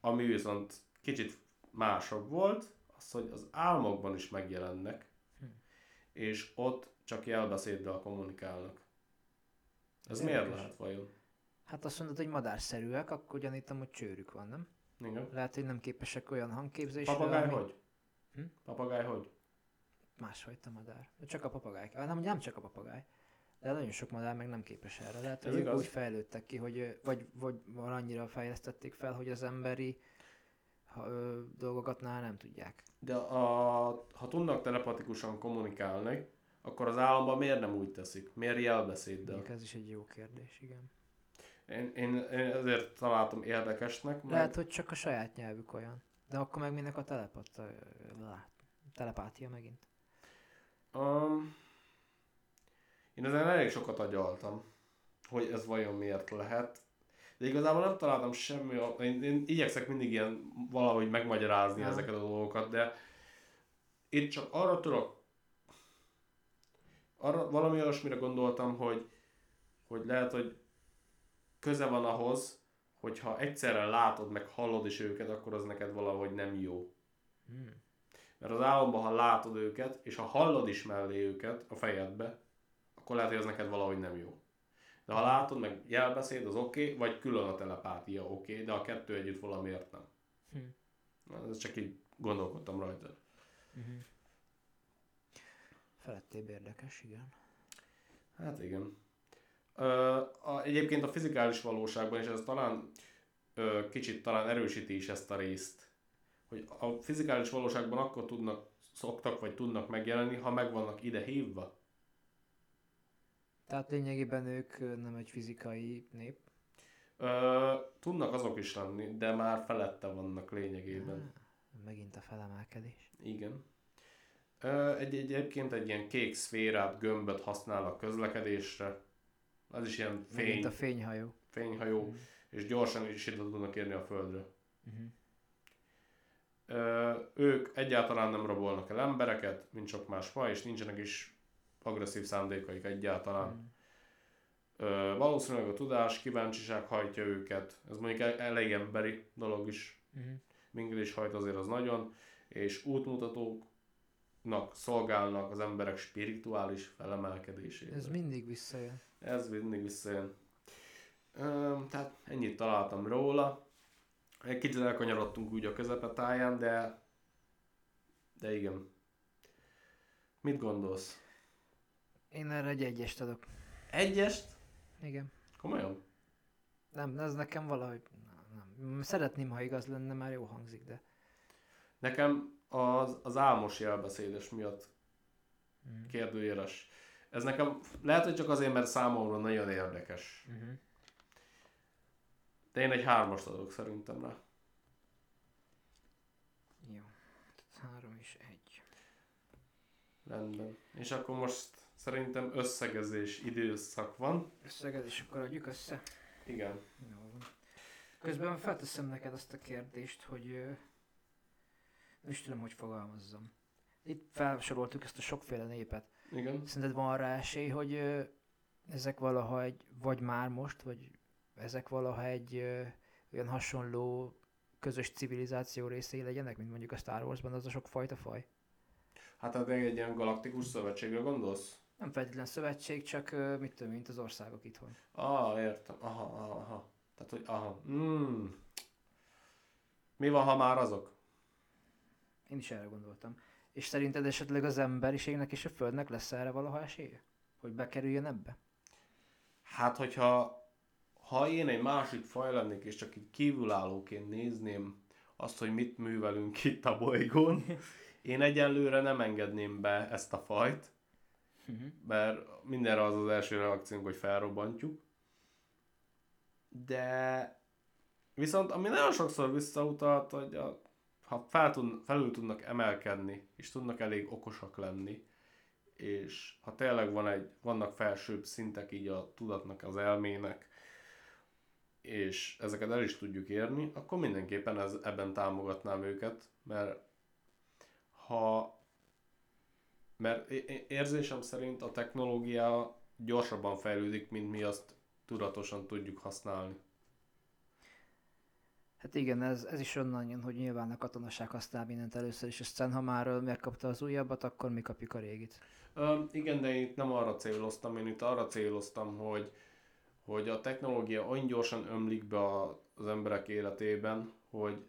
A: Ami viszont kicsit másabb volt, az, hogy az álmokban is megjelennek,
B: Hm.
A: és ott csak jelbeszéddel kommunikálnak. Ez miért
B: Érdekes.
A: lehet vajon?
B: Hát azt mondod, hogy madárszerűek, akkor gyanítom, hogy csőrük van, nem?
A: Igen.
B: Lehet, hogy nem képesek olyan hangképzésre,
A: Papagáj
B: ami-
A: hogy?
B: Hm?
A: Papagáj hogy?
B: Másfajta madár. De Csak a papagáj. Nem, nem csak a papagáj. De nagyon sok madár meg nem képes erre. Lehet,
A: Ez
B: hogy ők
A: igaz.
B: úgy fejlődtek ki, hogy vagy, vagy annyira fejlesztették fel, hogy az emberi ha, ö, dolgokat már nem tudják.
A: De a, ha tudnak telepatikusan kommunikálni, akkor az államban miért nem úgy teszik? Miért jelbeszéddel?
B: Mondjuk ez is egy jó kérdés, igen.
A: Én, én, én ezért találtam érdekesnek, mert
B: Lehet, hogy csak a saját nyelvük olyan. De akkor meg minek a telepat, telepátia megint.
A: um, én ezen elég sokat agyaltam, hogy ez vajon miért lehet. De igazából nem találtam semmi, én, én igyekszek mindig ilyen valahogy megmagyarázni
B: Ja.
A: ezeket a dolgokat, de itt csak arra tudok, arra valami olyasmire gondoltam, hogy, hogy lehet, hogy köze van ahhoz, hogyha egyszerre látod, meg hallod is őket, akkor az neked valahogy nem jó.
B: Hmm.
A: Mert az álomban, ha látod őket, és ha hallod is mellé őket a fejedbe, akkor lehet, hogy az neked valahogy nem jó. De ha látod, meg jelbeszéd, az oké, okay, vagy külön a telepátia oké, okay, de a kettő együtt valamiért nem.
B: Hm.
A: Na, Ez csak így gondolkodtam rajta.
B: Uh-huh. Felettébb érdekes, igen.
A: Hát igen. Ö, a, egyébként a fizikális valóságban, és ez talán ö, kicsit talán erősíti is ezt a részt, hogy a fizikális valóságban akkor tudnak, szoktak vagy tudnak megjelenni, ha meg vannak ide hívva.
B: Tehát lényegében ők nem egy fizikai nép.
A: Ö, tudnak azok is lenni, de már felette vannak lényegében.
B: Ah, Megint a felemelkedés.
A: Igen. Ö, egy, egyébként egy ilyen kék szférát, gömböt használnak közlekedésre. Az is ilyen fény,
B: Megint a fényhajó.
A: fényhajó, és gyorsan is ide tudnak érni a földre.
B: Uh-huh.
A: Ö, ők egyáltalán nem rabolnak el embereket, mint sok más faj, és nincsenek is agresszív szándékaik egyáltalán.
B: Mm.
A: Ö, valószínűleg a tudás, kíváncsiság hajtja őket. Ez mondjuk el- elég emberi dolog is.
B: Uh-huh.
A: Minket is hajt azért az nagyon. És útmutatóknak szolgálnak az emberek spirituális felemelkedésére.
B: Ez mindig visszajön.
A: Ez mindig visszajön. Ö, tehát ennyit találtam róla. Egy kicsit elkanyarodtunk úgy a közepetáján, de de igen. Mit gondolsz?
B: Én erre egy egyest adok.
A: Egyest?
B: Igen.
A: Komolyan?
B: Nem, ez nekem valahogy... Nem. Szeretném, ha igaz lenne, már jó hangzik, de...
A: Nekem az, az álmos jelbeszédes miatt
B: Mm.
A: kérdőjeles. Ez nekem lehet, hogy csak azért, mert számomra nagyon érdekes.
B: Uh-huh.
A: De én egy hármast adok szerintem rá.
B: Jó. Három és egy.
A: Rendben. És akkor most szerintem összegezés időszak van.
B: Összegezés, akkor adjuk össze.
A: Igen.
B: Jó van. Közben felteszem neked azt a kérdést, hogy nem is tudom, hogy fogalmazzam. Itt felsoroltuk ezt a sokféle népet.
A: Igen.
B: Szerinted van rá esély, hogy ezek valaha egy, vagy már most, vagy ezek valaha egy ö, olyan hasonló közös civilizáció részei legyenek, mint mondjuk a Star Warsban az a sok fajta faj?
A: Hát tehát egy ilyen galaktikus szövetségre gondolsz?
B: Nem feltétlen szövetség, csak mit tudom, mint az országok itthon.
A: Ah, értem. Aha, aha, aha. Tehát, hogy aha. Mm. Mi van, ha már azok?
B: Én is erre gondoltam. És szerinted esetleg az emberiségnek és a Földnek lesz erre valaha esélye? Hogy bekerüljön ebbe?
A: Hát, hogyha ha én egy másik faj lennék, és csak így kívülállóként nézném azt, hogy mit művelünk itt a bolygón, én egyenlőre nem engedném be ezt a fajt,
B: Uh-huh.
A: mert mindenre az az első reakciónk, hogy felrobbantjuk. De viszont ami nagyon sokszor visszautalt, hogy a, ha fel tud, felül tudnak emelkedni, és tudnak elég okosak lenni, és ha tényleg van egy, vannak felsőbb szintek így a tudatnak, az elmének, és ezeket el is tudjuk érni, akkor mindenképpen ez, ebben támogatnám őket, mert ha mert érzésem szerint a technológia gyorsabban fejlődik, mint mi azt tudatosan tudjuk használni.
B: Hát igen, ez, ez is onnan jön, hogy nyilván a katonaság használ mindent először, és aztán ha már megkapta az újabbat, akkor mi kapjuk a régit.
A: Ö, igen, de én itt nem arra céloztam, én itt arra céloztam, hogy, hogy a technológia olyan gyorsan ömlik be az emberek életében, hogy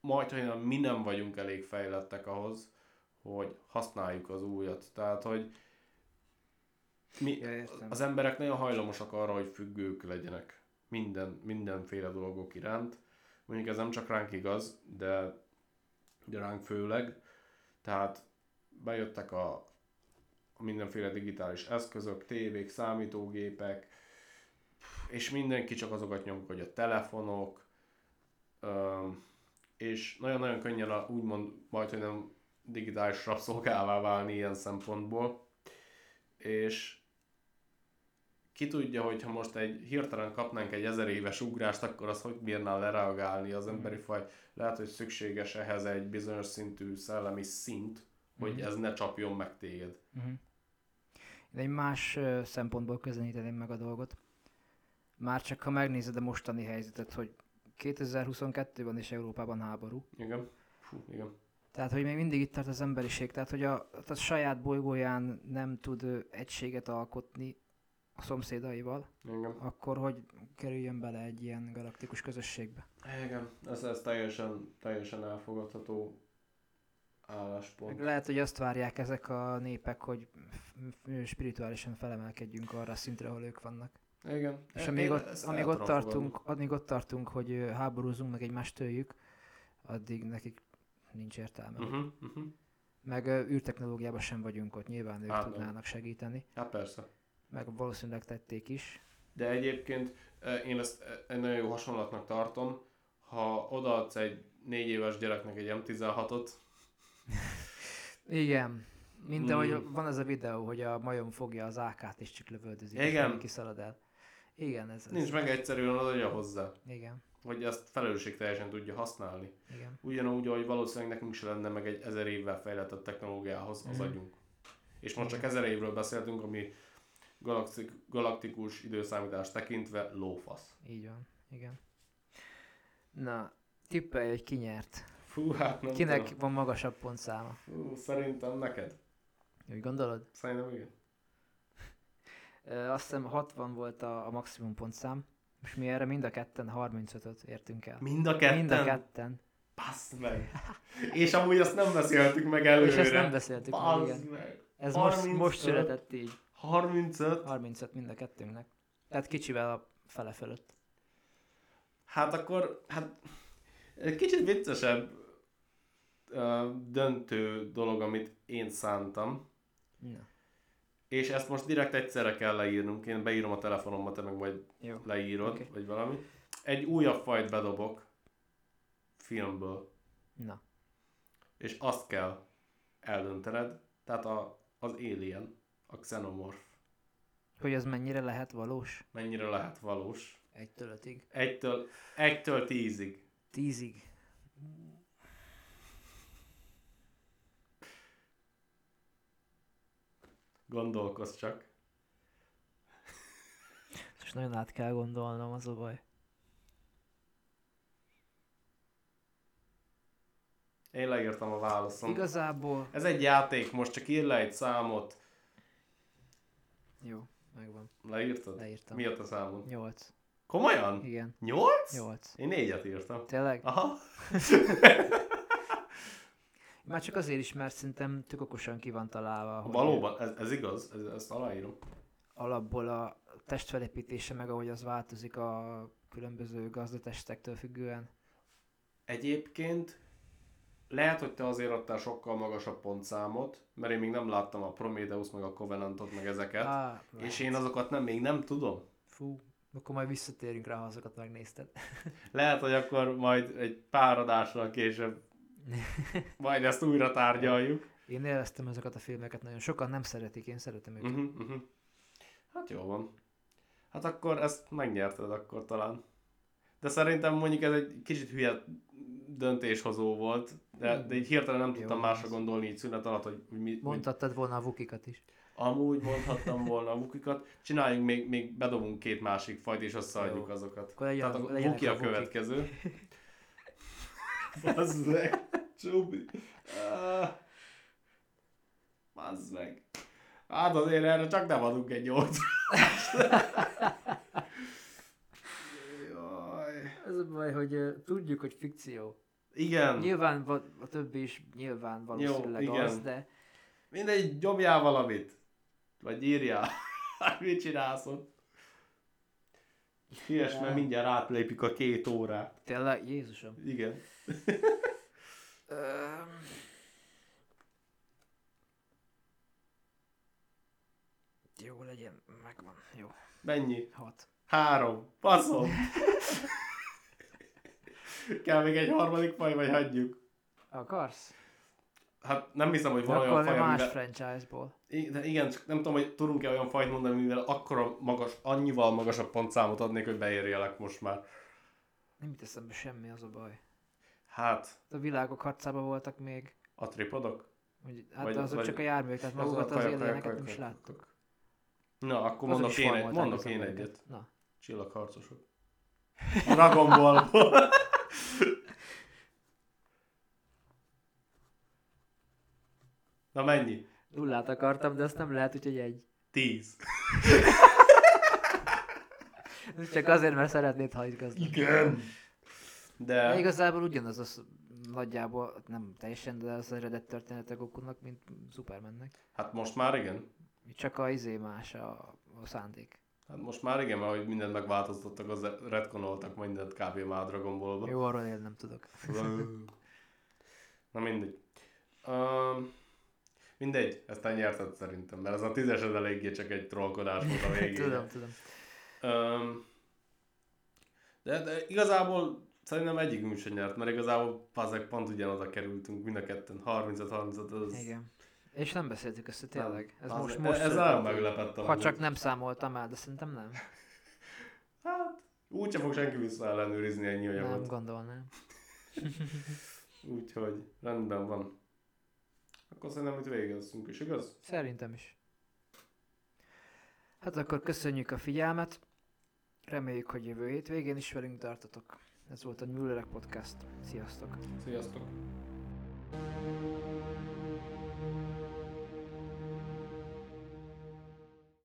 A: majd, hogy mi nem vagyunk elég fejlettek ahhoz, hogy használjuk az újat. Tehát, hogy mi, az emberek nagyon hajlamosak arra, hogy függők legyenek minden, mindenféle dolgok iránt. Mondjuk ez nem csak ránk igaz, de, de ránk főleg. Tehát bejöttek a, a mindenféle digitális eszközök, tévék, számítógépek, és mindenki csak azokat nyom, hogy a telefonok, és nagyon-nagyon könnyen a, úgymond majd, hogy nem digitális rabszolgává válni ilyen szempontból. És ki tudja, hogy ha most egy hirtelen kapnánk egy ezer éves ugrást, akkor az hogy bírná lereagálni az emberi faj. Lehet, hogy szükséges ehhez egy bizonyos szintű szellemi szint, hogy
B: Mhm.
A: ez ne csapjon meg téged.
B: Uh-huh. Én egy más szempontból közelíteném meg a dolgot. Már csak ha megnézed a mostani helyzetet, hogy 2022-ben is Európában háború.
A: Igen? Fú, igen.
B: Tehát, hogy még mindig itt tart az emberiség, tehát, hogy a, a saját bolygóján nem tud egységet alkotni a szomszédaival,
A: Igen.
B: akkor hogy kerüljön bele egy ilyen galaktikus közösségbe.
A: Igen, ez, ez teljesen, teljesen elfogadható álláspont.
B: lehet, hogy azt várják ezek a népek, hogy spirituálisan felemelkedjünk arra a szintre, ahol ők vannak.
A: Igen.
B: És
A: Én
B: amíg ott,
A: ezt
B: amíg ott, tartunk, amíg ott tartunk, hogy háborúzunk, meg egymást töljük, addig nekik nincs értelme.
A: Uh-huh, uh-huh.
B: Meg ö, űrtechnológiában sem vagyunk ott, nyilván ők
A: Hát nem.
B: tudnának segíteni,
A: Hát persze.
B: meg valószínűleg tették is.
A: De egyébként én ezt egy nagyon jó hasonlatnak tartom, ha odaadsz egy négy éves gyereknek egy M16-ot,
B: Igen. Mint
A: Mm.
B: ahogy van az a videó, hogy a majom fogja az AK-t és csak lövöldözik, és
A: Igen.
B: mindenki szalad el. Igen, ez, ez.
A: nincs meg egyszerűen odaadja hozzá,
B: Igen,
A: hogy ezt felelősségteljesen tudja használni.
B: igen.
A: Ugyanúgy, ahogy valószínűleg nekünk se lenne meg egy ezer évvel fejlettebb technológiához az
B: Mhm.
A: agyunk. És most csak ezer évről beszéltünk, ami galaktik, galaktikus időszámítás tekintve lófasz.
B: Így van, igen. Na, tippelj, hogy ki nyert.
A: Fú, hát nem
B: Kinek
A: tudom.
B: van magasabb pontszáma?
A: Fú, szerintem neked.
B: Úgy gondolod?
A: Szerintem igen.
B: Azt hiszem 60 volt a, a maximum pontszám, és mi erre mind a ketten 35-öt értünk el.
A: Mind a ketten?
B: Mind a ketten.
A: Passz meg. És amúgy azt nem beszéltük meg előre.
B: És ezt nem beszéltük meg,
A: Bazd
B: igen.
A: meg.
B: Ez most,
A: 35.
B: most született így.
A: 35?
B: 35 mind a kettőnknek. Tehát kicsivel a fele fölött.
A: Hát akkor, hát kicsit viccesebb ö, döntő dolog, amit én szántam.
B: Na,
A: És ezt most direkt egyszerre kell leírnunk. Én beírom a telefonomba, te meg majd
B: jó.
A: leírod, okay. vagy valami. Egy újabb fajt bedobok filmből,
B: Na,
A: és azt kell eldöntened, tehát a, az Alien, a Xenomorph,
B: hogy az mennyire lehet valós?
A: mennyire lehet valós.
B: Egytől ötig.
A: Egytől, egytől tízig.
B: Tízig.
A: Gondolkozz csak.
B: És nagyon át kell gondolnom, az a baj.
A: Én leírtam a válaszom.
B: Igazából...
A: Ez egy játék, most csak ír le egy számot.
B: Jó, megvan.
A: Leírtad?
B: Leírtam.
A: Mi a számod?
B: 8.
A: Komolyan?
B: Igen,
A: Nyolc?
B: 8.
A: Én négyet írtam.
B: Tényleg?
A: Aha.
B: Már csak azért is, mert szerintem tök okosan ki van találva, hogy
A: Valóban, ez, ez igaz, ez, ezt aláírom.
B: alapból a testfelépítése, meg ahogy az változik a különböző gazdatestektől függően.
A: Egyébként lehet, hogy te azért adtál sokkal magasabb pontszámot, mert én még nem láttam a Prometheus, meg a Covenantot, meg ezeket.
B: Á,
A: és én azokat nem, még nem tudom.
B: Fú, akkor majd visszatérünk rá, ha azokat megnézted.
A: Lehet, hogy akkor majd egy pár adással később majd ezt újra tárgyaljuk.
B: Én élveztem ezeket a filmeket nagyon. Sokan nem szeretik, én szeretem őket.
A: Uh-huh, uh-huh. Hát jó van. Hát akkor ezt megnyerted akkor talán. De szerintem mondjuk ez egy kicsit hülye döntéshozó volt, de, de így hirtelen nem tudtam
B: Jó,
A: másra
B: az.
A: gondolni így szünet alatt, hogy mi,
B: Mondhattad volna a vukikat is.
A: amúgy mondhattam volna a vukikat. Csináljunk, még, még bedobunk két másik fajt, és összeadjuk azokat.
B: Akkor legyen,
A: Tehát a
B: legyenek
A: vuki a
B: vukik.
A: következő. Bazd meg, Csubi. Ah. Bazd meg. Hát azért erre csak nem adunk egy. Jaj.
B: Ez a baj, hogy uh, tudjuk, hogy fikció.
A: Igen.
B: Nyilván a többi is nyilván valószínűleg
A: igen.
B: az, de
A: Mindegy, nyomjál valamit. Vagy írjál. Mit csinálsz ott? Híres, mert mindjárt átlépjük a két órát.
B: tényleg, Jézusom.
A: Igen.
B: Öm. Jó legyen, megvan. Jó,
A: Mennyi?
B: hat.
A: Három. Faszom. Kell még egy harmadik faj, vagy hagyjuk?
B: Akarsz?
A: Hát nem hiszem, hogy van
B: Akkor
A: olyan faj,
B: más
A: amivel...
B: franchise-ból.
A: I- De igen, csak nem tudom, hogy tudunk-e olyan fajt mondani, mivel akkora magas, annyival magasabb pontszámot adnék, hogy beérjelek most már.
B: Nem jut eszembe semmi, az a baj.
A: Hát,
B: A világok harcában voltak még,
A: a tripodok?
B: hogy, hát
A: Vagy-
B: azok
A: vagy-
B: csak a járművek, tehát
A: Az
B: magukat az
A: kajak,
B: éléneket
A: kajak,
B: nem is láttuk.
A: Na, akkor
B: Azok
A: mondok én, egy, mondok
B: az
A: én egyet.
B: Na,
A: Csillagharcosok. Dragon Ballból. Na mennyi?
B: nullát akartam, de azt nem lehet, úgyhogy egy.
A: Tíz.
B: Csak azért, mert szeretnéd hajtgazni.
A: Igen.
B: De
A: De
B: igazából ugyanaz az nagyjából, nem teljesen, de az eredet története Gokunak, mint Supermannek.
A: hát most már igen.
B: Csak a izé más a, a szándék.
A: Hát most már igen, mert hogy mindent megváltoztattak, az retkonoltak mindent kb. már Dragon Ballba.
B: Jó, arról én nem tudok.
A: Na mindegy. Um, mindegy, ezt te nyerted szerintem, mert ez a tízesed eléggé csak egy trollkodás volt a végén.
B: tudom, tudom.
A: Um, de, de igazából szerintem egyikünk sem nyert, mert igazából pazek pont ugyanoda kerültünk, mind a ketten, 35-35, az...
B: Igen. És nem beszéltük össze tényleg. Ez
A: Az-
B: most, most
A: ez nagyon meglepett
B: Ha csak nem számoltam el, de szerintem nem.
A: Hát, úgyse fog senki vissza ellenőrizni ennyi
B: Nem
A: anyagot.
B: gondolnám.
A: Úgyhogy rendben van. Akkor szerintem itt végeztünk is, igaz?
B: Szerintem is. Hát akkor köszönjük a figyelmet. Reméljük, hogy jövő hétvégén is velünk tartotok. Ez volt a Müllerek Podcast. Sziasztok!
A: Sziasztok!